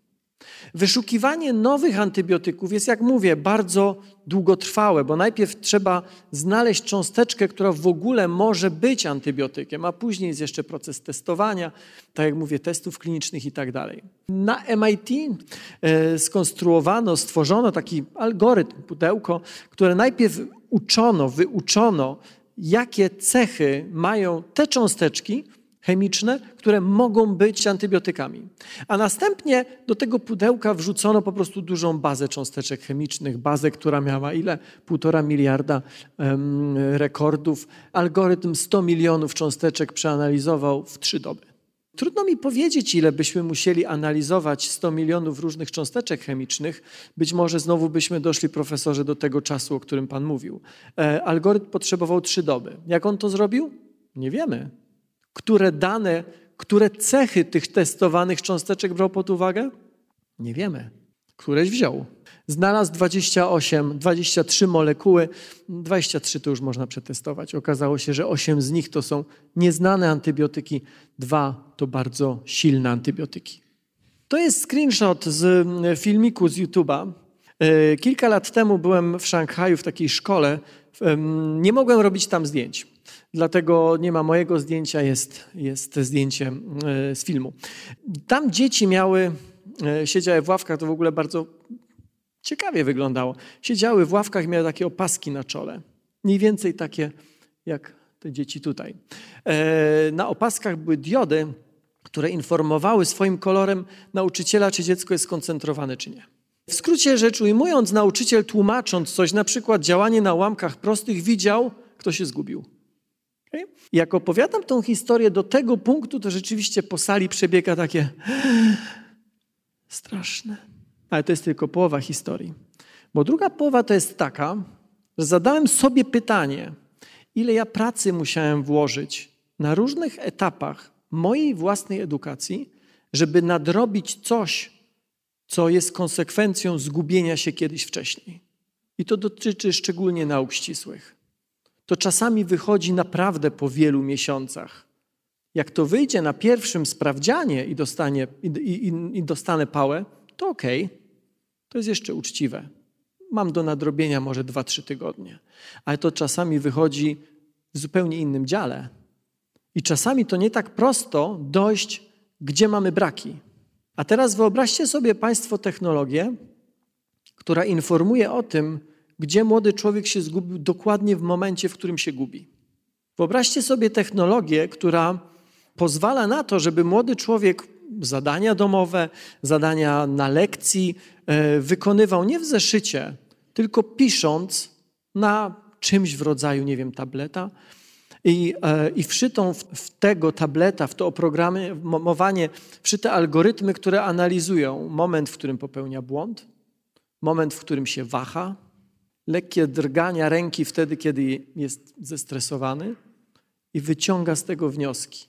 Wyszukiwanie nowych antybiotyków jest, jak mówię, bardzo długotrwałe, bo najpierw trzeba znaleźć cząsteczkę, która w ogóle może być antybiotykiem, a później jest jeszcze proces testowania, tak jak mówię, testów klinicznych i tak dalej. Na MIT e, skonstruowano, stworzono taki algorytm, pudełko, które najpierw uczono, wyuczono, jakie cechy mają te cząsteczki, chemiczne, które mogą być antybiotykami. A następnie do tego pudełka wrzucono po prostu dużą bazę cząsteczek chemicznych, bazę, która miała ile? Półtora miliarda um, rekordów. Algorytm 100 milionów cząsteczek przeanalizował w trzy doby. Trudno mi powiedzieć, ile byśmy musieli analizować 100 milionów różnych cząsteczek chemicznych. Być może znowu byśmy doszli, profesorze, do tego czasu, o którym Pan mówił. E, algorytm potrzebował trzy doby. Jak on to zrobił? Nie wiemy. Które dane, które cechy tych testowanych cząsteczek brał pod uwagę? Nie wiemy. Któreś wziął. Znalazł 28, 23 molekuły. 23 to już można przetestować. Okazało się, że 8 z nich to są nieznane antybiotyki, dwa to bardzo silne antybiotyki. To jest screenshot z filmiku z YouTube'a. E, kilka lat temu byłem w Szanghaju w takiej szkole. Nie mogłem robić tam zdjęć. Dlatego nie ma mojego zdjęcia, jest, jest zdjęcie z filmu. Tam dzieci miały, e, siedziały w ławkach, to w ogóle bardzo ciekawie wyglądało. Siedziały w ławkach miały takie opaski na czole. Mniej więcej takie jak te dzieci tutaj. E, na opaskach były diody, które informowały swoim kolorem nauczyciela, czy dziecko jest skoncentrowane, czy nie. W skrócie rzecz ujmując, nauczyciel tłumacząc coś, na przykład działanie na łamkach prostych, widział, kto się zgubił. Okay? Jak opowiadam tą historię do tego punktu, to rzeczywiście po sali przebiega takie straszne. Ale to jest tylko połowa historii. Bo druga połowa to jest taka, że zadałem sobie pytanie, ile ja pracy musiałem włożyć na różnych etapach mojej własnej edukacji, żeby nadrobić coś, co jest konsekwencją zgubienia się kiedyś wcześniej. I to dotyczy szczególnie nauk ścisłych. To czasami wychodzi naprawdę po wielu miesiącach. Jak to wyjdzie na pierwszym sprawdzianie i, dostanie, i, i, i dostanę pałę, to okej, okay. to jest jeszcze uczciwe. Mam do nadrobienia może 2-3 tygodnie. Ale to czasami wychodzi w zupełnie innym dziale. I czasami to nie tak prosto dojść, gdzie mamy braki. A teraz wyobraźcie sobie Państwo technologię, która informuje o tym, gdzie młody człowiek się zgubił dokładnie w momencie, w którym się gubi. Wyobraźcie sobie technologię, która pozwala na to, żeby młody człowiek zadania domowe, zadania na lekcji e, wykonywał nie w zeszycie, tylko pisząc na czymś w rodzaju, nie wiem, tableta, i, e, i wszytą w, w tego tableta, w to oprogramowanie, wszyte algorytmy, które analizują moment, w którym popełnia błąd, moment, w którym się waha, lekkie drgania ręki wtedy, kiedy jest zestresowany i wyciąga z tego wnioski.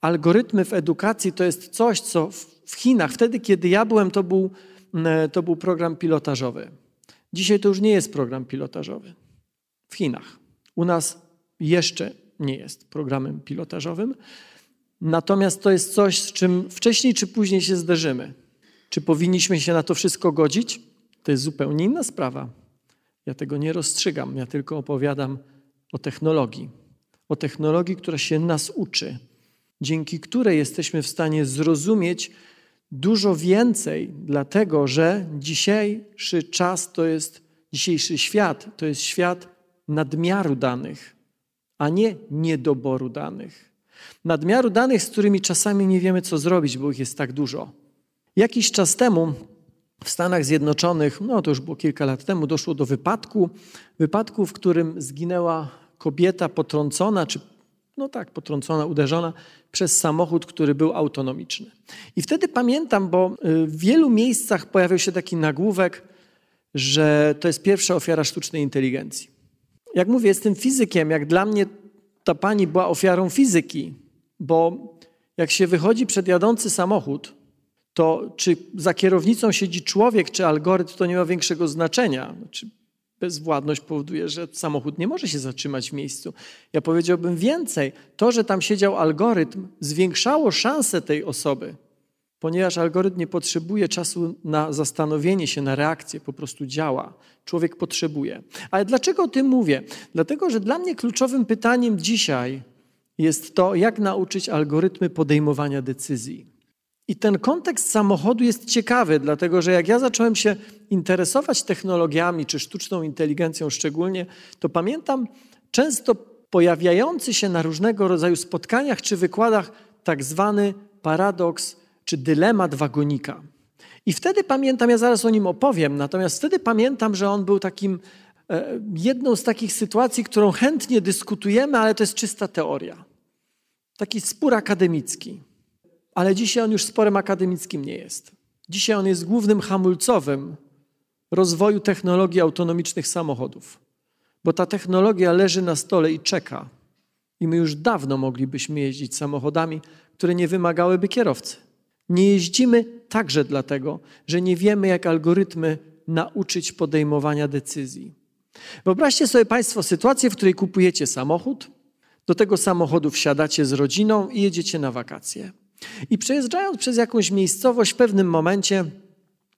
Algorytmy w edukacji to jest coś, co w Chinach, wtedy kiedy ja byłem, to był, to był program pilotażowy. Dzisiaj to już nie jest program pilotażowy. W Chinach. U nas jeszcze nie jest programem pilotażowym. Natomiast to jest coś, z czym wcześniej czy później się zderzymy. Czy powinniśmy się na to wszystko godzić? To jest zupełnie inna sprawa. Ja tego nie rozstrzygam, ja tylko opowiadam o technologii. O technologii, która się nas uczy, dzięki której jesteśmy w stanie zrozumieć dużo więcej, dlatego że dzisiejszy czas to jest, dzisiejszy świat to jest świat nadmiaru danych a nie niedoboru danych. Nadmiaru danych, z którymi czasami nie wiemy, co zrobić, bo ich jest tak dużo. Jakiś czas temu w Stanach Zjednoczonych, no to już było kilka lat temu, doszło do wypadku, wypadku, w którym zginęła kobieta potrącona, czy no tak, potrącona, uderzona przez samochód, który był autonomiczny. I wtedy pamiętam, bo y, w wielu miejscach pojawił się taki nagłówek, że to jest pierwsza ofiara sztucznej inteligencji jak mówię, jestem fizykiem. Jak dla mnie ta pani była ofiarą fizyki, bo jak się wychodzi przed jadący samochód, to czy za kierownicą siedzi człowiek, czy algorytm, to nie ma większego znaczenia. Znaczy, bezwładność powoduje, że samochód nie może się zatrzymać w miejscu. Ja powiedziałbym więcej. To, że tam siedział algorytm, zwiększało szanse tej osoby, ponieważ algorytm nie potrzebuje czasu na zastanowienie się, na reakcję, po prostu działa. Człowiek potrzebuje. Ale dlaczego o tym mówię? Dlatego, że dla mnie kluczowym pytaniem dzisiaj jest to, jak nauczyć algorytmy podejmowania decyzji. I ten kontekst samochodu jest ciekawy, dlatego że jak ja zacząłem się interesować technologiami, czy sztuczną inteligencją szczególnie, to pamiętam często pojawiający się na różnego rodzaju spotkaniach czy wykładach tak zwany paradoks czy dylemat wagonika. I wtedy pamiętam, ja zaraz o nim opowiem, natomiast wtedy pamiętam, że on był takim, e, jedną z takich sytuacji, którą chętnie dyskutujemy, ale to jest czysta teoria. Taki spór akademicki. Ale dzisiaj on już sporem akademickim nie jest. Dzisiaj on jest głównym hamulcowym rozwoju technologii autonomicznych samochodów. Bo ta technologia leży na stole i czeka. I my już dawno moglibyśmy jeździć samochodami, które nie wymagałyby kierowcy. Nie jeździmy także dlatego, że nie wiemy, jak algorytmy nauczyć podejmowania decyzji. Wyobraźcie sobie Państwo sytuację, w której kupujecie samochód, do tego samochodu wsiadacie z rodziną i jedziecie na wakacje. I przejeżdżając przez jakąś miejscowość, w pewnym momencie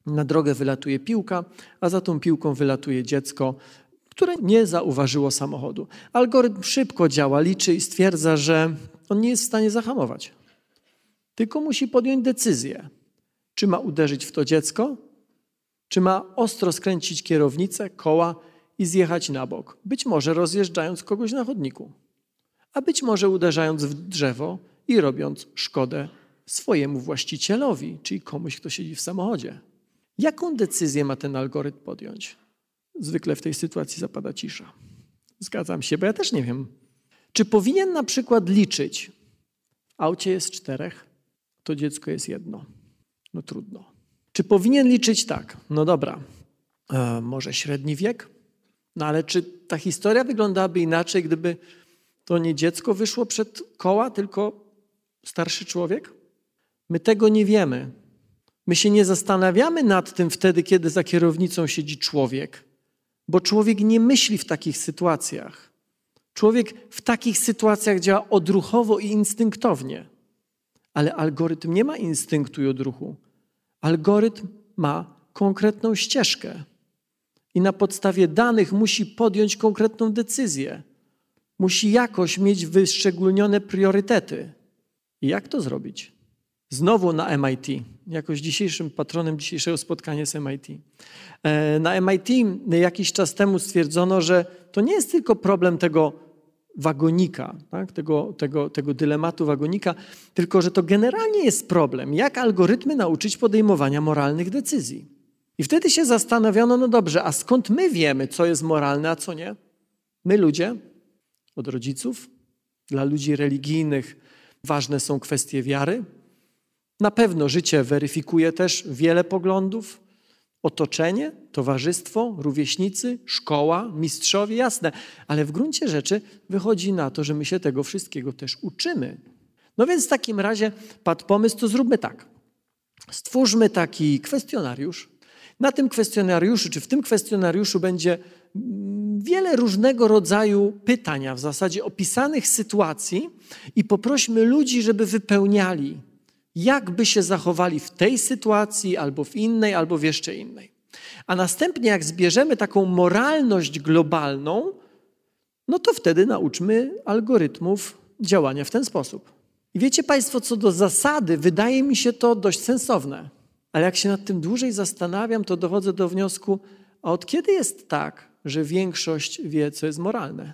na drogę wylatuje piłka, a za tą piłką wylatuje dziecko, które nie zauważyło samochodu. Algorytm szybko działa, liczy i stwierdza, że on nie jest w stanie zahamować tylko musi podjąć decyzję, czy ma uderzyć w to dziecko, czy ma ostro skręcić kierownicę, koła i zjechać na bok. Być może rozjeżdżając kogoś na chodniku, a być może uderzając w drzewo i robiąc szkodę swojemu właścicielowi, czyli komuś, kto siedzi w samochodzie. Jaką decyzję ma ten algorytm podjąć? Zwykle w tej sytuacji zapada cisza. Zgadzam się, bo ja też nie wiem. Czy powinien na przykład liczyć, w aucie jest czterech, to dziecko jest jedno. No trudno. Czy powinien liczyć tak? No dobra, e, może średni wiek? No ale czy ta historia wyglądałaby inaczej, gdyby to nie dziecko wyszło przed koła, tylko starszy człowiek? My tego nie wiemy. My się nie zastanawiamy nad tym wtedy, kiedy za kierownicą siedzi człowiek, bo człowiek nie myśli w takich sytuacjach. Człowiek w takich sytuacjach działa odruchowo i instynktownie. Ale algorytm nie ma instynktu i odruchu. Algorytm ma konkretną ścieżkę i na podstawie danych musi podjąć konkretną decyzję. Musi jakoś mieć wyszczególnione priorytety. I jak to zrobić? Znowu na MIT, jakoś dzisiejszym patronem dzisiejszego spotkania jest MIT. E, na MIT jakiś czas temu stwierdzono, że to nie jest tylko problem tego wagonika, tak? tego, tego, tego dylematu wagonika, tylko że to generalnie jest problem, jak algorytmy nauczyć podejmowania moralnych decyzji. I wtedy się zastanowiono, no dobrze, a skąd my wiemy, co jest moralne, a co nie? My ludzie, od rodziców, dla ludzi religijnych ważne są kwestie wiary. Na pewno życie weryfikuje też wiele poglądów, Otoczenie, towarzystwo, rówieśnicy, szkoła, mistrzowie, jasne, ale w gruncie rzeczy wychodzi na to, że my się tego wszystkiego też uczymy. No więc w takim razie padł pomysł, to zróbmy tak. Stwórzmy taki kwestionariusz. Na tym kwestionariuszu, czy w tym kwestionariuszu będzie mm, wiele różnego rodzaju pytania, w zasadzie opisanych sytuacji, i poprośmy ludzi, żeby wypełniali jak by się zachowali w tej sytuacji, albo w innej, albo w jeszcze innej. A następnie, jak zbierzemy taką moralność globalną, no to wtedy nauczmy algorytmów działania w ten sposób. I wiecie Państwo, co do zasady, wydaje mi się to dość sensowne. Ale jak się nad tym dłużej zastanawiam, to dochodzę do wniosku, a od kiedy jest tak, że większość wie, co jest moralne?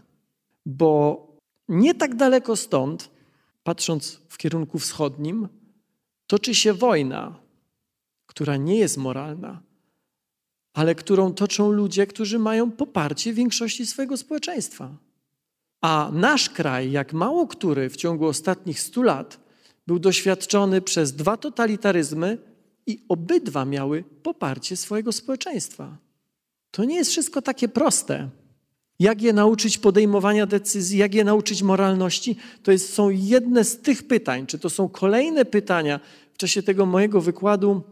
Bo nie tak daleko stąd, patrząc w kierunku wschodnim, toczy się wojna, która nie jest moralna, ale którą toczą ludzie, którzy mają poparcie większości swojego społeczeństwa. A nasz kraj, jak mało który w ciągu ostatnich stu lat, był doświadczony przez dwa totalitaryzmy i obydwa miały poparcie swojego społeczeństwa. To nie jest wszystko takie proste. Jak je nauczyć podejmowania decyzji, jak je nauczyć moralności, to jest, są jedne z tych pytań, czy to są kolejne pytania w czasie tego mojego wykładu,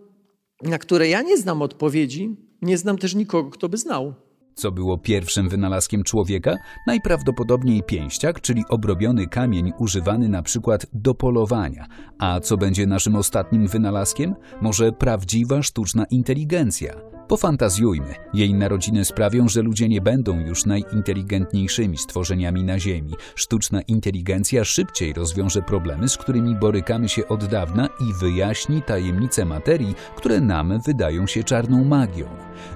na które ja nie znam odpowiedzi, nie znam też nikogo, kto by znał. Co było pierwszym wynalazkiem człowieka? Najprawdopodobniej pięściak, czyli obrobiony kamień używany na przykład do polowania. A co będzie naszym ostatnim wynalazkiem? Może prawdziwa sztuczna inteligencja. Pofantazjujmy. Jej narodziny sprawią, że ludzie nie będą już najinteligentniejszymi stworzeniami na Ziemi. Sztuczna inteligencja szybciej rozwiąże problemy, z którymi borykamy się od dawna i wyjaśni tajemnice materii, które nam wydają się czarną magią.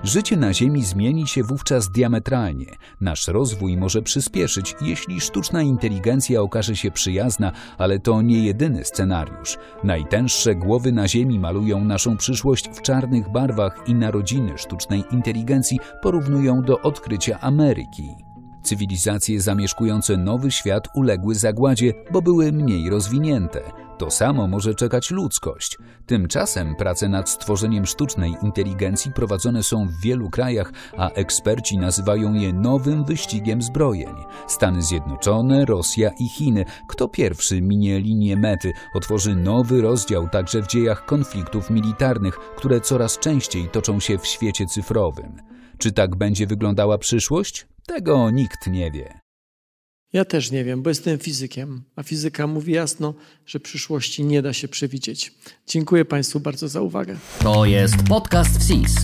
Życie na Ziemi zmieni się wówczas diametralnie. Nasz rozwój może przyspieszyć, jeśli sztuczna inteligencja okaże się przyjazna, ale to nie jedyny scenariusz. Najtęższe głowy na Ziemi malują naszą przyszłość w czarnych barwach i narodziny sztucznej inteligencji porównują do odkrycia Ameryki. Cywilizacje zamieszkujące nowy świat uległy zagładzie, bo były mniej rozwinięte. To samo może czekać ludzkość. Tymczasem prace nad stworzeniem sztucznej inteligencji prowadzone są w wielu krajach, a eksperci nazywają je nowym wyścigiem zbrojeń. Stany Zjednoczone, Rosja i Chiny. Kto pierwszy minie linię mety, otworzy nowy rozdział także w dziejach konfliktów militarnych, które coraz częściej toczą się w świecie cyfrowym. Czy tak będzie wyglądała przyszłość? Tego nikt nie wie. Ja też nie wiem, bo jestem fizykiem, a fizyka mówi jasno, że przyszłości nie da się przewidzieć. Dziękuję Państwu bardzo za uwagę. To jest podcast WSIS.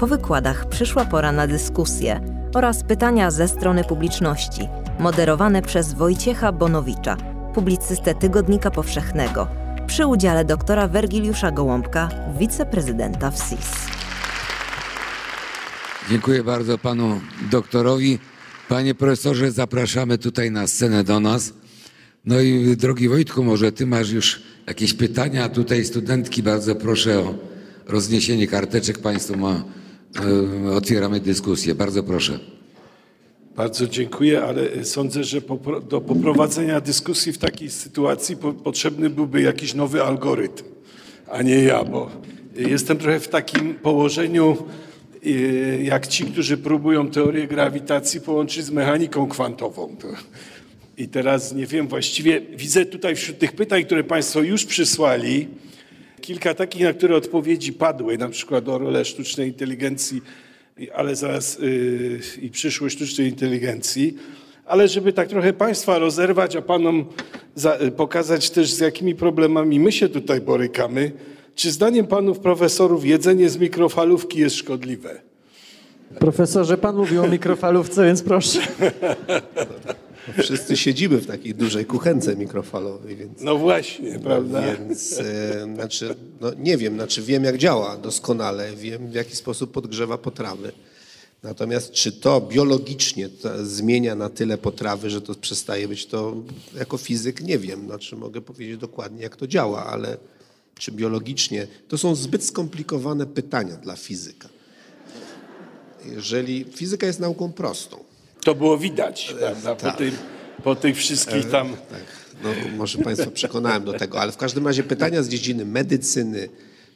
Po wykładach przyszła pora na dyskusję oraz pytania ze strony publiczności, moderowane przez Wojciecha Bonowicza, publicystę Tygodnika Powszechnego, przy udziale doktora Wergiliusza Gołąbka, wiceprezydenta WSIS. Dziękuję bardzo panu doktorowi. Panie profesorze, zapraszamy tutaj na scenę do nas. No i drogi Wojtku, może ty masz już jakieś pytania? Tutaj studentki, bardzo proszę o rozniesienie karteczek. Państwo ma, e, otwieramy dyskusję. Bardzo proszę. Bardzo dziękuję, ale sądzę, że do poprowadzenia dyskusji w takiej sytuacji po- potrzebny byłby jakiś nowy algorytm, a nie ja, bo jestem trochę w takim położeniu, jak ci, którzy próbują teorię grawitacji połączyć z mechaniką kwantową. To- I teraz nie wiem, właściwie widzę tutaj wśród tych pytań, które Państwo już przysłali, kilka takich, na które odpowiedzi padły, na przykład o rolę sztucznej inteligencji, ale zaraz yy, i przyszłość sztucznej inteligencji. Ale żeby tak trochę Państwa rozerwać, a Panom za, y, pokazać też z jakimi problemami my się tutaj borykamy, czy zdaniem Panów Profesorów jedzenie z mikrofalówki jest szkodliwe? Profesorze, pan mówił o mikrofalówce, więc proszę. Wszyscy siedzimy w takiej dużej kuchence mikrofalowej, więc... No właśnie, prawda? Więc e, znaczy, no nie wiem, znaczy wiem jak działa doskonale, wiem w jaki sposób podgrzewa potrawy. Natomiast czy to biologicznie to zmienia na tyle potrawy, że to przestaje być to jako fizyk nie wiem. Znaczy mogę powiedzieć dokładnie jak to działa, ale czy biologicznie to są zbyt skomplikowane pytania dla fizyka. Jeżeli fizyka jest nauką prostą, To było widać, prawda? Po, tak. tym, po tych wszystkich tam... Tak, no, może Państwa przekonałem do tego, ale w każdym razie pytania z dziedziny medycyny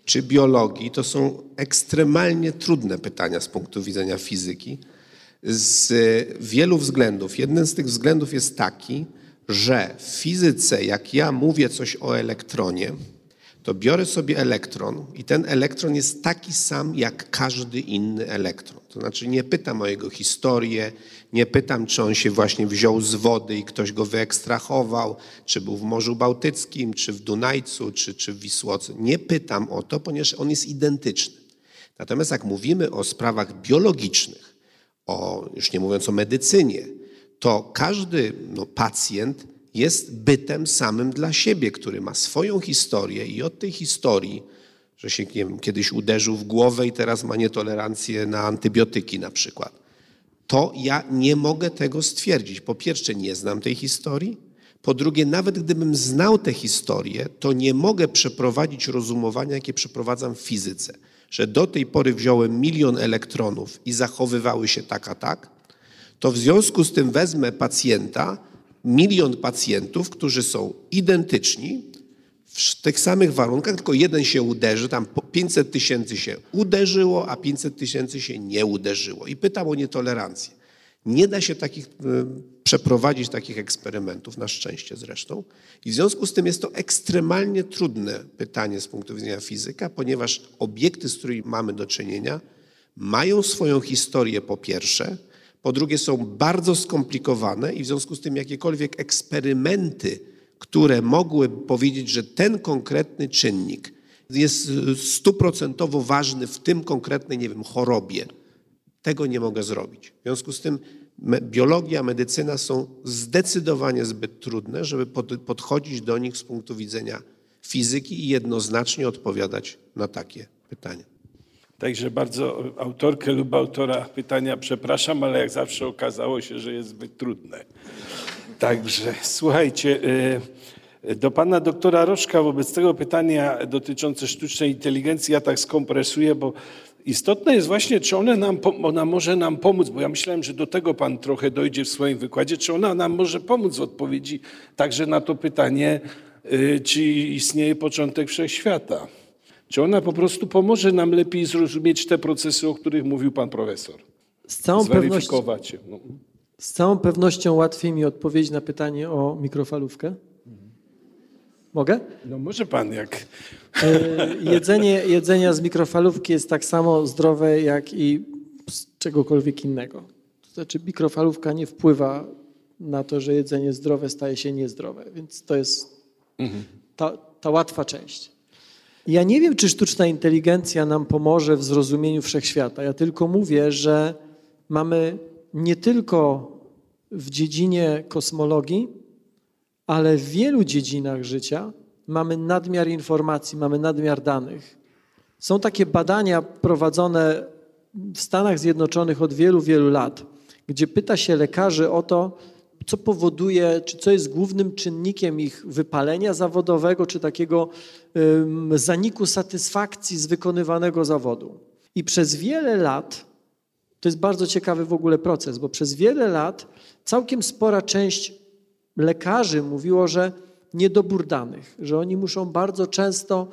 czy biologii to są ekstremalnie trudne pytania z punktu widzenia fizyki z wielu względów. Jeden z tych względów jest taki, że w fizyce, jak ja mówię coś o elektronie, to biorę sobie elektron i ten elektron jest taki sam jak każdy inny elektron. To znaczy nie pytam o jego historię, nie pytam, czy on się właśnie wziął z wody i ktoś go wyekstrahował, czy był w Morzu Bałtyckim, czy w Dunajcu, czy, czy w Wisłoce. Nie pytam o to, ponieważ on jest identyczny. Natomiast jak mówimy o sprawach biologicznych, o, już nie mówiąc o medycynie, to każdy no, pacjent jest bytem samym dla siebie, który ma swoją historię i od tej historii, że się nie wiem, kiedyś uderzył w głowę i teraz ma nietolerancję na antybiotyki na przykład, to ja nie mogę tego stwierdzić. Po pierwsze, nie znam tej historii. Po drugie, nawet gdybym znał tę historię, to nie mogę przeprowadzić rozumowania, jakie przeprowadzam w fizyce. Że do tej pory wziąłem milion elektronów i zachowywały się tak a tak, to w związku z tym wezmę pacjenta, milion pacjentów, którzy są identyczni w tych samych warunkach, tylko jeden się uderzy, tam po 500 tysięcy się uderzyło, a 500 tysięcy się nie uderzyło. I pytam o nietolerancję. Nie da się takich, y, przeprowadzić takich eksperymentów, na szczęście zresztą. I w związku z tym jest to ekstremalnie trudne pytanie z punktu widzenia fizyka, ponieważ obiekty, z którymi mamy do czynienia, mają swoją historię po pierwsze, po drugie są bardzo skomplikowane i w związku z tym jakiekolwiek eksperymenty, które mogłyby powiedzieć, że ten konkretny czynnik jest stuprocentowo ważny w tym konkretnej, nie wiem, chorobie, tego nie mogę zrobić. W związku z tym biologia, medycyna są zdecydowanie zbyt trudne, żeby pod, podchodzić do nich z punktu widzenia fizyki i jednoznacznie odpowiadać na takie pytania. Także bardzo autorkę lub autora pytania przepraszam, ale jak zawsze okazało się, że jest zbyt trudne. Także słuchajcie, y, do pana doktora Rożka wobec tego pytania dotyczące sztucznej inteligencji ja tak skompresuję, bo istotne jest właśnie, czy ona, nam, ona może nam pomóc, bo ja myślałem, że do tego pan trochę dojdzie w swoim wykładzie, czy ona nam może pomóc w odpowiedzi także na to pytanie, y, czy istnieje początek wszechświata. Czy ona po prostu pomoże nam lepiej zrozumieć te procesy, o których mówił pan profesor? Z całą, pewnością. No. z całą pewnością łatwiej mi odpowiedzieć na pytanie o mikrofalówkę. Mogę? no może pan jak... E, Jedzenie, jedzenia z mikrofalówki jest tak samo zdrowe, jak i z czegokolwiek innego. To znaczy mikrofalówka nie wpływa na to, że jedzenie zdrowe staje się niezdrowe, więc to jest ta, ta łatwa część. Ja nie wiem, czy sztuczna inteligencja nam pomoże w zrozumieniu wszechświata. Ja tylko mówię, że mamy nie tylko w dziedzinie kosmologii, ale w wielu dziedzinach życia mamy nadmiar informacji, mamy nadmiar danych. Są takie badania prowadzone w Stanach Zjednoczonych od wielu, wielu lat, gdzie pyta się lekarzy o to, co powoduje, czy co jest głównym czynnikiem ich wypalenia zawodowego, czy takiego um, zaniku satysfakcji z wykonywanego zawodu. I przez wiele lat, to jest bardzo ciekawy w ogóle proces, bo przez wiele lat całkiem spora część lekarzy mówiło, że niedobór danych, że oni muszą bardzo często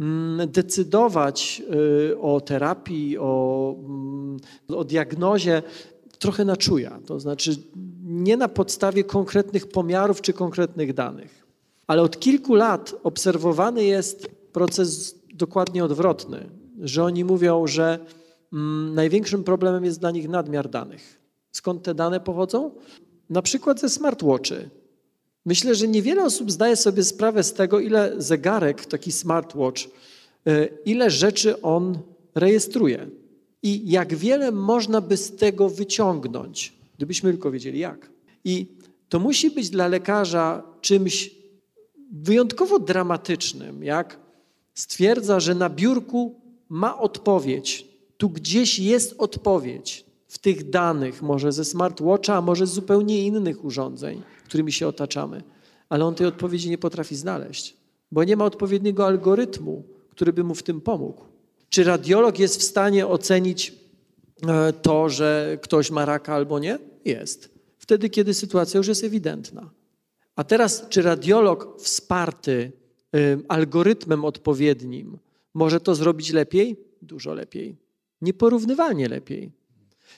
mm, decydować y, o terapii, o, mm, o diagnozie trochę na czuja, to znaczy nie na podstawie konkretnych pomiarów czy konkretnych danych. Ale od kilku lat obserwowany jest proces dokładnie odwrotny, że oni mówią, że mm, największym problemem jest dla nich nadmiar danych. Skąd te dane pochodzą? Na przykład ze smartwatchy. Myślę, że niewiele osób zdaje sobie sprawę z tego, ile zegarek, taki smartwatch, y, ile rzeczy on rejestruje i jak wiele można by z tego wyciągnąć, gdybyśmy tylko wiedzieli jak. I to musi być dla lekarza czymś wyjątkowo dramatycznym, jak stwierdza, że na biurku ma odpowiedź. Tu gdzieś jest odpowiedź w tych danych, może ze smartwatcha, a może z zupełnie innych urządzeń, którymi się otaczamy. Ale on tej odpowiedzi nie potrafi znaleźć, bo nie ma odpowiedniego algorytmu, który by mu w tym pomógł. Czy radiolog jest w stanie ocenić e, to, że ktoś ma raka albo nie? Jest. Wtedy, kiedy sytuacja już jest ewidentna. A teraz, czy radiolog wsparty algorytmem odpowiednim może to zrobić lepiej? Dużo lepiej. Nieporównywalnie lepiej.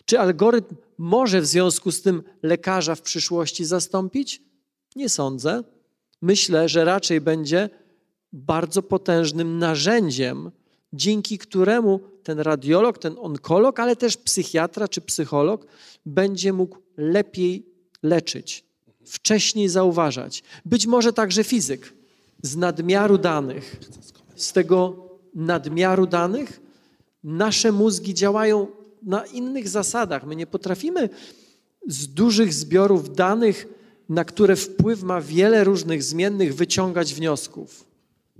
Czy algorytm może w związku z tym lekarza w przyszłości zastąpić? Nie sądzę. Myślę, że raczej będzie bardzo potężnym narzędziem dzięki któremu ten radiolog, ten onkolog, ale też psychiatra czy psycholog będzie mógł lepiej leczyć, wcześniej zauważać. Być może także fizyk z nadmiaru danych. Z tego nadmiaru danych nasze mózgi działają na innych zasadach. My nie potrafimy z dużych zbiorów danych, na które wpływ ma wiele różnych zmiennych, wyciągać wniosków.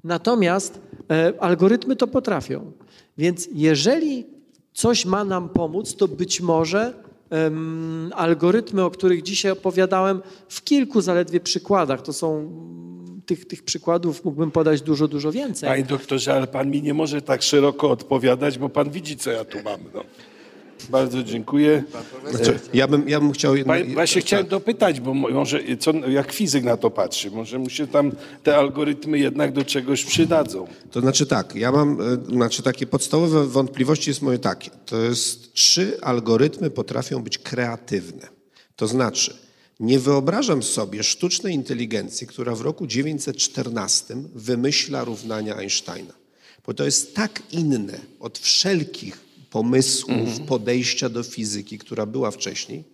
Natomiast e, algorytmy to potrafią. Więc jeżeli coś ma nam pomóc, to być może um, algorytmy, o których dzisiaj opowiadałem, w kilku zaledwie przykładach, to są tych, tych przykładów mógłbym podać dużo, dużo więcej. Panie doktorze, ale pan mi nie może tak szeroko odpowiadać, bo pan widzi, co ja tu mam. No. Bardzo dziękuję. Znaczy, ja, bym, ja bym chciał... Jedno, właśnie tak. chciałem dopytać, bo może co, jak fizyk na to patrzy, może mu się tam te algorytmy jednak do czegoś przydadzą. To znaczy tak, ja mam, e, znaczy takie podstawowe wątpliwości jest moje takie. To jest, czy algorytmy potrafią być kreatywne? To znaczy, nie wyobrażam sobie sztucznej inteligencji, która w roku 914 wymyśla równania Einsteina. Bo to jest tak inne od wszelkich pomysłów, mhm. podejścia do fizyki, która była wcześniej,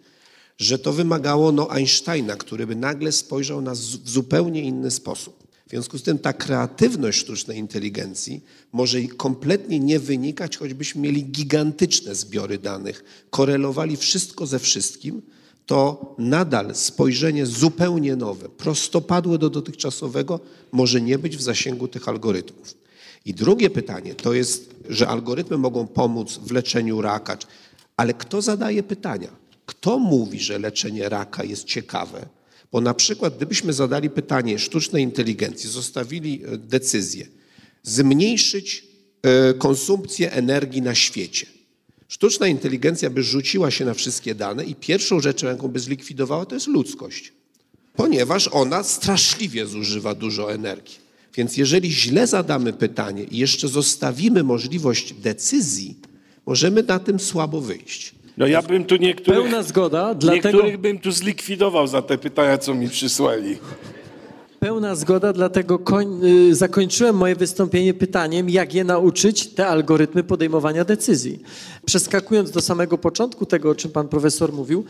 że to wymagało no, Einsteina, który by nagle spojrzał na w zupełnie inny sposób. W związku z tym ta kreatywność sztucznej inteligencji może kompletnie nie wynikać, choćbyśmy mieli gigantyczne zbiory danych, korelowali wszystko ze wszystkim, to nadal spojrzenie zupełnie nowe, prostopadłe do dotychczasowego, może nie być w zasięgu tych algorytmów. I drugie pytanie to jest, że algorytmy mogą pomóc w leczeniu raka, ale kto zadaje pytania? Kto mówi, że leczenie raka jest ciekawe? Bo na przykład, gdybyśmy zadali pytanie sztucznej inteligencji, zostawili e, decyzję, zmniejszyć e, konsumpcję energii na świecie. Sztuczna inteligencja by rzuciła się na wszystkie dane i pierwszą rzeczą, jaką by zlikwidowała, to jest ludzkość, ponieważ ona straszliwie zużywa dużo energii. Więc jeżeli źle zadamy pytanie i jeszcze zostawimy możliwość decyzji, możemy na tym słabo wyjść. No ja bym tu niektórych... Pełna zgoda, dlatego... Niektórych bym tu zlikwidował za te pytania, co mi przysłali. Pełna zgoda, dlatego koń, y, zakończyłem moje wystąpienie pytaniem, jak je nauczyć te algorytmy podejmowania decyzji. Przeskakując do samego początku tego, o czym pan profesor mówił,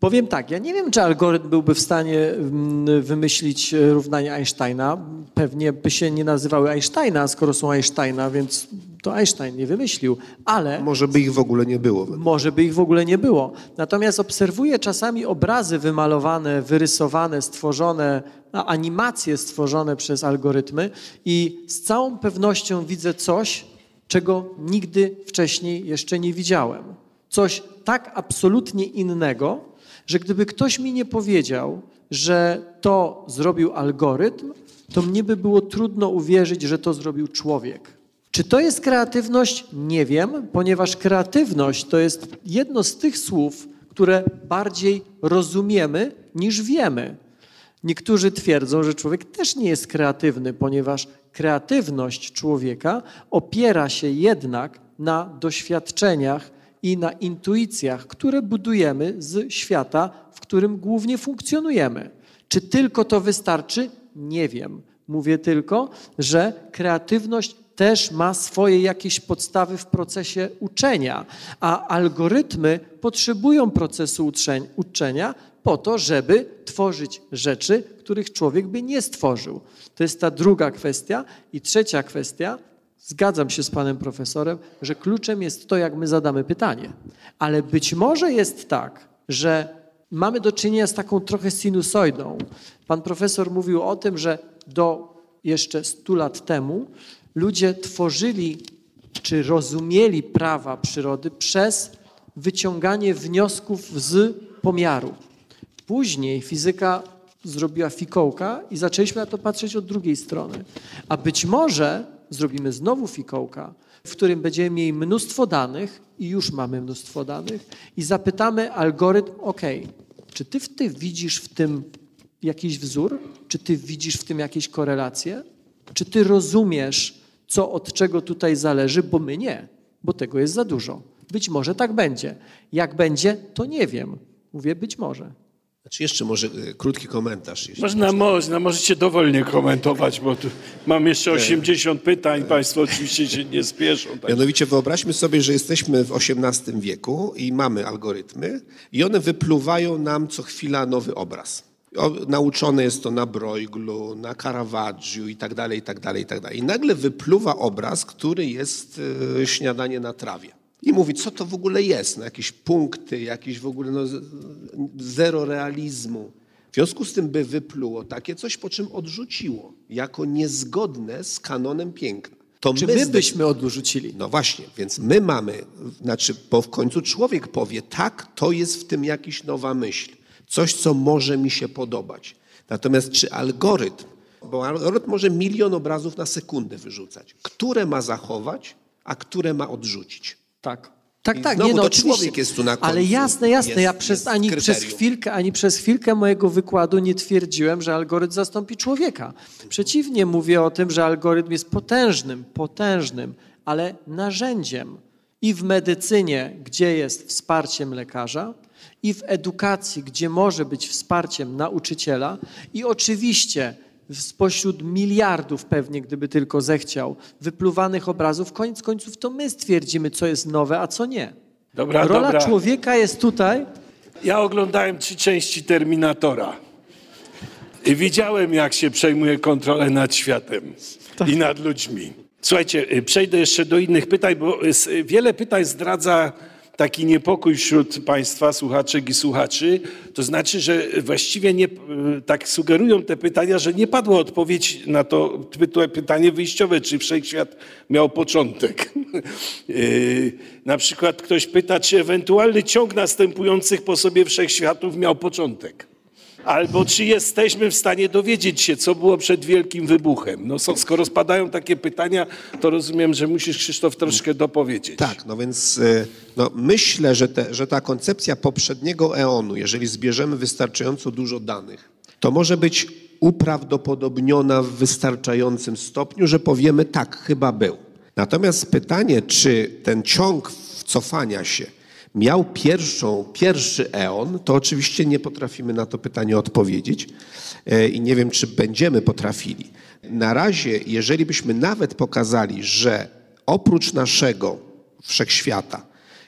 powiem tak, ja nie wiem, czy algorytm byłby w stanie mm, wymyślić e, równania Einsteina. Pewnie by się nie nazywały Einsteina, skoro są Einsteina, więc to Einstein nie wymyślił, ale... Może by ich w ogóle nie było. Może by ich w ogóle nie było. Natomiast obserwuję czasami obrazy wymalowane, wyrysowane, stworzone, animacje stworzone przez algorytmy i z całą pewnością widzę coś, czego nigdy wcześniej jeszcze nie widziałem. Coś tak absolutnie innego, że gdyby ktoś mi nie powiedział, że to zrobił algorytm, to mnie by było trudno uwierzyć, że to zrobił człowiek. Czy to jest kreatywność? Nie wiem, ponieważ kreatywność to jest jedno z tych słów, które bardziej rozumiemy niż wiemy. Niektórzy twierdzą, że człowiek też nie jest kreatywny, ponieważ kreatywność człowieka opiera się jednak na doświadczeniach i na intuicjach, które budujemy z świata, w którym głównie funkcjonujemy. Czy tylko to wystarczy? Nie wiem. Mówię tylko, że kreatywność też ma swoje jakieś podstawy w procesie uczenia, a algorytmy potrzebują procesu uczenia po to, żeby tworzyć rzeczy, których człowiek by nie stworzył. To jest ta druga kwestia. I trzecia kwestia, zgadzam się z panem profesorem, że kluczem jest to, jak my zadamy pytanie. Ale być może jest tak, że mamy do czynienia z taką trochę sinusoidą. Pan profesor mówił o tym, że do jeszcze 100 lat temu ludzie tworzyli czy rozumieli prawa przyrody przez wyciąganie wniosków z pomiaru. Później fizyka zrobiła fikołka i zaczęliśmy na to patrzeć od drugiej strony. A być może zrobimy znowu fikołka, w którym będziemy mieli mnóstwo danych i już mamy mnóstwo danych i zapytamy algorytm, ok, czy ty, ty widzisz w tym jakiś wzór? Czy ty widzisz w tym jakieś korelacje? Czy ty rozumiesz, co od czego tutaj zależy? Bo my nie, bo tego jest za dużo. Być może tak będzie. Jak będzie, to nie wiem. Mówię być może. Znaczy jeszcze może e, krótki komentarz. jeśli Można, można, możecie dowolnie komentować, bo tu mam jeszcze 80 pytań. Państwo oczywiście się nie spieszą. Tak. Mianowicie wyobraźmy sobie, że jesteśmy w XVIII wieku i mamy algorytmy i one wypluwają nam co chwila nowy obraz. Nauczone jest to na Brueglu, na Caravaggio i tak dalej, i tak dalej, i tak dalej. I nagle wypluwa obraz, który jest e, śniadanie na trawie. I mówi, co to w ogóle jest? No, jakieś punkty, jakieś w ogóle no, zero realizmu. W związku z tym by wypluło takie coś, po czym odrzuciło, jako niezgodne z kanonem piękna. To Czy my zde- byśmy odrzucili? no właśnie, więc my mamy, znaczy, bo w końcu człowiek powie, tak, to jest w tym jakaś nowa myśl, coś, co może mi się podobać. Natomiast czy algorytm, bo algorytm może milion obrazów na sekundę wyrzucać, które ma zachować, a które ma odrzucić? Tak. Tak, I tak, nie no, oczywiście. człowiek jest tu na Ale końcu. jasne, jasne, Jest- ja przez, ani, przez chwilkę, ani przez chwilkę mojego wykładu nie twierdziłem, że algorytm zastąpi człowieka. Przeciwnie, mówię o tym, że algorytm jest potężnym, potężnym, ale narzędziem i w medycynie, gdzie jest wsparciem lekarza, i w edukacji, gdzie może być wsparciem nauczyciela, i oczywiście spośród miliardów pewnie, gdyby tylko zechciał, wypluwanych obrazów, koniec końców to my stwierdzimy, co jest nowe, a co nie. Dobra, Rola dobra. człowieka jest tutaj. Ja oglądałem trzy części Terminatora. I widziałem, jak się przejmuje kontrolę nad światem i nad ludźmi. Słuchajcie, y, przejdę jeszcze do innych pytań, bo y, y, wiele pytań zdradza taki niepokój wśród Państwa, słuchaczek i słuchaczy. To znaczy, że właściwie nie, y, tak sugerują te pytania, że nie padła odpowiedź na to py- pytanie wyjściowe, czy wszechświat miał początek. Y, (laughs) Na przykład ktoś pyta, czy ewentualny ciąg następujących po sobie wszechświatów miał początek. Albo czy jesteśmy w stanie dowiedzieć się, co było przed wielkim wybuchem? No, skoro spadają takie pytania, to rozumiem, że musisz Krzysztof troszkę dopowiedzieć. Tak, no więc y, no myślę, że, te, że ta koncepcja poprzedniego eonu, jeżeli zbierzemy wystarczająco dużo danych, to może być uprawdopodobniona w wystarczającym stopniu, że powiemy tak, chyba był. Natomiast pytanie, czy ten ciąg cofania się miał pierwszą, pierwszy eon, to oczywiście nie potrafimy na to pytanie odpowiedzieć e, i nie wiem, czy będziemy potrafili. Na razie, jeżeli byśmy nawet pokazali, że oprócz naszego wszechświata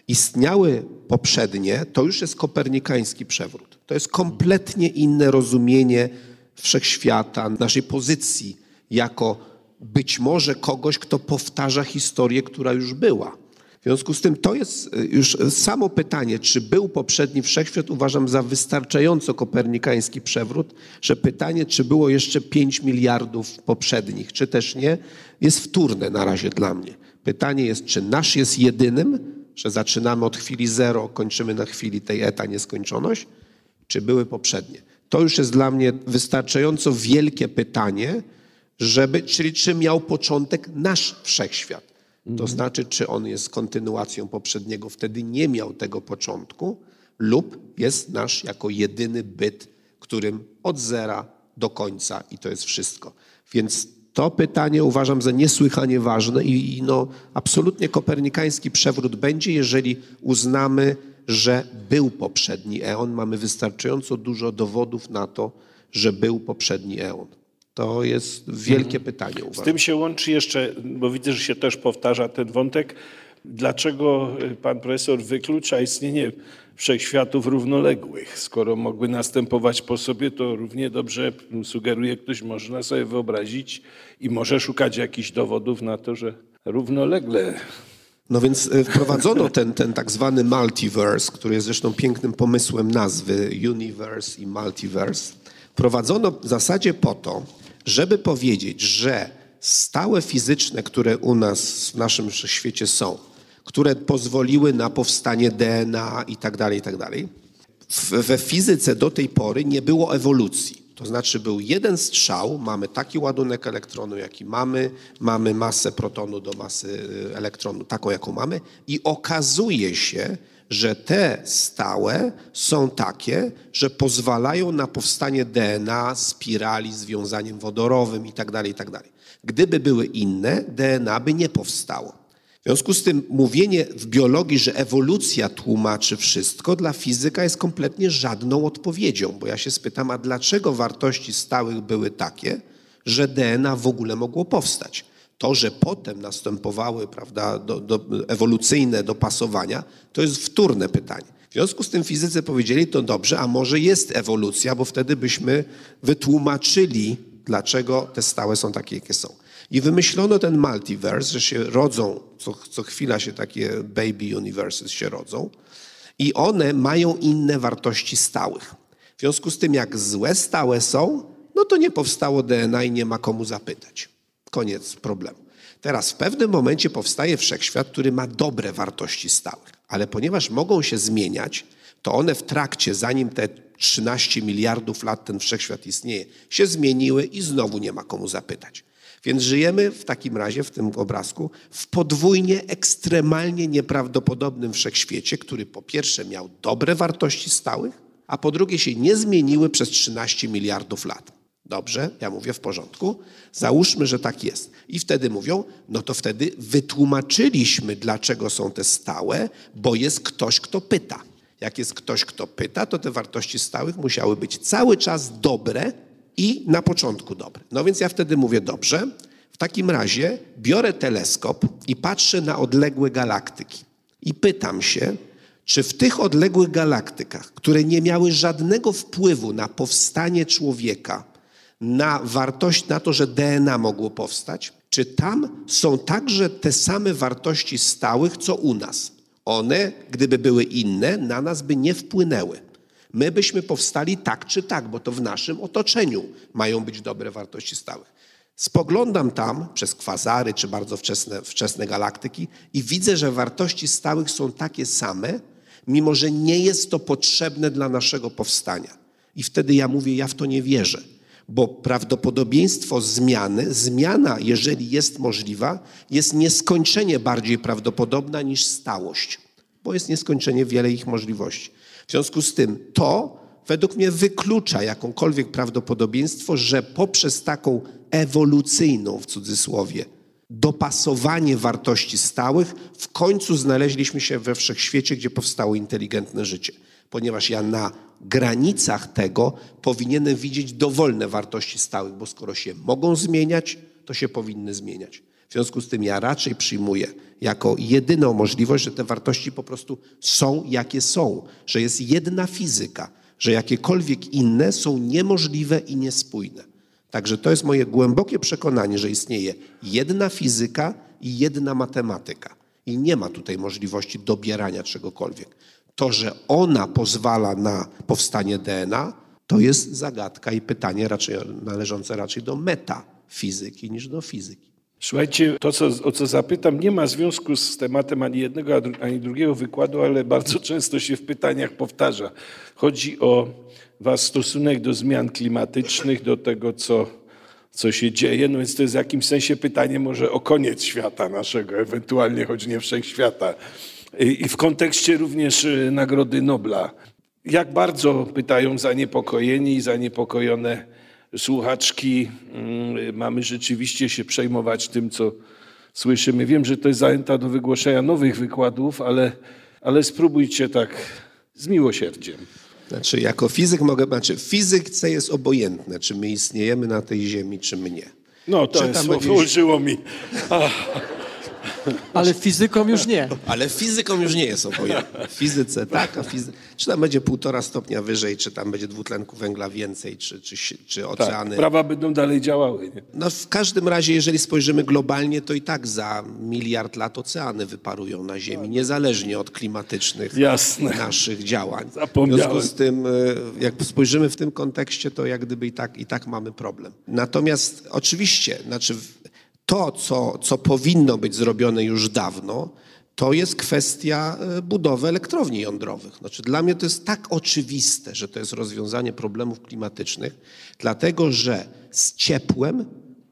istniały poprzednie, to już jest kopernikański przewrót. To jest kompletnie inne rozumienie wszechświata, naszej pozycji jako być może kogoś, kto powtarza historię, która już była. W związku z tym to jest y, już samo pytanie, czy był poprzedni wszechświat, uważam za wystarczająco kopernikański przewrót, że pytanie, czy było jeszcze 5 miliardów poprzednich, czy też nie, jest wtórne na razie dla mnie. Pytanie jest, czy nasz jest jedynym, że zaczynamy od chwili zero, kończymy na chwili tej eta nieskończoność, czy były poprzednie? To już jest dla mnie wystarczająco wielkie pytanie, żeby, czyli czy miał początek nasz wszechświat. To znaczy, czy on jest kontynuacją poprzedniego, wtedy nie miał tego początku, lub jest nasz jako jedyny byt, którym od zera do końca i to jest wszystko. Więc to pytanie uważam za niesłychanie ważne i, i no, absolutnie kopernikański przewrót będzie, jeżeli uznamy, że był poprzedni eon. Mamy wystarczająco dużo dowodów na to, że był poprzedni eon. To jest wielkie pytanie. Z Uważam. tym się łączy jeszcze, bo widzę, że się też powtarza ten wątek, dlaczego y, pan profesor wyklucza istnienie wszechświatów równoległych. Skoro mogły następować po sobie, to równie dobrze sugeruje ktoś, można sobie wyobrazić i może szukać jakichś dowodów na to, że równolegle No więc e, wprowadzono ten, ten tak zwany multiverse, który jest zresztą pięknym pomysłem nazwy universe i multiverse. Prowadzono w zasadzie po to, żeby powiedzieć, że stałe fizyczne, które u nas w naszym świecie są, które pozwoliły na powstanie DNA i tak dalej, i tak dalej, we fizyce do tej pory nie było ewolucji. To znaczy był jeden strzał, mamy taki ładunek elektronu, jaki mamy, mamy masę protonu do masy y, elektronu, taką jaką mamy i okazuje się, że te stałe są takie, że pozwalają na powstanie DNA, spirali z wiązaniem wodorowym i tak dalej, i tak. Gdyby były inne, DNA by nie powstało. W związku z tym mówienie w biologii, że ewolucja tłumaczy wszystko, dla fizyka jest kompletnie żadną odpowiedzią, bo ja się spytam, a dlaczego wartości stałych były takie, że DNA w ogóle mogło powstać? To, że potem następowały prawda, do, do, ewolucyjne dopasowania, to jest wtórne pytanie. W związku z tym fizycy powiedzieli, to dobrze, a może jest ewolucja, bo wtedy byśmy wytłumaczyli, dlaczego te stałe są takie, jakie są. I wymyślono ten multiverse, że się rodzą, co, co chwila się takie baby universes się rodzą i one mają inne wartości stałych. W związku z tym, jak złe stałe są, no to nie powstało DNA i nie ma komu zapytać. Koniec problemu. Teraz w pewnym momencie powstaje wszechświat, który ma dobre wartości stałych, ale ponieważ mogą się zmieniać, to one w trakcie, zanim te 13 miliardów lat ten wszechświat istnieje, się zmieniły i znowu nie ma komu zapytać. Więc żyjemy w takim razie, w tym obrazku, w podwójnie ekstremalnie nieprawdopodobnym wszechświecie, który po pierwsze miał dobre wartości stałych, a po drugie się nie zmieniły przez 13 miliardów lat. Dobrze, ja mówię w porządku. Załóżmy, że tak jest. I wtedy mówią, no to wtedy wytłumaczyliśmy, dlaczego są te stałe, bo jest ktoś, kto pyta. Jak jest ktoś, kto pyta, to te wartości stałych musiały być cały czas dobre i na początku dobre. No więc ja wtedy mówię, dobrze, w takim razie biorę teleskop i patrzę na odległe galaktyki. I pytam się, czy w tych odległych galaktykach, które nie miały żadnego wpływu na powstanie człowieka, na wartość, na to, że DNA mogło powstać, czy tam są także te same wartości stałych, co u nas? One, gdyby były inne, na nas by nie wpłynęły. My byśmy powstali tak czy tak, bo to w naszym otoczeniu mają być dobre wartości stałych. Spoglądam tam przez kwazary czy bardzo wczesne, wczesne galaktyki i widzę, że wartości stałych są takie same, mimo że nie jest to potrzebne dla naszego powstania. I wtedy ja mówię, ja w to nie wierzę, bo prawdopodobieństwo zmiany, zmiana, jeżeli jest możliwa, jest nieskończenie bardziej prawdopodobna niż stałość, bo jest nieskończenie wiele ich możliwości. W związku z tym to według mnie wyklucza jakąkolwiek prawdopodobieństwo, że poprzez taką ewolucyjną, w cudzysłowie, dopasowanie wartości stałych, w końcu znaleźliśmy się we wszechświecie, gdzie powstało inteligentne życie. Ponieważ ja na granicach tego powinienem widzieć dowolne wartości stałych, bo skoro się mogą zmieniać, to się powinny zmieniać. W związku z tym ja raczej przyjmuję jako jedyną możliwość, że te wartości po prostu są jakie są, że jest jedna fizyka, że jakiekolwiek inne są niemożliwe i niespójne. Także to jest moje głębokie przekonanie, że istnieje jedna fizyka i jedna matematyka. I nie ma tutaj możliwości dobierania czegokolwiek. To, że ona pozwala na powstanie DNA, to jest zagadka i pytanie raczej należące raczej do metafizyki niż do fizyki. Słuchajcie, to co, o co zapytam nie ma związku z tematem ani jednego, ani drugiego wykładu, ale bardzo często się w pytaniach powtarza. Chodzi o Was stosunek do zmian klimatycznych, do tego, co, co się dzieje. No więc to jest w jakimś sensie pytanie może o koniec świata naszego, ewentualnie choć nie wszechświata. I w kontekście również y, Nagrody Nobla. Jak bardzo pytają zaniepokojeni i zaniepokojone słuchaczki, mm, mamy rzeczywiście się przejmować tym, co słyszymy. Wiem, że to jest zajęta do wygłoszenia nowych wykładów, ale, ale spróbujcie tak z miłosierdziem. Znaczy, jako fizyk mogę, znaczy, w fizyce jest obojętne, czy my istniejemy na tej ziemi, czy my nie. No, to Czy jest, będzie- ulżyło mi. (laughs) Ale fizykom już nie. Ale fizyką już nie jest obojętne. W fizyce tak, a fizy... czy tam będzie półtora stopnia wyżej, czy tam będzie dwutlenku węgla więcej, czy, czy, czy Tak, oceany. prawa będą dalej działały. Nie? No w każdym razie, jeżeli spojrzymy globalnie, to i tak za miliard lat oceany wyparują na Ziemi, niezależnie od klimatycznych Jasne. naszych działań. Zapomniałem. W związku z tym, e, jak spojrzymy w tym kontekście, to jak gdyby i tak, i tak mamy problem. Natomiast oczywiście, znaczy to, co, co powinno być zrobione już dawno, to jest kwestia e, budowy elektrowni jądrowych. Znaczy, dla mnie to jest tak oczywiste, że to jest rozwiązanie problemów klimatycznych, dlatego że z ciepłem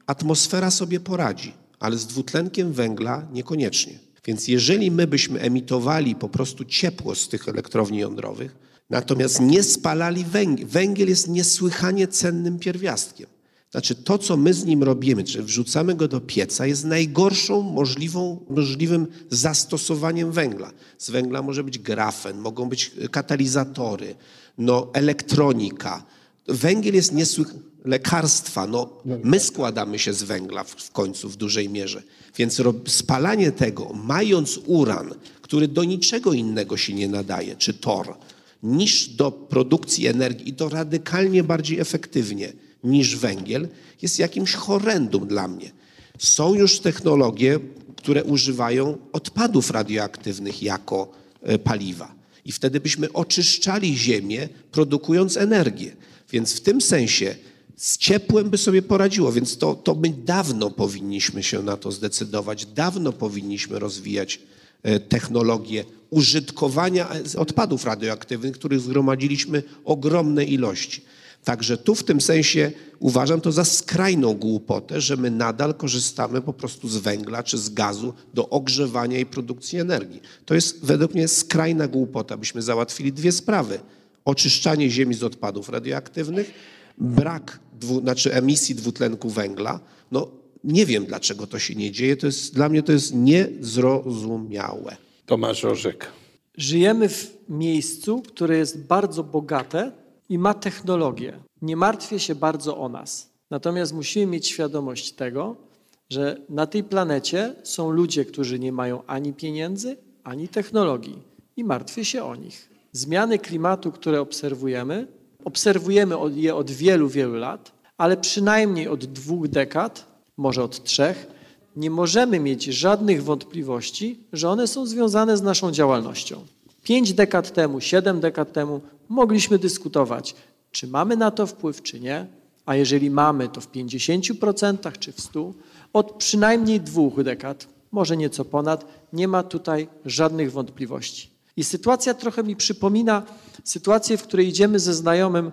atmosfera sobie poradzi, ale z dwutlenkiem węgla niekoniecznie. Więc jeżeli my byśmy emitowali po prostu ciepło z tych elektrowni jądrowych, natomiast nie spalali węgiel, węgiel jest niesłychanie cennym pierwiastkiem. Znaczy to, co my z nim robimy, czy wrzucamy go do pieca, jest najgorszą możliwą, możliwym zastosowaniem węgla. Z węgla może być grafen, mogą być katalizatory, no, elektronika. Węgiel jest niesłychany, lekarstwa, no, my składamy się z węgla w, w końcu w dużej mierze. Więc spalanie tego, mając uran, który do niczego innego się nie nadaje, czy tor, niż do produkcji energii i to radykalnie bardziej efektywnie niż węgiel, jest jakimś horrendum dla mnie. Są już technologie, które używają odpadów radioaktywnych jako e, paliwa. I wtedy byśmy oczyszczali ziemię, produkując energię. Więc w tym sensie z ciepłem by sobie poradziło, więc to, to my dawno powinniśmy się na to zdecydować, dawno powinniśmy rozwijać e, technologię użytkowania e, odpadów radioaktywnych, których zgromadziliśmy ogromne ilości. Także tu w tym sensie uważam to za skrajną głupotę, że my nadal korzystamy po prostu z węgla czy z gazu do ogrzewania i produkcji energii. To jest według mnie skrajna głupota, byśmy załatwili dwie sprawy. Oczyszczanie ziemi z odpadów radioaktywnych, brak dwu, znaczy emisji dwutlenku węgla. No nie wiem dlaczego to się nie dzieje. To jest, dla mnie to jest niezrozumiałe. Tomasz Orzek. Żyjemy w miejscu, które jest bardzo bogate i ma technologię. Nie martwię się bardzo o nas. Natomiast musimy mieć świadomość tego, że na tej planecie są ludzie, którzy nie mają ani pieniędzy, ani technologii i martwię się o nich. Zmiany klimatu, które obserwujemy, obserwujemy je od wielu, wielu lat, ale przynajmniej od dwóch dekad, może od trzech, nie możemy mieć żadnych wątpliwości, że one są związane z naszą działalnością. Pięć dekad temu, siedem dekad temu mogliśmy dyskutować, czy mamy na to wpływ, czy nie, a jeżeli mamy, to w 50% czy w 100%. Od przynajmniej dwóch dekad, może nieco ponad, nie ma tutaj żadnych wątpliwości. I sytuacja trochę mi przypomina sytuację, w której idziemy ze znajomym,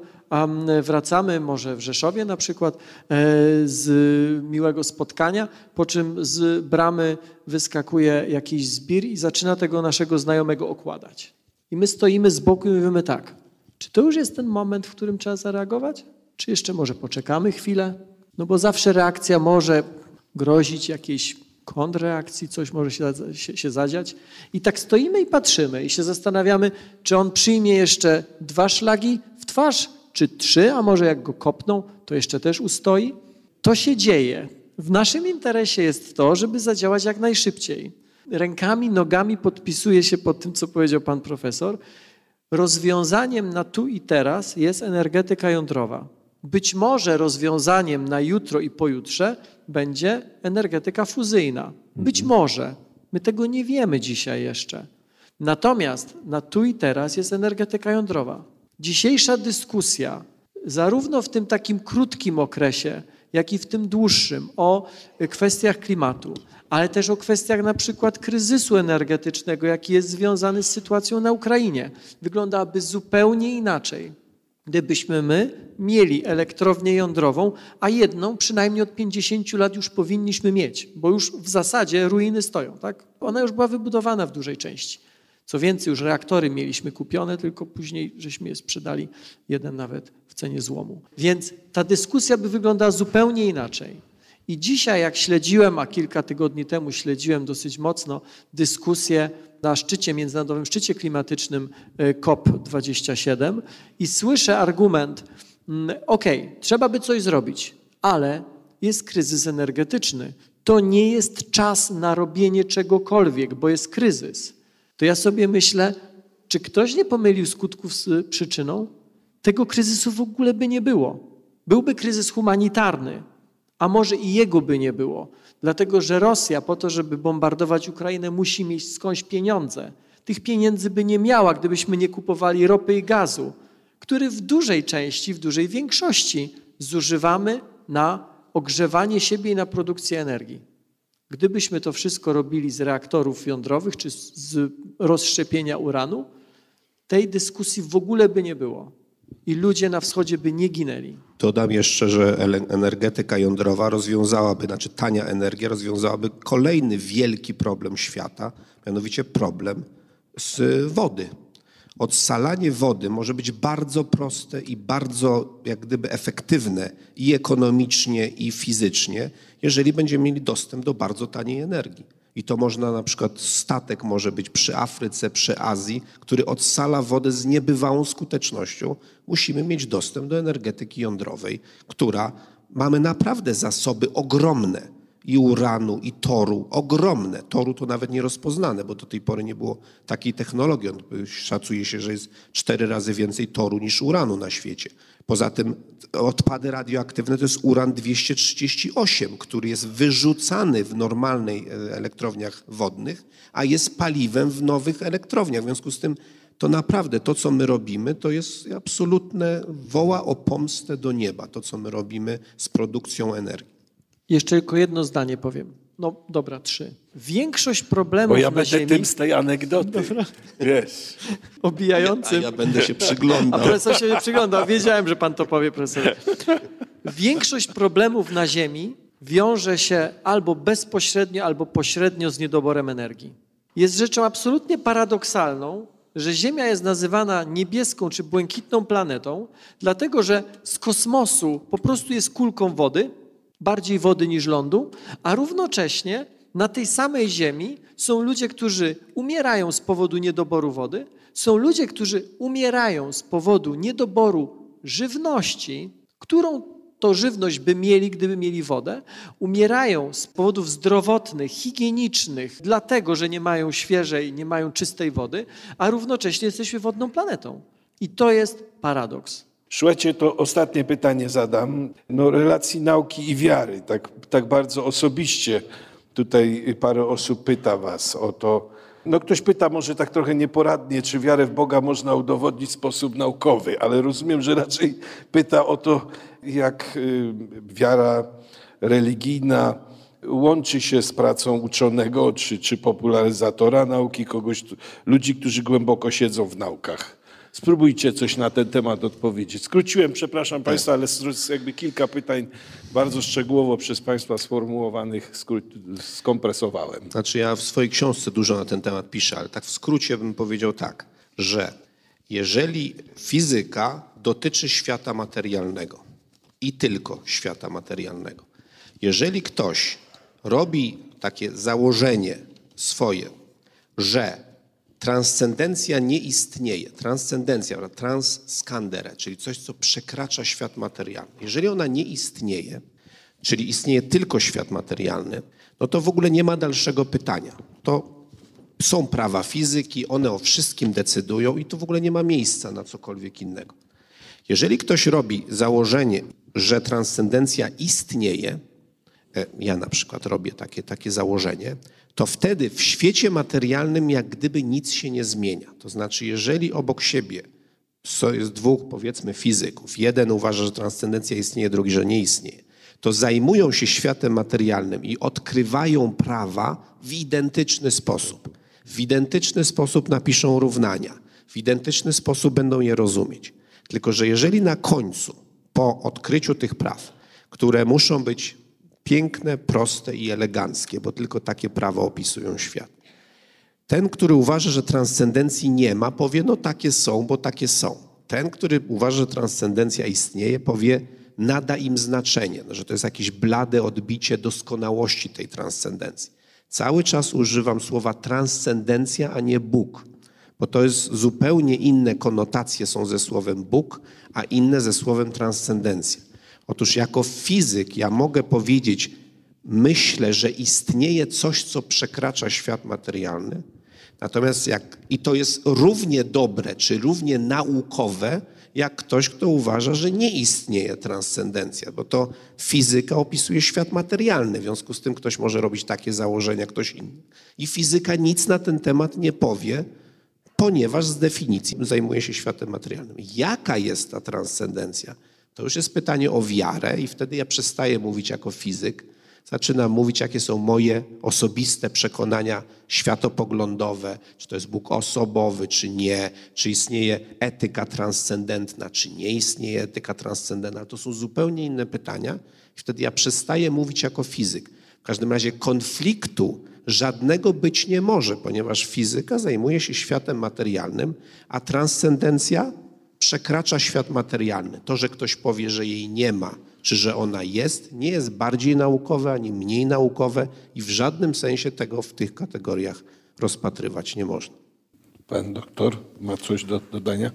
wracamy może w Rzeszowie na przykład e, z miłego spotkania, po czym z bramy wyskakuje jakiś zbir i zaczyna tego naszego znajomego okładać. I my stoimy z boku i mówimy tak, czy to już jest ten moment, w którym trzeba zareagować? Czy jeszcze może poczekamy chwilę? No bo zawsze reakcja może grozić jakiejś kontrreakcji, coś może się, się, się zadziać. I tak stoimy i patrzymy i się zastanawiamy, czy on przyjmie jeszcze dwa szlagi w twarz, czy trzy, a może jak go kopną, to jeszcze też ustoi. To się dzieje. W naszym interesie jest to, żeby zadziałać jak najszybciej. Rękami, nogami podpisuję się pod tym, co powiedział pan profesor. Rozwiązaniem na tu i teraz jest energetyka jądrowa. Być może rozwiązaniem na jutro i pojutrze będzie energetyka fuzyjna. Być może. My tego nie wiemy dzisiaj jeszcze. Natomiast na tu i teraz jest energetyka jądrowa. Dzisiejsza dyskusja, zarówno w tym takim krótkim okresie, jak i w tym dłuższym, o kwestiach klimatu, ale też o kwestiach na przykład kryzysu energetycznego, jaki jest związany z sytuacją na Ukrainie, wyglądałaby zupełnie inaczej, gdybyśmy my mieli elektrownię jądrową, a jedną przynajmniej od 50 lat już powinniśmy mieć, bo już w zasadzie ruiny stoją. Tak? Ona już była wybudowana w dużej części. Co więcej, już reaktory mieliśmy kupione, tylko później żeśmy je sprzedali, jeden nawet w cenie złomu. Więc ta dyskusja by wyglądała zupełnie inaczej. I dzisiaj, jak śledziłem, a kilka tygodni temu śledziłem dosyć mocno dyskusję na szczycie, międzynarodowym szczycie klimatycznym e, COP27 i słyszę argument, mm, ok, trzeba by coś zrobić, ale jest kryzys energetyczny. To nie jest czas na robienie czegokolwiek, bo jest kryzys. To ja sobie myślę, czy ktoś nie pomylił skutków z przyczyną? Tego kryzysu w ogóle by nie było. Byłby kryzys humanitarny, a może i jego by nie było, dlatego że Rosja po to, żeby bombardować Ukrainę, musi mieć skądś pieniądze. Tych pieniędzy by nie miała, gdybyśmy nie kupowali ropy i gazu, który w dużej części, w dużej większości zużywamy na ogrzewanie siebie i na produkcję energii. Gdybyśmy to wszystko robili z reaktorów jądrowych czy z rozszczepienia uranu, tej dyskusji w ogóle by nie było i ludzie na wschodzie by nie ginęli. Dodam jeszcze, że energetyka jądrowa rozwiązałaby, znaczy tania energia rozwiązałaby kolejny wielki problem świata, mianowicie problem z wody. Odsalanie wody może być bardzo proste i bardzo jak gdyby efektywne i ekonomicznie, i fizycznie, jeżeli będziemy mieli dostęp do bardzo taniej energii. I to można na przykład statek może być przy Afryce, przy Azji, który odsala wodę z niebywałą skutecznością. Musimy mieć dostęp do energetyki jądrowej, która mamy naprawdę zasoby ogromne i uranu, i toru, ogromne. Toru to nawet nie rozpoznane, bo do tej pory nie było takiej technologii. Szacuje się, że jest cztery razy więcej toru niż uranu na świecie. Poza tym odpady radioaktywne to jest uran 238, który jest wyrzucany w normalnej e, elektrowniach wodnych, a jest paliwem w nowych elektrowniach. W związku z tym to naprawdę to, co my robimy, to jest absolutne, woła o pomstę do nieba, to, co my robimy z produkcją energii. Jeszcze tylko jedno zdanie powiem. No dobra, trzy. Większość problemów Bo ja na będę Ziemi... tym z tej anegdoty. Dobra. Wiesz. Obijającym. A ja będę się A przyglądał. profesor się nie przyglądał. Wiedziałem, że pan to powie, profesor. Większość problemów na Ziemi wiąże się albo bezpośrednio, albo pośrednio z niedoborem energii. Jest rzeczą absolutnie paradoksalną, że Ziemia jest nazywana niebieską czy błękitną planetą, dlatego że z kosmosu po prostu jest kulką wody, bardziej wody niż lądu, a równocześnie na tej samej Ziemi są ludzie, którzy umierają z powodu niedoboru wody, są ludzie, którzy umierają z powodu niedoboru żywności, którą to żywność by mieli, gdyby mieli wodę, umierają z powodów zdrowotnych, higienicznych, dlatego, że nie mają świeżej, nie mają czystej wody, a równocześnie jesteśmy wodną planetą. I to jest paradoks. Słuchajcie, to ostatnie pytanie zadam. No, relacji nauki i wiary, tak, tak bardzo osobiście. Tutaj parę osób pyta was o to. No ktoś pyta może tak trochę nieporadnie, czy wiarę w Boga można udowodnić w sposób naukowy, ale rozumiem, że raczej pyta o to, jak y, wiara religijna łączy się z pracą uczonego czy, czy popularyzatora nauki, kogoś, ludzi, którzy głęboko siedzą w naukach. Spróbujcie coś na ten temat odpowiedzieć. Skróciłem, przepraszam Państwa, ale jakby kilka pytań bardzo szczegółowo przez Państwa sformułowanych skompresowałem. Znaczy ja w swojej książce dużo na ten temat piszę, ale tak w skrócie bym powiedział tak, że jeżeli fizyka dotyczy świata materialnego i tylko świata materialnego, jeżeli ktoś robi takie założenie swoje, że transcendencja nie istnieje. Transcendencja, transkandere, czyli coś, co przekracza świat materialny. Jeżeli ona nie istnieje, czyli istnieje tylko świat materialny, no to w ogóle nie ma dalszego pytania. To są prawa fizyki, one o wszystkim decydują i to w ogóle nie ma miejsca na cokolwiek innego. Jeżeli ktoś robi założenie, że transcendencja istnieje, ja na przykład robię takie, takie założenie, to wtedy w świecie materialnym jak gdyby nic się nie zmienia. To znaczy, jeżeli obok siebie jest dwóch, powiedzmy, fizyków, jeden uważa, że transcendencja istnieje, drugi, że nie istnieje, to zajmują się światem materialnym i odkrywają prawa w identyczny sposób. W identyczny sposób napiszą równania, w identyczny sposób będą je rozumieć. Tylko, że jeżeli na końcu, po odkryciu tych praw, które muszą być piękne, proste i eleganckie, bo tylko takie prawa opisują świat, ten, który uważa, że transcendencji nie ma, powie, no takie są, bo takie są. Ten, który uważa, że transcendencja istnieje, powie, nada im znaczenie, no, że to jest jakieś blade odbicie doskonałości tej transcendencji. Cały czas używam słowa transcendencja, a nie Bóg, bo to jest zupełnie inne konotacje są ze słowem Bóg, a inne ze słowem transcendencja. Otóż jako fizyk ja mogę powiedzieć, myślę, że istnieje coś, co przekracza świat materialny, natomiast jak, i to jest równie dobre, czy równie naukowe, jak ktoś, kto uważa, że nie istnieje transcendencja, bo to fizyka opisuje świat materialny, w związku z tym ktoś może robić takie założenia, ktoś inny. I fizyka nic na ten temat nie powie, ponieważ z definicji zajmuje się światem materialnym. Jaka jest ta transcendencja? To już jest pytanie o wiarę i wtedy ja przestaję mówić jako fizyk, zaczynam mówić, jakie są moje osobiste przekonania światopoglądowe, czy to jest Bóg osobowy, czy nie, czy istnieje etyka transcendentna, czy nie istnieje etyka transcendentna. To są zupełnie inne pytania i wtedy ja przestaję mówić jako fizyk. W każdym razie konfliktu żadnego być nie może, ponieważ fizyka zajmuje się światem materialnym, a transcendencja przekracza świat materialny. To, że ktoś powie, że jej nie ma, czy że ona jest, nie jest bardziej naukowe ani mniej naukowe i w żadnym sensie tego w tych kategoriach rozpatrywać nie można. Pan doktor ma coś do dodania?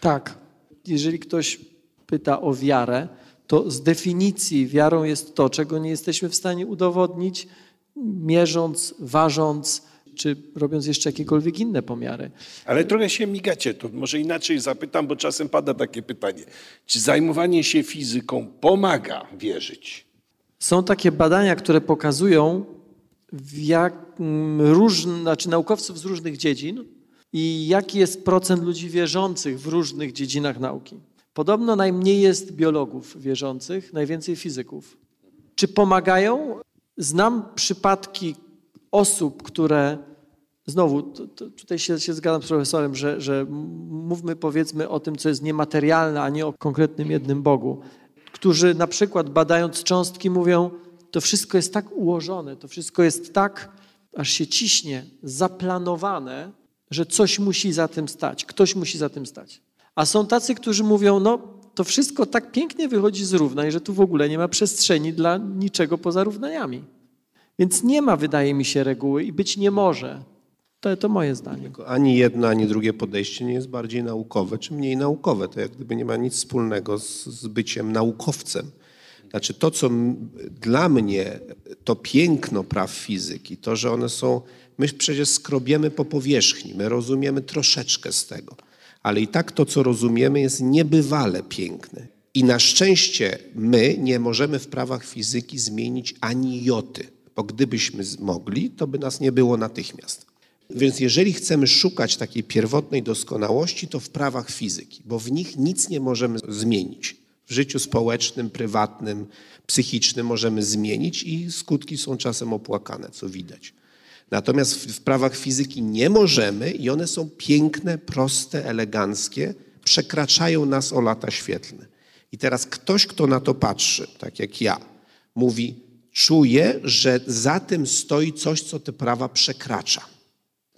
Tak. Jeżeli ktoś pyta o wiarę, to z definicji wiarą jest to, czego nie jesteśmy w stanie udowodnić, mierząc, ważąc, czy robiąc jeszcze jakiekolwiek inne pomiary. Ale trochę się migacie, to może inaczej zapytam, bo czasem pada takie pytanie. Czy zajmowanie się fizyką pomaga wierzyć? Są takie badania, które pokazują, jak różn, znaczy naukowców z różnych dziedzin i jaki jest procent ludzi wierzących w różnych dziedzinach nauki. Podobno najmniej jest biologów wierzących, najwięcej fizyków. Czy pomagają? Znam przypadki osób, które znowu tutaj się, się, zgadzam z profesorem, że, że mówmy powiedzmy o tym, co jest niematerialne, a nie o konkretnym jednym Bogu, którzy na przykład badając cząstki mówią, to wszystko jest tak ułożone, to wszystko jest tak, aż się ciśnie, zaplanowane, że coś musi za tym stać, ktoś musi za tym stać. A są tacy, którzy mówią, no to wszystko tak pięknie wychodzi z równań, że tu w ogóle nie ma przestrzeni dla niczego poza równaniami. Więc nie ma, wydaje mi się, reguły i być nie może. To, to moje zdanie. Ani jedno, ani drugie podejście nie jest bardziej naukowe czy mniej naukowe. To jak gdyby nie ma nic wspólnego z, z byciem naukowcem. Znaczy to, co dla mnie to piękno praw fizyki, to, że one są, my przecież skrobiemy po powierzchni, my rozumiemy troszeczkę z tego, ale i tak to, co rozumiemy, jest niebywale piękne. I na szczęście my nie możemy w prawach fizyki zmienić ani joty, bo gdybyśmy mogli, to by nas nie było natychmiast. Więc jeżeli chcemy szukać takiej pierwotnej doskonałości, to w prawach fizyki, bo w nich nic nie możemy zmienić. W życiu społecznym, prywatnym, psychicznym możemy zmienić i skutki są czasem opłakane, co widać. Natomiast w, prawach fizyki nie możemy i one są piękne, proste, eleganckie, przekraczają nas o lata świetlne. I teraz ktoś, kto na to patrzy, tak jak ja, mówi, czuje, że za tym stoi coś, co te prawa przekracza.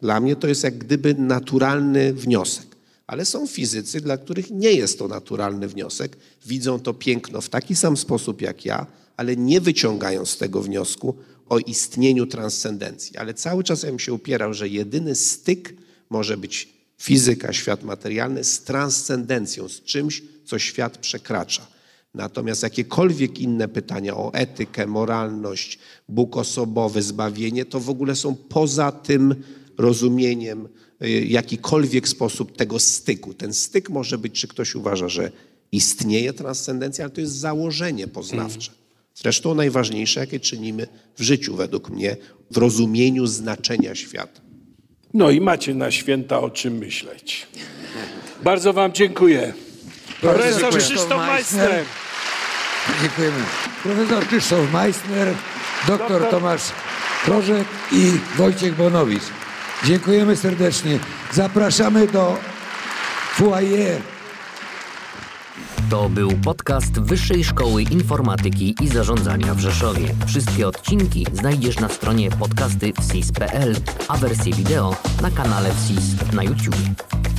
Dla mnie to jest jak gdyby naturalny wniosek. Ale są fizycy, dla których nie jest to naturalny wniosek. Widzą to piękno w taki sam sposób jak ja, ale nie wyciągają z tego wniosku o istnieniu transcendencji. Ale cały czas ja bym się upierał, że jedyny styk może być fizyka, świat materialny z transcendencją, z czymś, co świat przekracza. Natomiast jakiekolwiek inne pytania o etykę, moralność, Bóg osobowy, zbawienie, to w ogóle są poza tym rozumieniem y, jakikolwiek sposób tego styku. Ten styk może być, czy ktoś uważa, że istnieje transcendencja, ale to jest założenie poznawcze. Zresztą najważniejsze, jakie czynimy w życiu, według mnie, w rozumieniu znaczenia świata. No i macie na święta o czym myśleć. Bardzo Wam dziękuję. Profesor Krzysztof Meister. Dziękujemy. profesor Krzysztof Meissner, doktor Tomasz Krożek i Wojciech Bonowicz. Dziękujemy serdecznie. Zapraszamy do foyer. To był podcast Wyższej Szkoły Informatyki i Zarządzania w Rzeszowie. Wszystkie odcinki znajdziesz na stronie podcasty wsis.pl, a wersję wideo na kanale WSIS na YouTube.